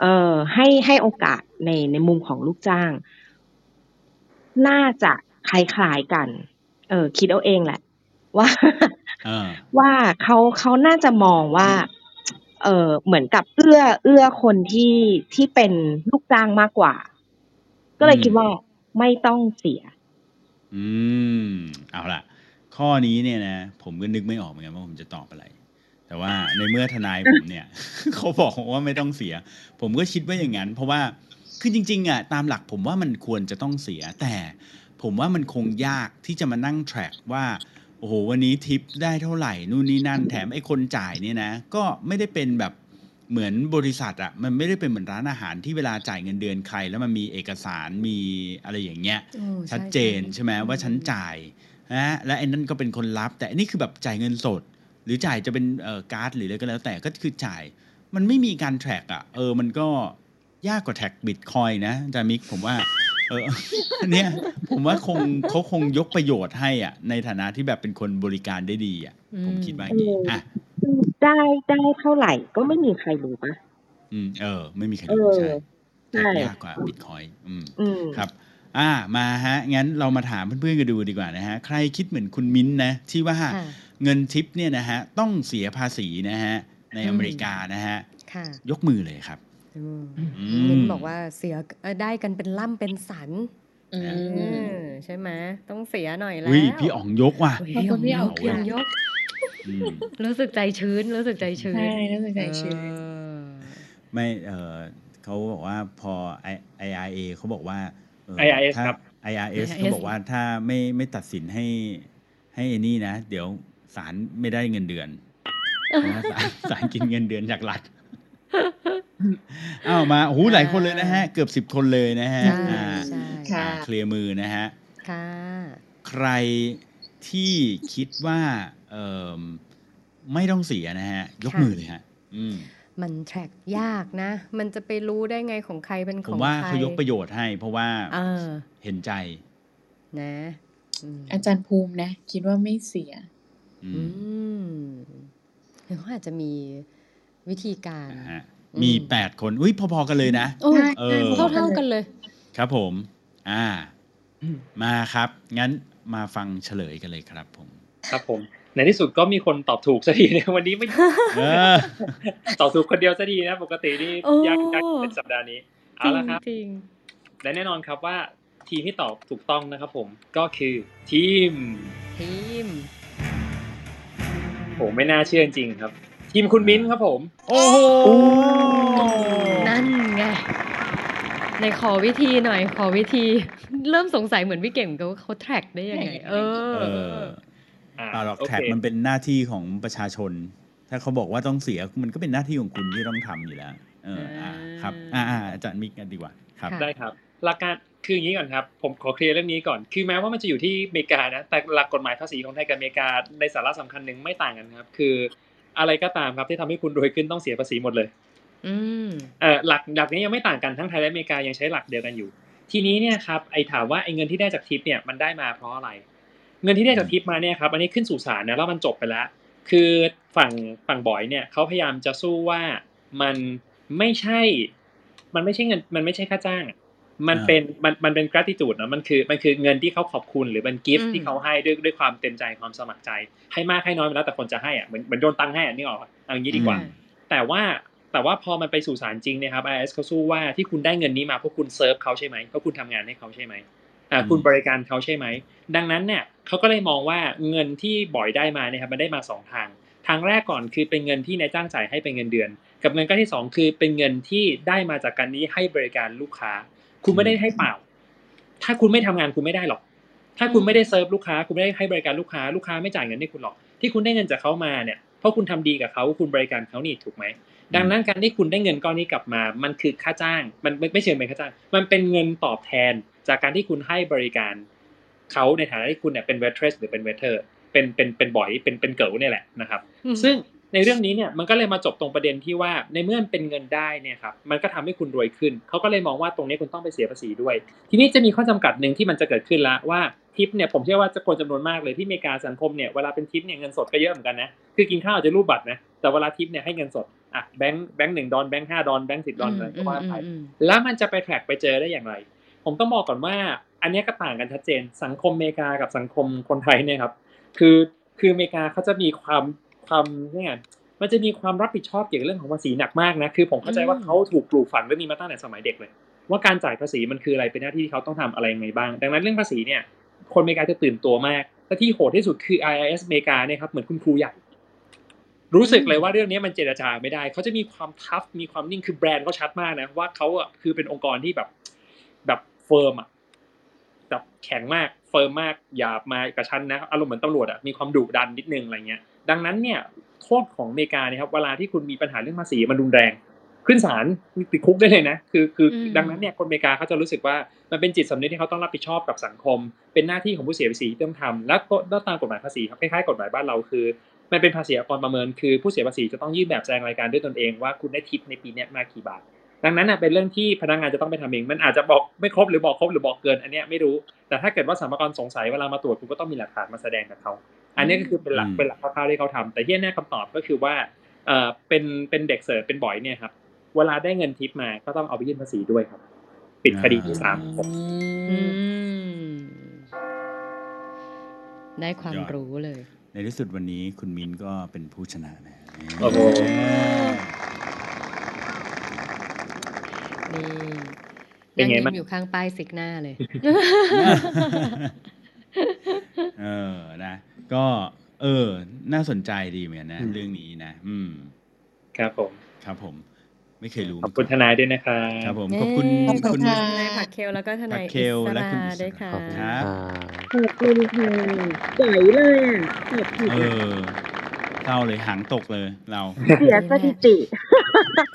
H: เออให้ให้โอกาสในในมุมของลูกจ้าง น่าจะคล้ายๆกัน เออ คิดเอาเองแหละ ว่า
A: เออ
H: ว่าเขาเขาน่าจะมองว่าเอเออเหมือนกับเอื้อ เอื้อคนที่ที่เป็นลูกจ้างมากกว่า ก็เลย
A: อืม
H: คิดว่าไม่ต้องเสีย
A: อืม เอาล่ะ ข้อนี้เนี่ยนะผมก็นึกไม่ออกเหมือนกันว่าผมจะตอบอะไร แต่ว่าในเมื่อทนายผมเนี่ย เขาบอกว่าไม่ต้องเสีย ผมก็คิดว่าอย่างนั้น เพราะว่าคือจริง ๆอะตามหลักผมว่ามันควรจะต้องเสีย แต่ผมว่ามันคงยากที่จะมานั่งแทร็กว่าโอ้โหวันนี้ทิปได้เท่าไหร่นู่นนี่นั่นแถมไอ้คนจ่ายเนี่ยนะก็ไม่ได้เป็นแบบเหมือนบริษัทอะมันไม่ได้เป็นเหมือนร้านอาหารที่เวลาจ่ายเงินเดือนใคร แล้วมันมีเอกสารมีอะไรอย่างเงี้ย
B: โอ้ใชั
A: ดเจนใช่ไหมว่าฉันจ่าย นะและไอ้นั่นก็เป็นคนรับ แต่อันนี้คือแบบจ่ายเงินสด หรือจ่ายจะเป็นเอ่อการ์ดหรืออะไรก็แล้วแต่ก็คือจ่าย มันไม่มีการแทร็กอะเออมันก็ยากกว่าแท็กบิตคอยนะอาจารย์มิกผมว่าเออเนี่ยผมว่าคงเขาคงยกประโยชน์ให้อะ ในฐานะที่แบบเป็นคนบริการได้ดีอะ ผมคิดว่าอย่างนี้อะ
H: ได้ได้เท่าไหร่ก็ไม่มีใครรู้ปะ
A: อืมเออ ไม่มีใคร
H: เอ
A: รู้
H: อ
A: ใช่แท็ก
H: ใช่
A: ยากกว่าบิตคอยอืม
H: อืม
A: ครับ อ่ามาฮะ งั้นเรามาถามเพื่อนๆกันดูดีกว่านะฮะ ใครคิดเหมือนคุณมิ้นท์นะ ที่ว่า
B: ค่ะ
A: เงินทิปเนี่ยนะฮะ ต้องเสียภาษีนะฮะ ใน
B: อืม
A: อเมริกานะฮะ
B: ค่ะ
A: ยกมือเลยครับ
B: อืม
A: อื
B: มิน
A: ม
B: บอกว่าเสียเอ่อได้กันเป็นล่ำเป็นสัน
D: อื
B: เอ
D: ม
B: อใช่ไหมต้องเสียหน่อยแล้ว
A: อุ้ยพี่อ๋องยกว่ะ
B: โอ้ย
D: ขอบคุณพี่อ๋อง
B: พี่อ๋องยก
A: อืม
B: รู้สึกใจชื้น รู้สึกใจชื้น
D: ใช่รู้สึกใจชื้น
B: เออ
A: ไม่เออเขาบอกว่าพอ I- IRA เขาบอกว่าเออ
C: IRS
A: ถ้า
C: ครับ
A: IRS เขาบอกว่าถ้าไม่ไม่ตัดสินให้ให้ไอ้นี่นะ เดี๋ยวศาลไม่ได้เงินเดือนเพราะว่าศาลศาลกินเงินเดือนจากรัฐอ้าวมาโอ้โหหลายคนเลยนะฮะ เกือบสิบคนเลยนะฮะ
B: ใช่
A: อ่า
B: ใช่
D: ค่ะ
A: อ่าเคลียร์มือนะฮะ
B: ค่ะ
A: ใครที่คิดว่าเออไม่ต้องเสียนะฮะ ยกมือเลยฮะอื ม
B: มันแทร็กยากนะ มันจะไปรู้ได้ไงของใครเป็น
A: ผ
B: ขอ
A: ม
B: ง
A: ว่า
B: ใคร
A: เขายกประโยชน์ให้ เพราะว่า
B: เออ
A: เห็นใจ
B: นะอืม
D: อาจารย์ภูมินะ คิดว่าไม่เสีย
A: อื
B: อื
A: ม
B: มหรือเขาอาจจะมีวิธีการ
A: นะฮะ
B: อืม
A: มีแปดคน อุ้ยพอๆกันเลยนะ
B: โอ้
D: ใช่
A: เออ
B: เท่าเท่าๆกันเลย
A: ครับผม อ่า มาครับ งั้นมาฟังเฉลยกันเลยครับผม
C: ครับผม ในที่สุดก็มีคนตอบถูกสักทีนะวันนี้ไม่
A: เออ
C: ตอบถูกคนเดียวสักทีนะ ปกตินี่
B: โอ้
C: ยากยากเป็นสัปดาห์นี้
B: จ
C: เอา
B: ริง
C: ละครับ
B: จริง
C: และแน่นอนครับว่าทีมที่ตอบถูกต้องนะครับผมก็คือทีม
B: ทีม
C: โหไม่น่าเชื่อจริงๆครับ ทีมคุณมิ้นท์ครับผม
A: โอ้โห
B: นั่นไงในขอวิธีหน่อยขอวิธี เริ่มสงสัยเหมือนพี่เก่งกับว่าเขาแทร็กได้ยังไง เออ
A: เออ
C: อ่า
A: เปล่าหรอก
C: โอ
A: แท็ก
C: เค
A: มันเป็นหน้าที่ของประชาชน ถ้าเขาบอกว่าต้องเสียมันก็เป็นหน้าที่ของคุณที่ต้องทำอยู่แล้ว เอออ่าครับอ่าอ่าอาจารย์มิกกันดีกว่าครับ
B: ค่ะ
C: ได้ครับ หลักการคืออย่างนี้ก่อนครับ ผมขอเคลียร์เรื่องนี้ก่อน คือแม้ว่ามันจะอยู่ที่อเมริกานะ แต่หลักกฎหมายภาษีของไทยกับอเมริกาในสาระสำคัญหนึ่งไม่ต่างกันครับ คืออะไรก็ตามครับที่ทำให้คุณรวยขึ้นต้องเสียภาษีหมดเลย
B: อืม
C: เอ่อหลักหลักนี้ยังไม่ต่างกันทั้งไทยและอเมริกายังใช้หลักเดียวกันอยู่ ทีนี้เนี่ยครับไอ้ถามว่าไอ้เงินที่ได้จากทิปเนี่ยมันได้มาเพราะอะไร เงินที่ได้จากทิปมาเนี่ยครับอันนี้ขึ้นสู่ศาลนะแล้วมันจบไปแล้ว คือฝั่งฝั่งบอยเนี่ยเขาพยายามจะสู้ว่ามันไม่ใช่ มันไม่ใช่เงินมันไม่ใช่ค่าจ้างอะมัน
A: อ่า
C: เป็นมันมันเป็น gratitude นะมันคือมันคือเงินที่เขาขอบคุณหรือเป็นกิฟ
B: อื
C: ต์
B: ม
C: ที่เขาให้ด้วยด้วยความเต็มใจความสมัครใจ ให้มากให้น้อยมันแล้วแต่คนจะให้อะเหมือนเหมือนโดนตังค์ให้อะนี่ออกปะเอาอย่างนี้ดีกว่า
B: อืม
C: แต่ว่าแต่ว่าพอมันไปสู่ศาลจริงเนี่ยครับ IRS เขาสู้ว่าที่คุณได้เงินนี้มาเพราะคุณเซิร์ฟเขาใช่ไหมเพราะคุณทำงานให้เขาใช่ไหมอ่า
A: อืม
C: คุณบริการเขาใช่ไหม ดังนั้นเนี่ยเขาก็เลยมองว่าเงินที่บ่อยได้มาเนี่ยครับมันได้มาสองทาง ทางแรกก่อนคือเป็นเงินที่นายจ้างจ่ายให้เป็นเงินเดือน กับเงินก้อนที่สองคือเป็นเงินที่ได้มาจากการนี้ให้บริการลูกค้า คุณไม่ได้ให้เปล่า ถ้าคุณไม่ทำงานคุณไม่ได้หรอก ถ้าคุณไม่ได้เซิร์ฟลูกค้า คุณไม่ได้ให้บริการลูกค้า ลูกค้าไม่จ่ายเงินให้คุณหรอก ที่คุณได้เงินจากเขามาเนี่ยเพราะคุณทำดีกับเขาคุณบริการเขานี่ถูกไหมดังนั้นการที่คุณได้เงินก้อนนี้กลับมา มันคือค่าจ้าง มันไม่ไม่เชิงเป็นค่าจ้าง มันเป็นเงินตอบแทน จากการที่คุณให้บริการเขาในฐานะที่คุณเนี่ยเป็น waitress หรือเป็น waiter เป็นเป็นเป็น boy เป็นเป็น girl เนี่ยแหละนะครับ
B: อืม
C: ซึ่งในเรื่องนี้เนี่ยมันก็เลยมาจบตรงประเด็นที่ว่าในเมื่อมันเป็นเงินได้เนี่ยครับมันก็ทำให้คุณรวยขึ้นเขาก็เลยมองว่าตรงนี้คุณต้องไปเสียภาษีด้วย ทีนี้จะมีข้อจำกัดหนึ่งที่มันจะเกิดขึ้นละว่าทิปเนี่ยผมเชื่อว่าจะคนจำนวนมากเลยที่อเมริกาสังคมเนี่ยเวลาเป็นทิปเนี่ยเงินสดก็เยอะเหมือนกันนะคือกินข้าวอาจจะรูดบัตรนะแต่เวลาทิปเนี่ยให้เงินสดอะแบงค์แบงค์หนึ่งดอลแบงค์ห้าดอลแบงค์สิบดอลอะไรก็ว่าไป
B: อืม
C: แล้วมันจะไปแทร็กไปเจอได้อย่างไร ผมต้องบอกก่อนว่า อันนี้ก็ต่างกันชัดเจน สังคมอเมริกากับสังคมคนไทยเนี่ยครับ คือคืออเมริกาเขาจะมีความความเนี่ยมันจะมีความรับผิดชอบเกี่ยวกับเรื่องของภาษีหนักมากนะคือ ผมเข้าใจว่าเขาถูกปลูกฝังเรื่องนี้มาตั้งแต่สมัยเด็กเลย ว่าการจ่ายภาษีมันคืออะไรเป็นหน้าที่ที่เขาต้องทำอะไรยังไงบ้าง ดังนั้นเรื่องภาษีเนี่ย คนอเมริกาจะตื่นตัวมากและที่โหดที่สุดคือ IRS อเมริกาเนี่ยครับเหมือนคุณครูใหญ่ รู้สึกเลยว่าเรื่องนี้มันเจรจาไม่ได้ เขาจะมีความทัฟมีความนิ่งคือแบรนด์เขาชัดมากนะว่าเขาอะคือเป็นองค์กรที่แบบ แบบ firm อะแบบแข็งมาก firm มากอย่ามากับฉันนะอารมณ์เหมือนตำรวจอะมีความดุดันนิดนึงอะไรเงี้ย ดังนั้นเนี่ยโทษของอเมริกาเนี่ยครับเวลาที่คุณมีปัญหาเรื่องภาษีมันรุนแรง ขึ้นศาลติดคุกได้เลยนะคือคืออ
B: ม
C: ดังนั้นเนี่ยคนอเมริกาเขาจะรู้สึกว่ามันเป็นจิตสำนึกที่เขาต้องรับผิดชอบกับสังคม เป็นหน้าที่ของผู้เสียภาษีที่ต้องทำและก็แล้วตามกฎหมายภาษีครับคล้ายๆกฎหมายบ้านเราคือมันเป็นภาษีอากรประเมินคือผู้เสียภาษีจะต้องยื่นแบบแสดงรายการด้วยตนเองว่าคุณได้ทิปในปีเนี้ยมากี่บาท ดังนั้นน่ะเป็นเรื่องที่พนักงานจะต้องไปทำเอง มันอาจจะบอกไม่ครบหรือบอกครบหรือบอกเกิน อันเนี้ยไม่รู้ แต่ถ้าเกิดว่าสรรพากรสงสัยเวลามาตรวจคุณก็ต้องมีหลักฐานมาแสดงกับเขา อันเนี้ยก็คือเป็นหลัก
A: อืม
C: เป็นหลักคร่าวๆที่เขาทำแต่ที่แน่คำตอบก็คือว่าเอ่อเป็นเป็นเด็กเสิร์ฟเป็นบ่อยเนี่ยครับ เวลาได้เงินทิปมาก็ต้องเอาไปยื่นภาษีด้วยครับ ปิดคดีที่สามครับ
B: อืมได้ความ
A: ยอด
B: รู้เลย
A: ในที่สุดวันนี้คุณมิ้นก็เป็นผู้ชนะนะ
C: โอ้โห
B: นี่
C: เป็น
B: นั่ง
C: ไง
B: ยิ้
C: บ้าง
B: มอยู่ข้างป้ายซิกหน้าเลย
A: เออนะ ก็ เออ น่าสนใจดีเหมือนกันนะ
C: อืม
A: เรื่องนี้นะ อืม
C: ครับผม
A: ครับผม ไม่เคยรู้
C: ขอบคุณทนายด้วยนะครับ
A: ครับผม ขอบคุณ
B: ขอบ
A: คุณ
B: ทนายผักเคลแล้วก็ทนาย
A: ผักเคล
B: อิส
A: และ
B: รา
A: คุณอิสรา
B: ด้วยค่ะ
I: ขอบคุณ
A: ครับ
I: ครับ
H: ขอบคุณค่ะใหญ่เลยอะตอบผิด
A: เอ
H: อะ
A: อเศร้าเลยหางตกเลยเรา
H: เสียสถิติ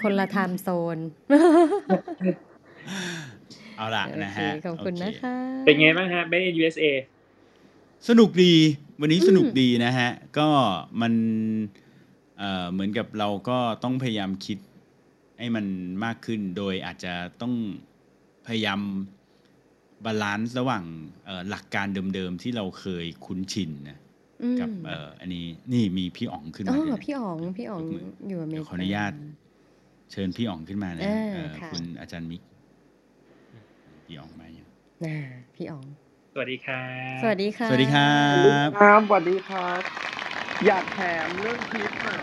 B: คนละไทม์โซน
A: เอาละ
B: โอ
A: นะ
B: เค
A: ฮะ
B: ขอบคุณ
A: โเนะ
B: คะ
C: เป็นไงบ้างฮะ Made in USA
A: สนุกดี วันนี้
B: อืม
A: สนุกดีนะฮะ ก็มันเอ่อเหมือนกับเราก็ต้องพยายามคิดให้มันมากขึ้น โดยอาจจะต้องพยายามbalance ระหว่างเอ่อหลักการเดิมๆที่เราเคยคุ้นชินนะ
B: อืม
A: กับเอ่ออันนี้นี่มีพี่อ๋องขึ้น
B: อ๋
A: มา
B: อ
A: ด้วยนะ
B: พี่อ๋องพี่อ๋อง
A: ยกมือ
B: อยู่อเม
A: เดี๋
B: ริ
A: ยว
B: กา
A: ขออนุญาต เชิญพี่อ๋องขึ้นมานะ
B: อ่า
A: เอ่อ
B: ค่ะ
A: คุณอาจารย์มิกพี่อ๋องมายัง
B: น่าพี่อ๋อง
C: สวัสดีครับ
B: สวัสดีค่ะ
A: สวัสดีครับ
J: ครับสวัสดีครับ อยากแถมเรื่องทิปอะ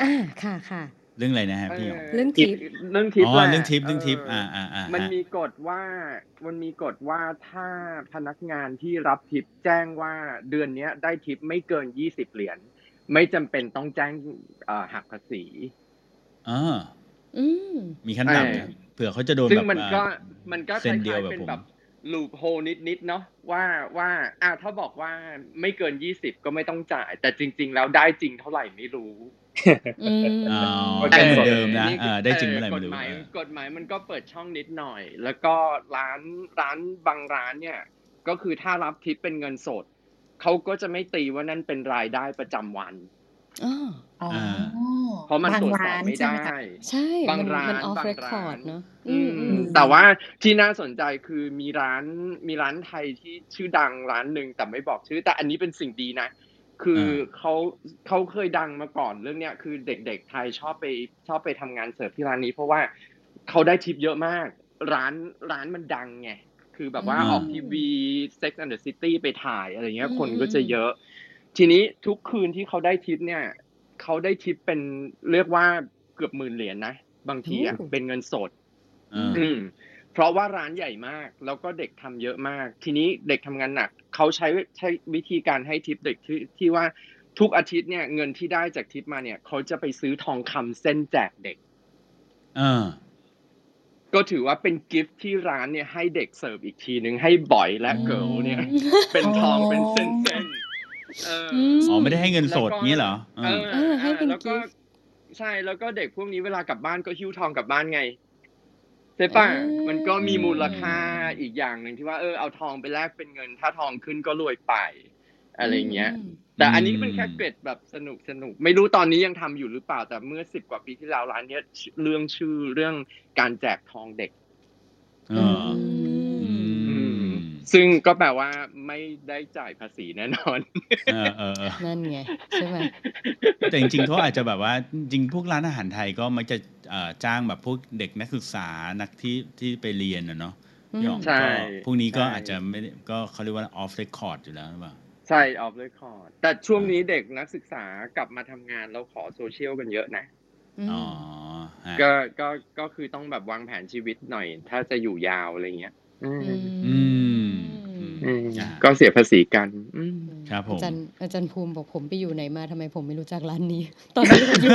B: อ่าค่ะค่ะ
A: เรื่องอะไรนะฮะพี่อ๋อง
B: เรื่องทิป
J: เรื่องทิป
A: อ๋อ
J: แหละ
A: เรื่องทิปเรื่องทิป
J: เอ่า
A: อ่าอ่า
J: มัน
A: ฮะ
J: มีกฎว่ามันมีกฎว่าถ้าพนักงานที่รับทิปแจ้งว่าเดือนเนี้ยได้ทิปไม่เกินยี่สิบเหรียญไม่จำเป็นต้องแจ้งเอ่อหักภาษี
A: อ๋อ
B: อื ม
A: มีขั้นต่ำนะเผื่อเขาจะโดน
J: ซึ่ง
A: แบบ
J: มันก็
A: อ่า
J: มันก็ค
A: เส้นเดียว
J: ล้าย
A: แบบ
J: ๆเป็น
A: ผม
J: แบบลูปโฮนิดๆเนาะว่าว่าอ่าถ้าบอกว่าไม่เกินยี่สิบก็ไม่ต้องจ่าย แต่จริง ๆ แล้วได้จริงเท่าไหร่ไม่รู้
B: อืม
A: อ๋อ
C: มัน
A: ได้
C: เป็น
A: เหมือนเดิมนะ
J: นี่
A: เออได้จริงเมื่อไหร่
J: ก
A: ไม่
J: ฎ
A: รู้
J: หมาย
A: เออก
J: ฎหมายมันก็เปิดช่องนิดหน่อย แล้วก็ร้านร้านบางร้านเนี่ย ก็คือถ้ารับทิปเป็นเงินสดเขาก็จะไม่ตีว่านั่นเป็นรายได้ประจำวัน
B: อ๋อ
D: อ๋อ
J: เพราะมัน
D: บาง
J: ตรวจสอบ
D: ร้าน
J: ไม่
D: ใช่
J: ได้
D: ไหมคะ
B: ใช่
J: บาง
B: มัน
J: ร้าน
B: มันออฟ
J: บาง
B: เรค
J: ร้า
B: คอร์ด
J: น
B: เนาะ
J: อื
B: อื
J: ม
B: มอืม
J: แต่ว่าที่น่าสนใจคือมีร้านมีร้านไทยที่ชื่อดังร้านหนึ่งแต่ไม่บอกชื่อ แต่อันนี้เป็นสิ่งดีนะ คือเขาเขาเคยดังมาก่อนเรื่องเนี้ยคือเด็กๆไทยชอบไปชอบไปทำงานเสิร์ฟที่ร้านนี้ เพราะว่าเขาได้ทิปเยอะมาก ร้านร้านมันดังไงคือแบบว่า
B: อืม
J: ออกทีวี Sex and the City ไปถ่ายอะไรเงี้ย
B: อืม
J: คนก็
B: อืม
J: จะเยอะ ทีนี้ทุกคืนที่เขาได้ทิปเนี่ย เขาได้ทิปเป็นเรียกว่าเกือบหมื่นเหรียญนะ บางทีอะเป็นเงินสด
A: อ่า
J: อืมเพราะว่าร้านใหญ่มาก แล้วก็เด็กทำเยอะมาก ทีนี้เด็กทำงานหนักเขาใช้ใช้วิธีการให้ทิปเด็กที่ที่ว่าทุกอาทิตย์เนี่ยเงินที่ได้จากทิปมาเนี่ยเขาจะไปซื้อทองคำเส้นแจกเด็ก
A: อ่า
J: ก็ถือว่าเป็นกิฟต์ที่ร้านเนี่ยให้เด็กเสิร์ฟอีกทีหนึ่งให้บ่อยและเกิร์ลเนี่ย เป็นทองเป็นเส้นเส้นๆ เอออ
B: ม
A: อ๋อไม่ได้ให้เงินสด
J: แล้วก็
A: งี้เหรอ
J: เออ
B: เออให้เป็น
J: แล้วก็
B: gift
J: ใช่แล้วก็เด็กพวกนี้เวลากลับบ้านก็หิ้วทองกลับบ้านไงใช่ปะ
B: เออ
J: มันก็มีมูลค่าอีกอย่างหนึ่งที่ว่าเออเอาทองไปแลกเป็นเงิน ถ้าทองขึ้นก็รวยไป อะไรเงี้ย
B: อืม
J: แต่อันนี้เป็นแค่เกร็ดแบบสนุกสนุก ไม่รู้ตอนนี้ยังทำอยู่หรือเปล่าแต่เมื่อสิบกว่าปีที่แล้วร้านเนี้ยเรื่องชื่อเรื่องการแจกทองเด็ก
A: อ๋อ
B: อื
A: อื
B: ม
A: ม
J: ซึ่งก็แปลว่าไม่ได้จ่ายภาษีแน่นอน
A: เออเออเออ
B: นั่นไงใช่ไหม
A: แต่จริงๆเขาอาจจะแบบว่าจริงๆพวกร้านอาหารไทยก็มักจะเอ่อจ้างแบบพวกเด็กนักศึกษานักที่ที่ไปเรียนนะเนาะพี่อ๋อง
J: ใช่
A: ก็พวกนี้ก็
J: ใช่
A: อาจจะไม่ได้ก็เขาเรียกว่า off record อยู่แล้วหรือเปล่า
J: ใช่ออฟเรคคอร์ดแต่ช่วงนี้เด็กนักศึกษากลับมาทำงานแล้วขอโซเชียลกันเยอะนะ
B: อืม
A: อ๋อฮะ
J: ก็ก็ก็คือต้องแบบวางแผนชีวิตหน่อย ถ้าจะอยู่ยาวอะไรเงี้ย อืม
A: อืม
J: อืม
A: อ่า
J: ก็เสียภาษีกันอืม
A: ครับผม
B: อาจารย์อาจารย์ภูมิบอกผมไปอยู่ไหนมาทำไมผมไม่รู้จักร้านนี้ ตอนนี้เราอยู่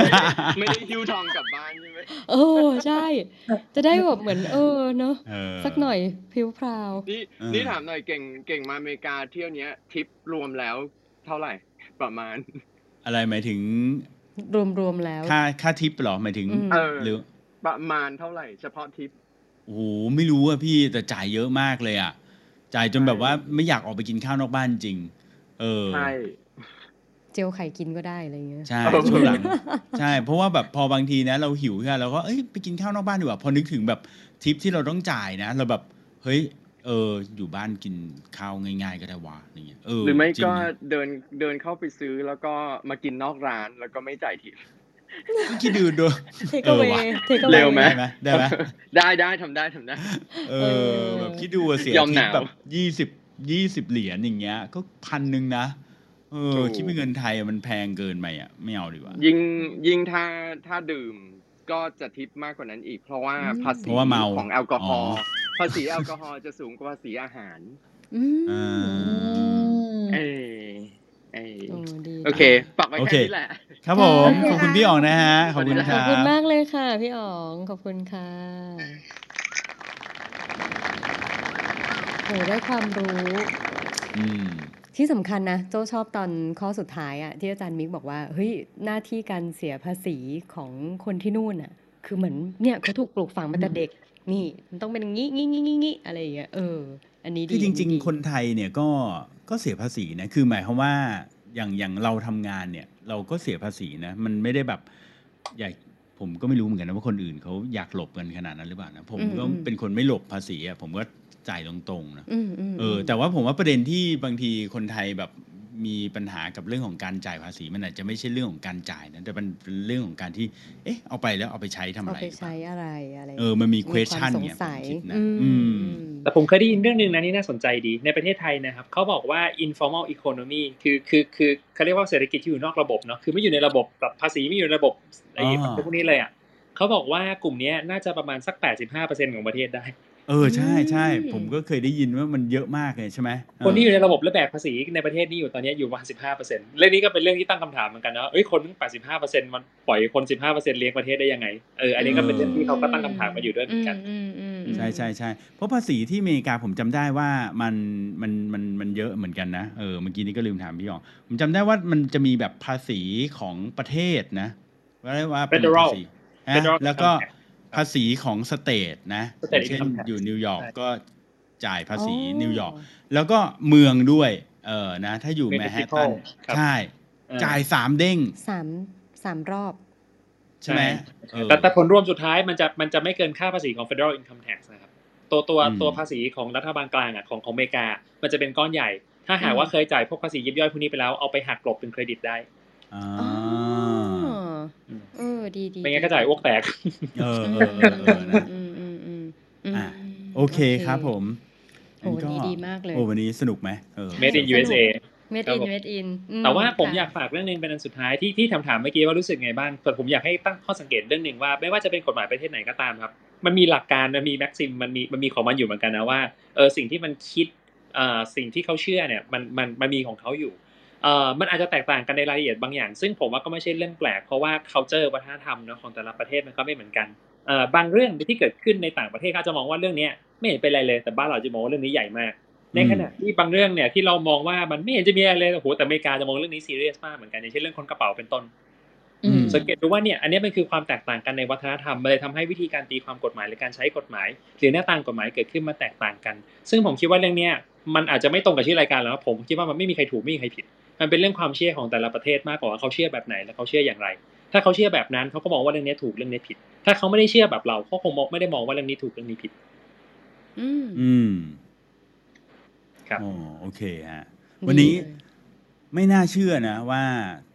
J: ไม่ได้หิ้วทองกลับบ้านใช่ไหม
B: เออใช่ จะได้แบบเหมือน เออเนอะ
A: เออ
B: สักหน่อยพริ้วพราว
J: นี่
A: เออ
J: นี่ถามหน่อยเก่งเก่งมาอเมริกาเที่ยวเนี้ยทริปรวมแล้วเท่าไหร่ประมาณ
A: อะไรหมายถึง
B: รวมๆแล้ว
A: ค่าค่าทิปเหรอหมายถึง
B: อืม
J: เออ
A: หรือ
J: ประมาณเท่าไหร่ เฉพาะทริป
A: โอ้โหไม่รู้อะพี่แต่จ่ายเยอะมากเลยอะ จ่ายจนแบบว่าไม่อยากออกไปกินข้าวนอกบ้านจริง เออ
J: ใช่
B: เจลไข่กินก็ได้อะไรเงี้ย
A: ใช่
J: เออ
A: ช่วงหลังใช่ เพราะว่าแบบพอบางทีนะ เราหิวใช่ไหมเราก็เอ้ยไปกินข้าวนอกบ้านดีกว่าพอนึกถึงแบบทริปที่เราต้องจ่ายนะ เราแบบเฮ้ยเออ อยู่บ้านกินข้าวง่ายๆก็ได้วะอะไรเงี้ยเออ
J: หรือไม่
A: จริง
J: ก็
A: นะ
J: เดินเดินเข้าไปซื้อแล้วก็มากินนอกร้านแล้วก็ไม่จ่ายทิป
A: ก็คิดดูดู
B: เทค
A: เออ
B: เว
A: ว่ะ
B: เทคเว
J: เร็วไหม
A: ได้ไหมได้ไหม
J: ได้ได้ทำได้ทำได้
A: เอ
B: เอ
A: อ
B: อ
A: แบบคิดดูอะเสีย
J: ยอม
A: ทิ
J: ห
A: ป
J: นาว
A: แบบยี่สิบยี่สิบเหรียญอย่างเงี้ย ก็พันหนึ่งนะเออ
J: ถูก
A: คิดเป็นเงินไทยอะมันแพงเกินไปอะไม่เอาดีกว่า
J: ยิ่งยิ่งถ้าถ้าดื่มก็จะทิปมากกว่านั้นอีก เพราะว่า
B: อืม
J: ภา
A: เพ
J: ษี
A: ราะว่าเมา
J: ของแอลกอฮอล์
A: อ๋อ
J: ภาษีแอลกอฮอล์จะสูงกว่าภาษีอาหาร
B: อืม
A: อ่า
J: เอยเอย
B: โอ้ดี
J: โอเคฝากไว้
A: โอ
J: แค่
A: เค
J: นี้แหละ
A: ครับผม ขอบคุณพี่อ๋องนะฮะ ขอบคุณค
B: ข
A: รั
B: อบบคุณมากเลยค่ะ พี่อ๋องขอบคุณค่ะโหได้ความรู้
A: อืม
B: ที่สำคัญนะ โจชอบตอนข้อสุดท้ายอะที่อาจารย์มิกบอกว่าเฮ้ยหน้าที่การเสียภาษีของคนที่นู่นอะคือเหมือนเนี่ยเขาถูกปลูกฝังมาแต่เด็ก นี่มันต้องเป็นอย่างงี้งี้งี้งี้งี้อะไรอย่างเงี้ยเออ อันนี้ดี
A: คือจ
B: อั
A: ริง
B: ดี
A: ๆคนไทยเนี่ยก็ก็เสียภาษีนะ คือหมายความว่า อย่างอย่างเราทำงานเนี่ย เราก็เสียภาษีนะ มันไม่ได้แบบอยากผมก็ไม่รู้เหมือนกันนะว่าคนอื่นเขาอยากหลบกันขนาดนั้นหรือเปล่านะผมก็เป็นคนไม่หลบภาษีอะผมก็จ่ายตรงๆนะ
B: อืมอืม
A: เออแต่ว่าผมว่าประเด็นที่บางทีคนไทยแบบ มีปัญหากับเรื่องของการจ่ายภาษี มันอาจจะไม่ใช่เรื่องของการจ่ายนะแต่มันเป็นเรื่องของการที่ เอ๊ะ เอาไปแล้วเอาไปใช้ทำ
B: เอา
A: อะไร
B: ไป
A: หรือเปล่า
B: ใช้อะไรอะไร
A: เออมันมี
B: ความ
A: question
B: สง
A: เนี่ย
B: สัย
A: ผมคิดนะ
B: อืม
A: อืม
B: อืม
C: แต่ผมเคยได้ยินเรื่องหนึ่งนะที่น่าสนใจดีในประเทศไทยนะครับเขาบอกว่า informal economy คือคือคือเขาเรียกว่าเศรษฐกิจที่อยู่นอกระบบเนาะคือไม่อยู่ในระบบแบบภาษีไม่อยู่ในระบบไอ้
A: อ่า
C: พวกนี้เลยอะเขาบอกว่ากลุ่มเนี้ยน่าจะประมาณสัก 85%ของประเทศได้
A: เออใช่ใช่
B: อืม
A: ผมก็เคยได้ยินว่ามันเยอะมากเลยใช่ไหมเออ
C: คนที่อยู่ในระบบและแบกภาษีในประเทศนี้อยู่ตอนนี้อยู่ประมาณ15%เรื่องนี้ก็เป็นเรื่องที่ตั้งคำถามเหมือนกันนะเอ้ยคนถึง85%มันปล่อยคน15%เลี้ยงประเทศได้ยังไงเอออันนี้ก็เป็นเรื่องที่เขาก็ตั้งคำถามมาอยู่ด้วยเหมือนกัน
B: อืมอืมอืม
A: ใช่ใช่ใช่เพราะภาษีที่อเมริกาผมจำได้ว่ามันมันมันมันเยอะเหมือนกันนะเออเมื่อกี้นี้ก็ลืมถามพี่อ๋องผมจำได้ว่ามันจะมีแบบภาษีของประเทศนะว่าเรียกว่าเป็น
C: Federal
A: ภาษีนะ
C: Federal
A: แล้วก็
C: income tax
A: ภาษีของ state นะ
C: State
A: อย่างเช่น
C: income tax
A: อยู่นิวยอร์ก
C: ใช่
A: ก็จ่ายภาษี
B: อ๋อ
A: นิวยอร์กแล้วก็เมืองด้วย เออนะ ถ้าอยู่แมนฮัตตัน
C: Municipal ครับ
A: ใช่
C: เออ
A: จ่ายสามเด้ง
B: สามสามรอบ
A: ใช่ไหม
C: ใช่
A: เออ
C: แต่แต่ผลรวมสุดท้ายมันจะมันจะไม่เกินค่าภาษีของ federal income tax นะครับ ตัวตัว
A: อืม
C: ตัวภาษีของรัฐบาลกลางอะของของอเมริกา มันจะเป็นก้อนใหญ่ ถ้าหาก
B: อืม
C: ว่าเคยจ่ายพวกภาษียิบย่อยพวกนี้ไปแล้วเอาไปหักกลบเป็นเครดิตได้
A: อ่า
B: อ๋อ เออดีดี
C: ไม่งั้นก็จ่ายอ้วกแตก
A: เออเออเออเออนะ
B: อืมอืมอืมอืม
A: อะโอเคครับผม
B: โอ้วันนี้ดีมากเลย
A: โอ้วันนี้สนุกไหมเออ
C: Made in USA
B: เมด
C: ครั
B: อิ
C: บ
B: น
C: ผม
B: เมดอิน
C: แต่ว่าผมอยากฝากเรื่องหนึงเป็นอันสุดท้ายที่ที่ถามถามเมื่อกี้ว่ารู้สึกไงบ้างแต่ผมอยากให้ตั้งข้อสังเกตเรื่องหนึ่งว่า ไม่ว่าจะเป็นกฎหมายประเทศไหนก็ตามครับ มันมีหลักการมันมีแม็กซิมมันมีมันมีของมันอยู่เหมือนกันนะว่าเออสิ่งที่มันคิดเอ่อสิ่งที่เขาเชื่อเนี่ยมันมันมันมีของเขาอยู่ เอ่อมันอาจจะแตกต่างกันในรายละเอียดบางอย่าง ซึ่งผมว่าก็ไม่ใช่เรื่องแปลกเพราะว่า culture วัฒนธรรมเนอะของแต่ละประเทศมันก็ไม่เหมือนกันเอ่อบางเรื่องที่เกิดขึ้นในต่างประเทศเขาอาจจะมองว่าเรื่องเนี้ยไม่เห็นเป็นไรเลยแต่บ้านเราจะมองว่าเรื่องนี้ใหญ่มาก ในขณะที่บางเรื่องเนี่ยที่เรามองว่ามันไม่เห็นจะมีอะไรเลยโอ้โหแต่อเมริกาจะมองเรื่องนี้ซีเรียสมากเหมือนกันอย่างเช่นเรื่องคนกระเป๋าเป็นต้น
B: อืม
C: สังเกตดูว่าเนี่ยอันนี้มันคือความแตกต่างกันในวัฒนธรรมมันเลยทำให้วิธีการตีความกฎหมายหรือการใช้กฎหมาย หรือหน้าตางกฎหมายเกิดขึ้นมาแตกต่างกัน ซึ่งผมคิดว่าเรื่องเนี้ยมันอาจจะไม่ตรงกับชื่อรายการแล้วผมคิดว่ามันไม่มีใครถูกไม่มีใครผิด มันเป็นเรื่องความเชื่อของแต่ละประเทศมากกว่าว่าเขาเชื่อแบบไหนและเขาเชื่ออย่างไร ถ้าเขาเชื่อแบบนั้นเขาก็มองว่าเรื่องนี้ถูกเรื่องนี้ผิด ถ้าเขาไม่ได้เชื่อแบบเราเขาคงมองไม่ได้มองว่าเรื่องนี้ถูกเรื่องนี้ผิด
B: อืม
A: อืม
C: ครับ
A: อ๋อโอเคฮะ
B: ดี
A: วันนี้
B: เลย
A: ไม่น่าเชื่อนะว่า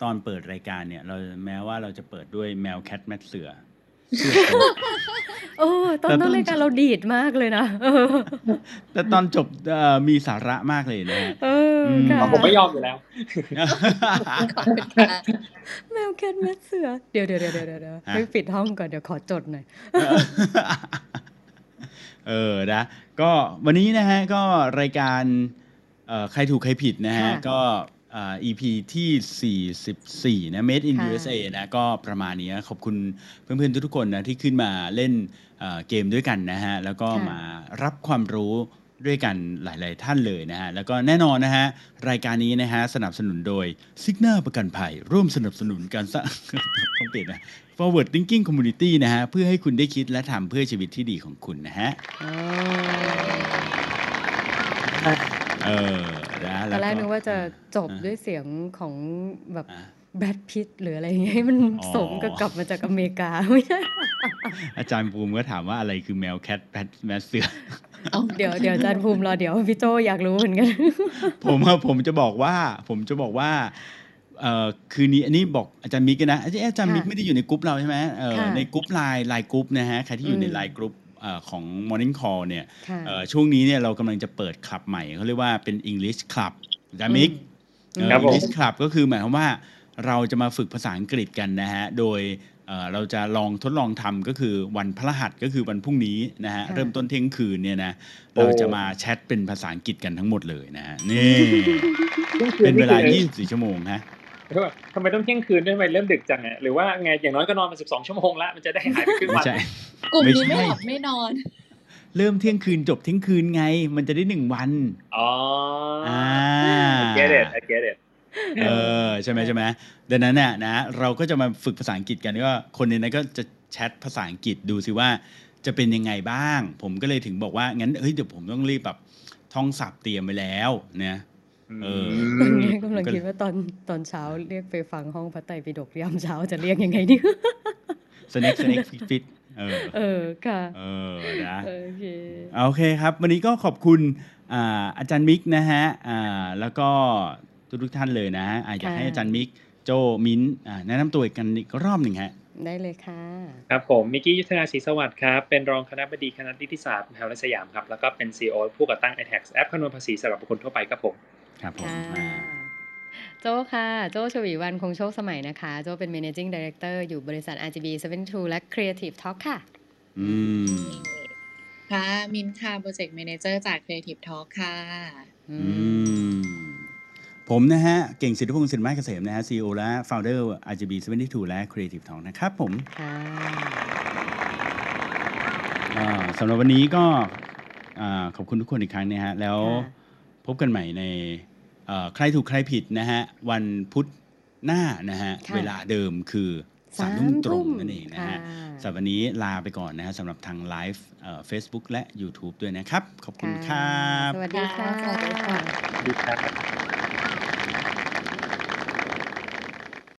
A: ตอนเปิดรายการเนี่ย เราแม้ว่าเราจะเปิดด้วยแมวแคทแมทเสือเสื้อ โป๊ะ
B: เออตอน
A: แต่
B: ต้
A: ต้
B: น
A: น
B: รายการเราดีดมากเลยนะเออ
A: แต่ตอนจบเอ่อมีสาระมากเลยนะฮะ
B: เออ
A: อืม
B: ค่ะ
C: ผมไม่ยอมอยู่แล้ว
D: ขอบคุณค่ะ
B: แมวแคทแมวเสือ เดี๋ยวเดี๋ยวเดี๋ยวเดี๋ยวเดี๋ยว
A: ฮะ
B: ให้ปิดห้องก่อนเดี๋ยวขอจดหน่อย
A: เออนะก็วันนี้นะฮะก็รายการเอ่อใครถูกใครผิดนะฮะ
B: ค่ะ
A: ก็เอ่อ EP ที่ 44 นะ Made in
B: ค่ะ
A: USA นะ ก็ประมาณนี้ขอบคุณเพื่อนๆ ทุกๆคนนะ ที่ขึ้นมาเล่นเอ่อเกมด้วยกันนะฮะ แล้วก็
B: ค่ะ
A: มารับความรู้ด้วยกันหลาย ๆ ท่านเลยนะฮะ แล้วก็แน่นอนนะฮะ รายการนี้นะฮะ สนับสนุนโดยซิกนาประกันภัย ร่วมสนับสนุนการสร้างต้องเปลี่ยนนะ Forward Thinking Community นะฮะ เพื่อให้คุณได้คิดและทำเพื่อชีวิตที่ดีของคุณนะฮะ
B: อ๋อ
A: เออนะ
B: ต
A: แล้
B: อนแรก
A: ก็
B: นึกว่าจะจบ
A: อ่า
B: ด้วยเสียงของแบบ
A: อ่า
B: แบทพิทหรืออะไรอย่างเงี้ยให้มัน
A: อ๋อ
B: สมกับกลับมาจากอเมริกาไม่ใช่
A: อาจารย์ภูมิก็ถามว่าอะไรคือแมวแคทแพทแมวเสือ
B: เดี๋ยวเดี๋ยวอาจารย์ภูมิรอเดี๋ยวพี่โจอยากรู้เหมือนกัน
A: ผมอะผมจะบอกว่า ผมจะบอกว่าเอ่อคืนนี้อันนี้บอกอาจารย์มิกนะเอ้ยอาจารย์มิก
B: ค่ะ
A: ไม่ได้อยู่ในกลุ่มเราใช่ไหมเอ่อ
B: ค่ะ
A: ในกลุ่มไลน์ไลน์กลุ่มนะฮะใครที่อยู่ใน
B: อืม
A: ไลน์กลุ่มเอ่อ ของ Morning Call เนี่ย
B: ค่ะ
A: เอ่อช่วงนี้เนี่ยเรากำลังจะเปิดคลับใหม่เขาเรียกว่าเป็น English Club อาจารย์มิก
B: อืม
A: เอ่อ
C: ครับผม
A: English Club ก็คือหมายความว่าเราจะมาฝึกภาษาอังกฤษกันนะฮะ โดยเอ่อเราจะลองทดลองทำก็คือวันพฤหัสก็คือวันพรุ่งนี้นะฮะ
B: ค่ะ
A: เริ่มต้นเที่ยงคืนเนี่ยนะเราจะมาแชทเป็นภาษาอังกฤษกันทั้งหมดเลยนะฮะนี่เป็นเวลา 24 ชั่วโมงฮะ
C: แล้วแบบทำไมต้องเที่ยงคืนด้วยทำไมเริ่มดึกจังอะหรือว่าไงอย่างน้อยก็นอนมา12ชั่วโมงละมันจะได้หายไปครึ่ง
A: ไม่
C: วัน
A: ใช่
D: กลุ่ม
A: ไม่
D: นี้
A: ใช่
D: ไม่หลับไม่นอน
A: เริ่มเที่ยงคืนจบเที่ยงคืนไง มันจะได้หนึ่งวัน
C: อ๋อ
A: อ่า
C: I get it I get it
A: เออใช่ไหมใช่ไหมดังนั้นเนี่ยนะเราก็จะมาฝึกภาษาอังกฤษกันก็คนในนั้นก็จะแชทภาษาอังกฤษดูสิว่าจะเป็นยังไงบ้าง ผมก็เลยถึงบอกว่างั้นเฮ้ยเดี๋ยวผมต้องรีบแบบท่องศัพท์เตรียมไปแล้วเนี่ย เออ
B: ตอนนี้กำลังคิดว่าตอนตอนเช้าเรียกไปฟังห้องพระไตรปิฎกยามเช้าจะเรียกยังไงดี
A: สเน็ก snake fish fish เออ
B: เออค่ะ
A: เออนะ
B: โอเค
A: โอเคครับ วันนี้ก็ขอบคุณอ่าอาจารย์มิกนะฮะอ่าแล้วก็ทุกทุกๆท่านเลยนะอ่าอยาก
B: ค่ะ
A: ให้อาจารย์มิกโจมิ้นอ่าแนะนำตัวอีกกันอีกรอบหนึ่งฮะ
B: ได้เลยค่ะ
C: ครับผมมิกกี้ยุทธนาศรีสวัสดิ์ครับ เป็นรองคณะบดีคณะนิติศาสตร์มหาวิทยาลัยสยามครับ แล้วก็เป็น CEO ผู้ก่อตั้ง iTax แอปคำนวณภาษีสำหรับบุคคลทั่วไปครับผม
A: ครับผม
B: ค่ะ
A: อ่า
B: โจค่ะ โจชวีวันคงโชคสมัยนะคะ โจเป็น managing director อยู่บริษัท RGB 72และ Creative Talk ค่ะ
A: อืม
D: ค่ะมินค่ะ Project Manager จาก Creative Talk ค่ะ
B: อื
A: อื
B: ม
A: ม ผมนะฮะ เก่งสิทธิพงศ์สินไม้เกษมนะฮะ CEO และ Founder RGB 72 และ Creative Talk นะครับผม
B: ค่ะ
A: อ่าสำหรับวันนี้ก็อ่าขอบคุณทุกคนอีกครั้งนะฮะ แล้ว
B: ค่ะ
A: พบกันใหม่ในเอ่อใครถูกใครผิดนะฮะ วันพุธหน้านะฮะ
B: ค่ะ
A: เวลาเดิมคือสาม
B: สาม
A: ทุ่มตรง
B: ทุ่ม
A: นั่นเองนะฮะ
B: ค่ะ
A: สำหรับวันนี้ลาไปก่อนนะฮะสำหรับทางไลฟ์เฟซบุ๊กและ YouTube ด้วยนะครับ ขอบคุณค
B: ค่ะ
A: รับ
B: สวัสดีค่ะ
D: ค่ะ
C: ดีครับ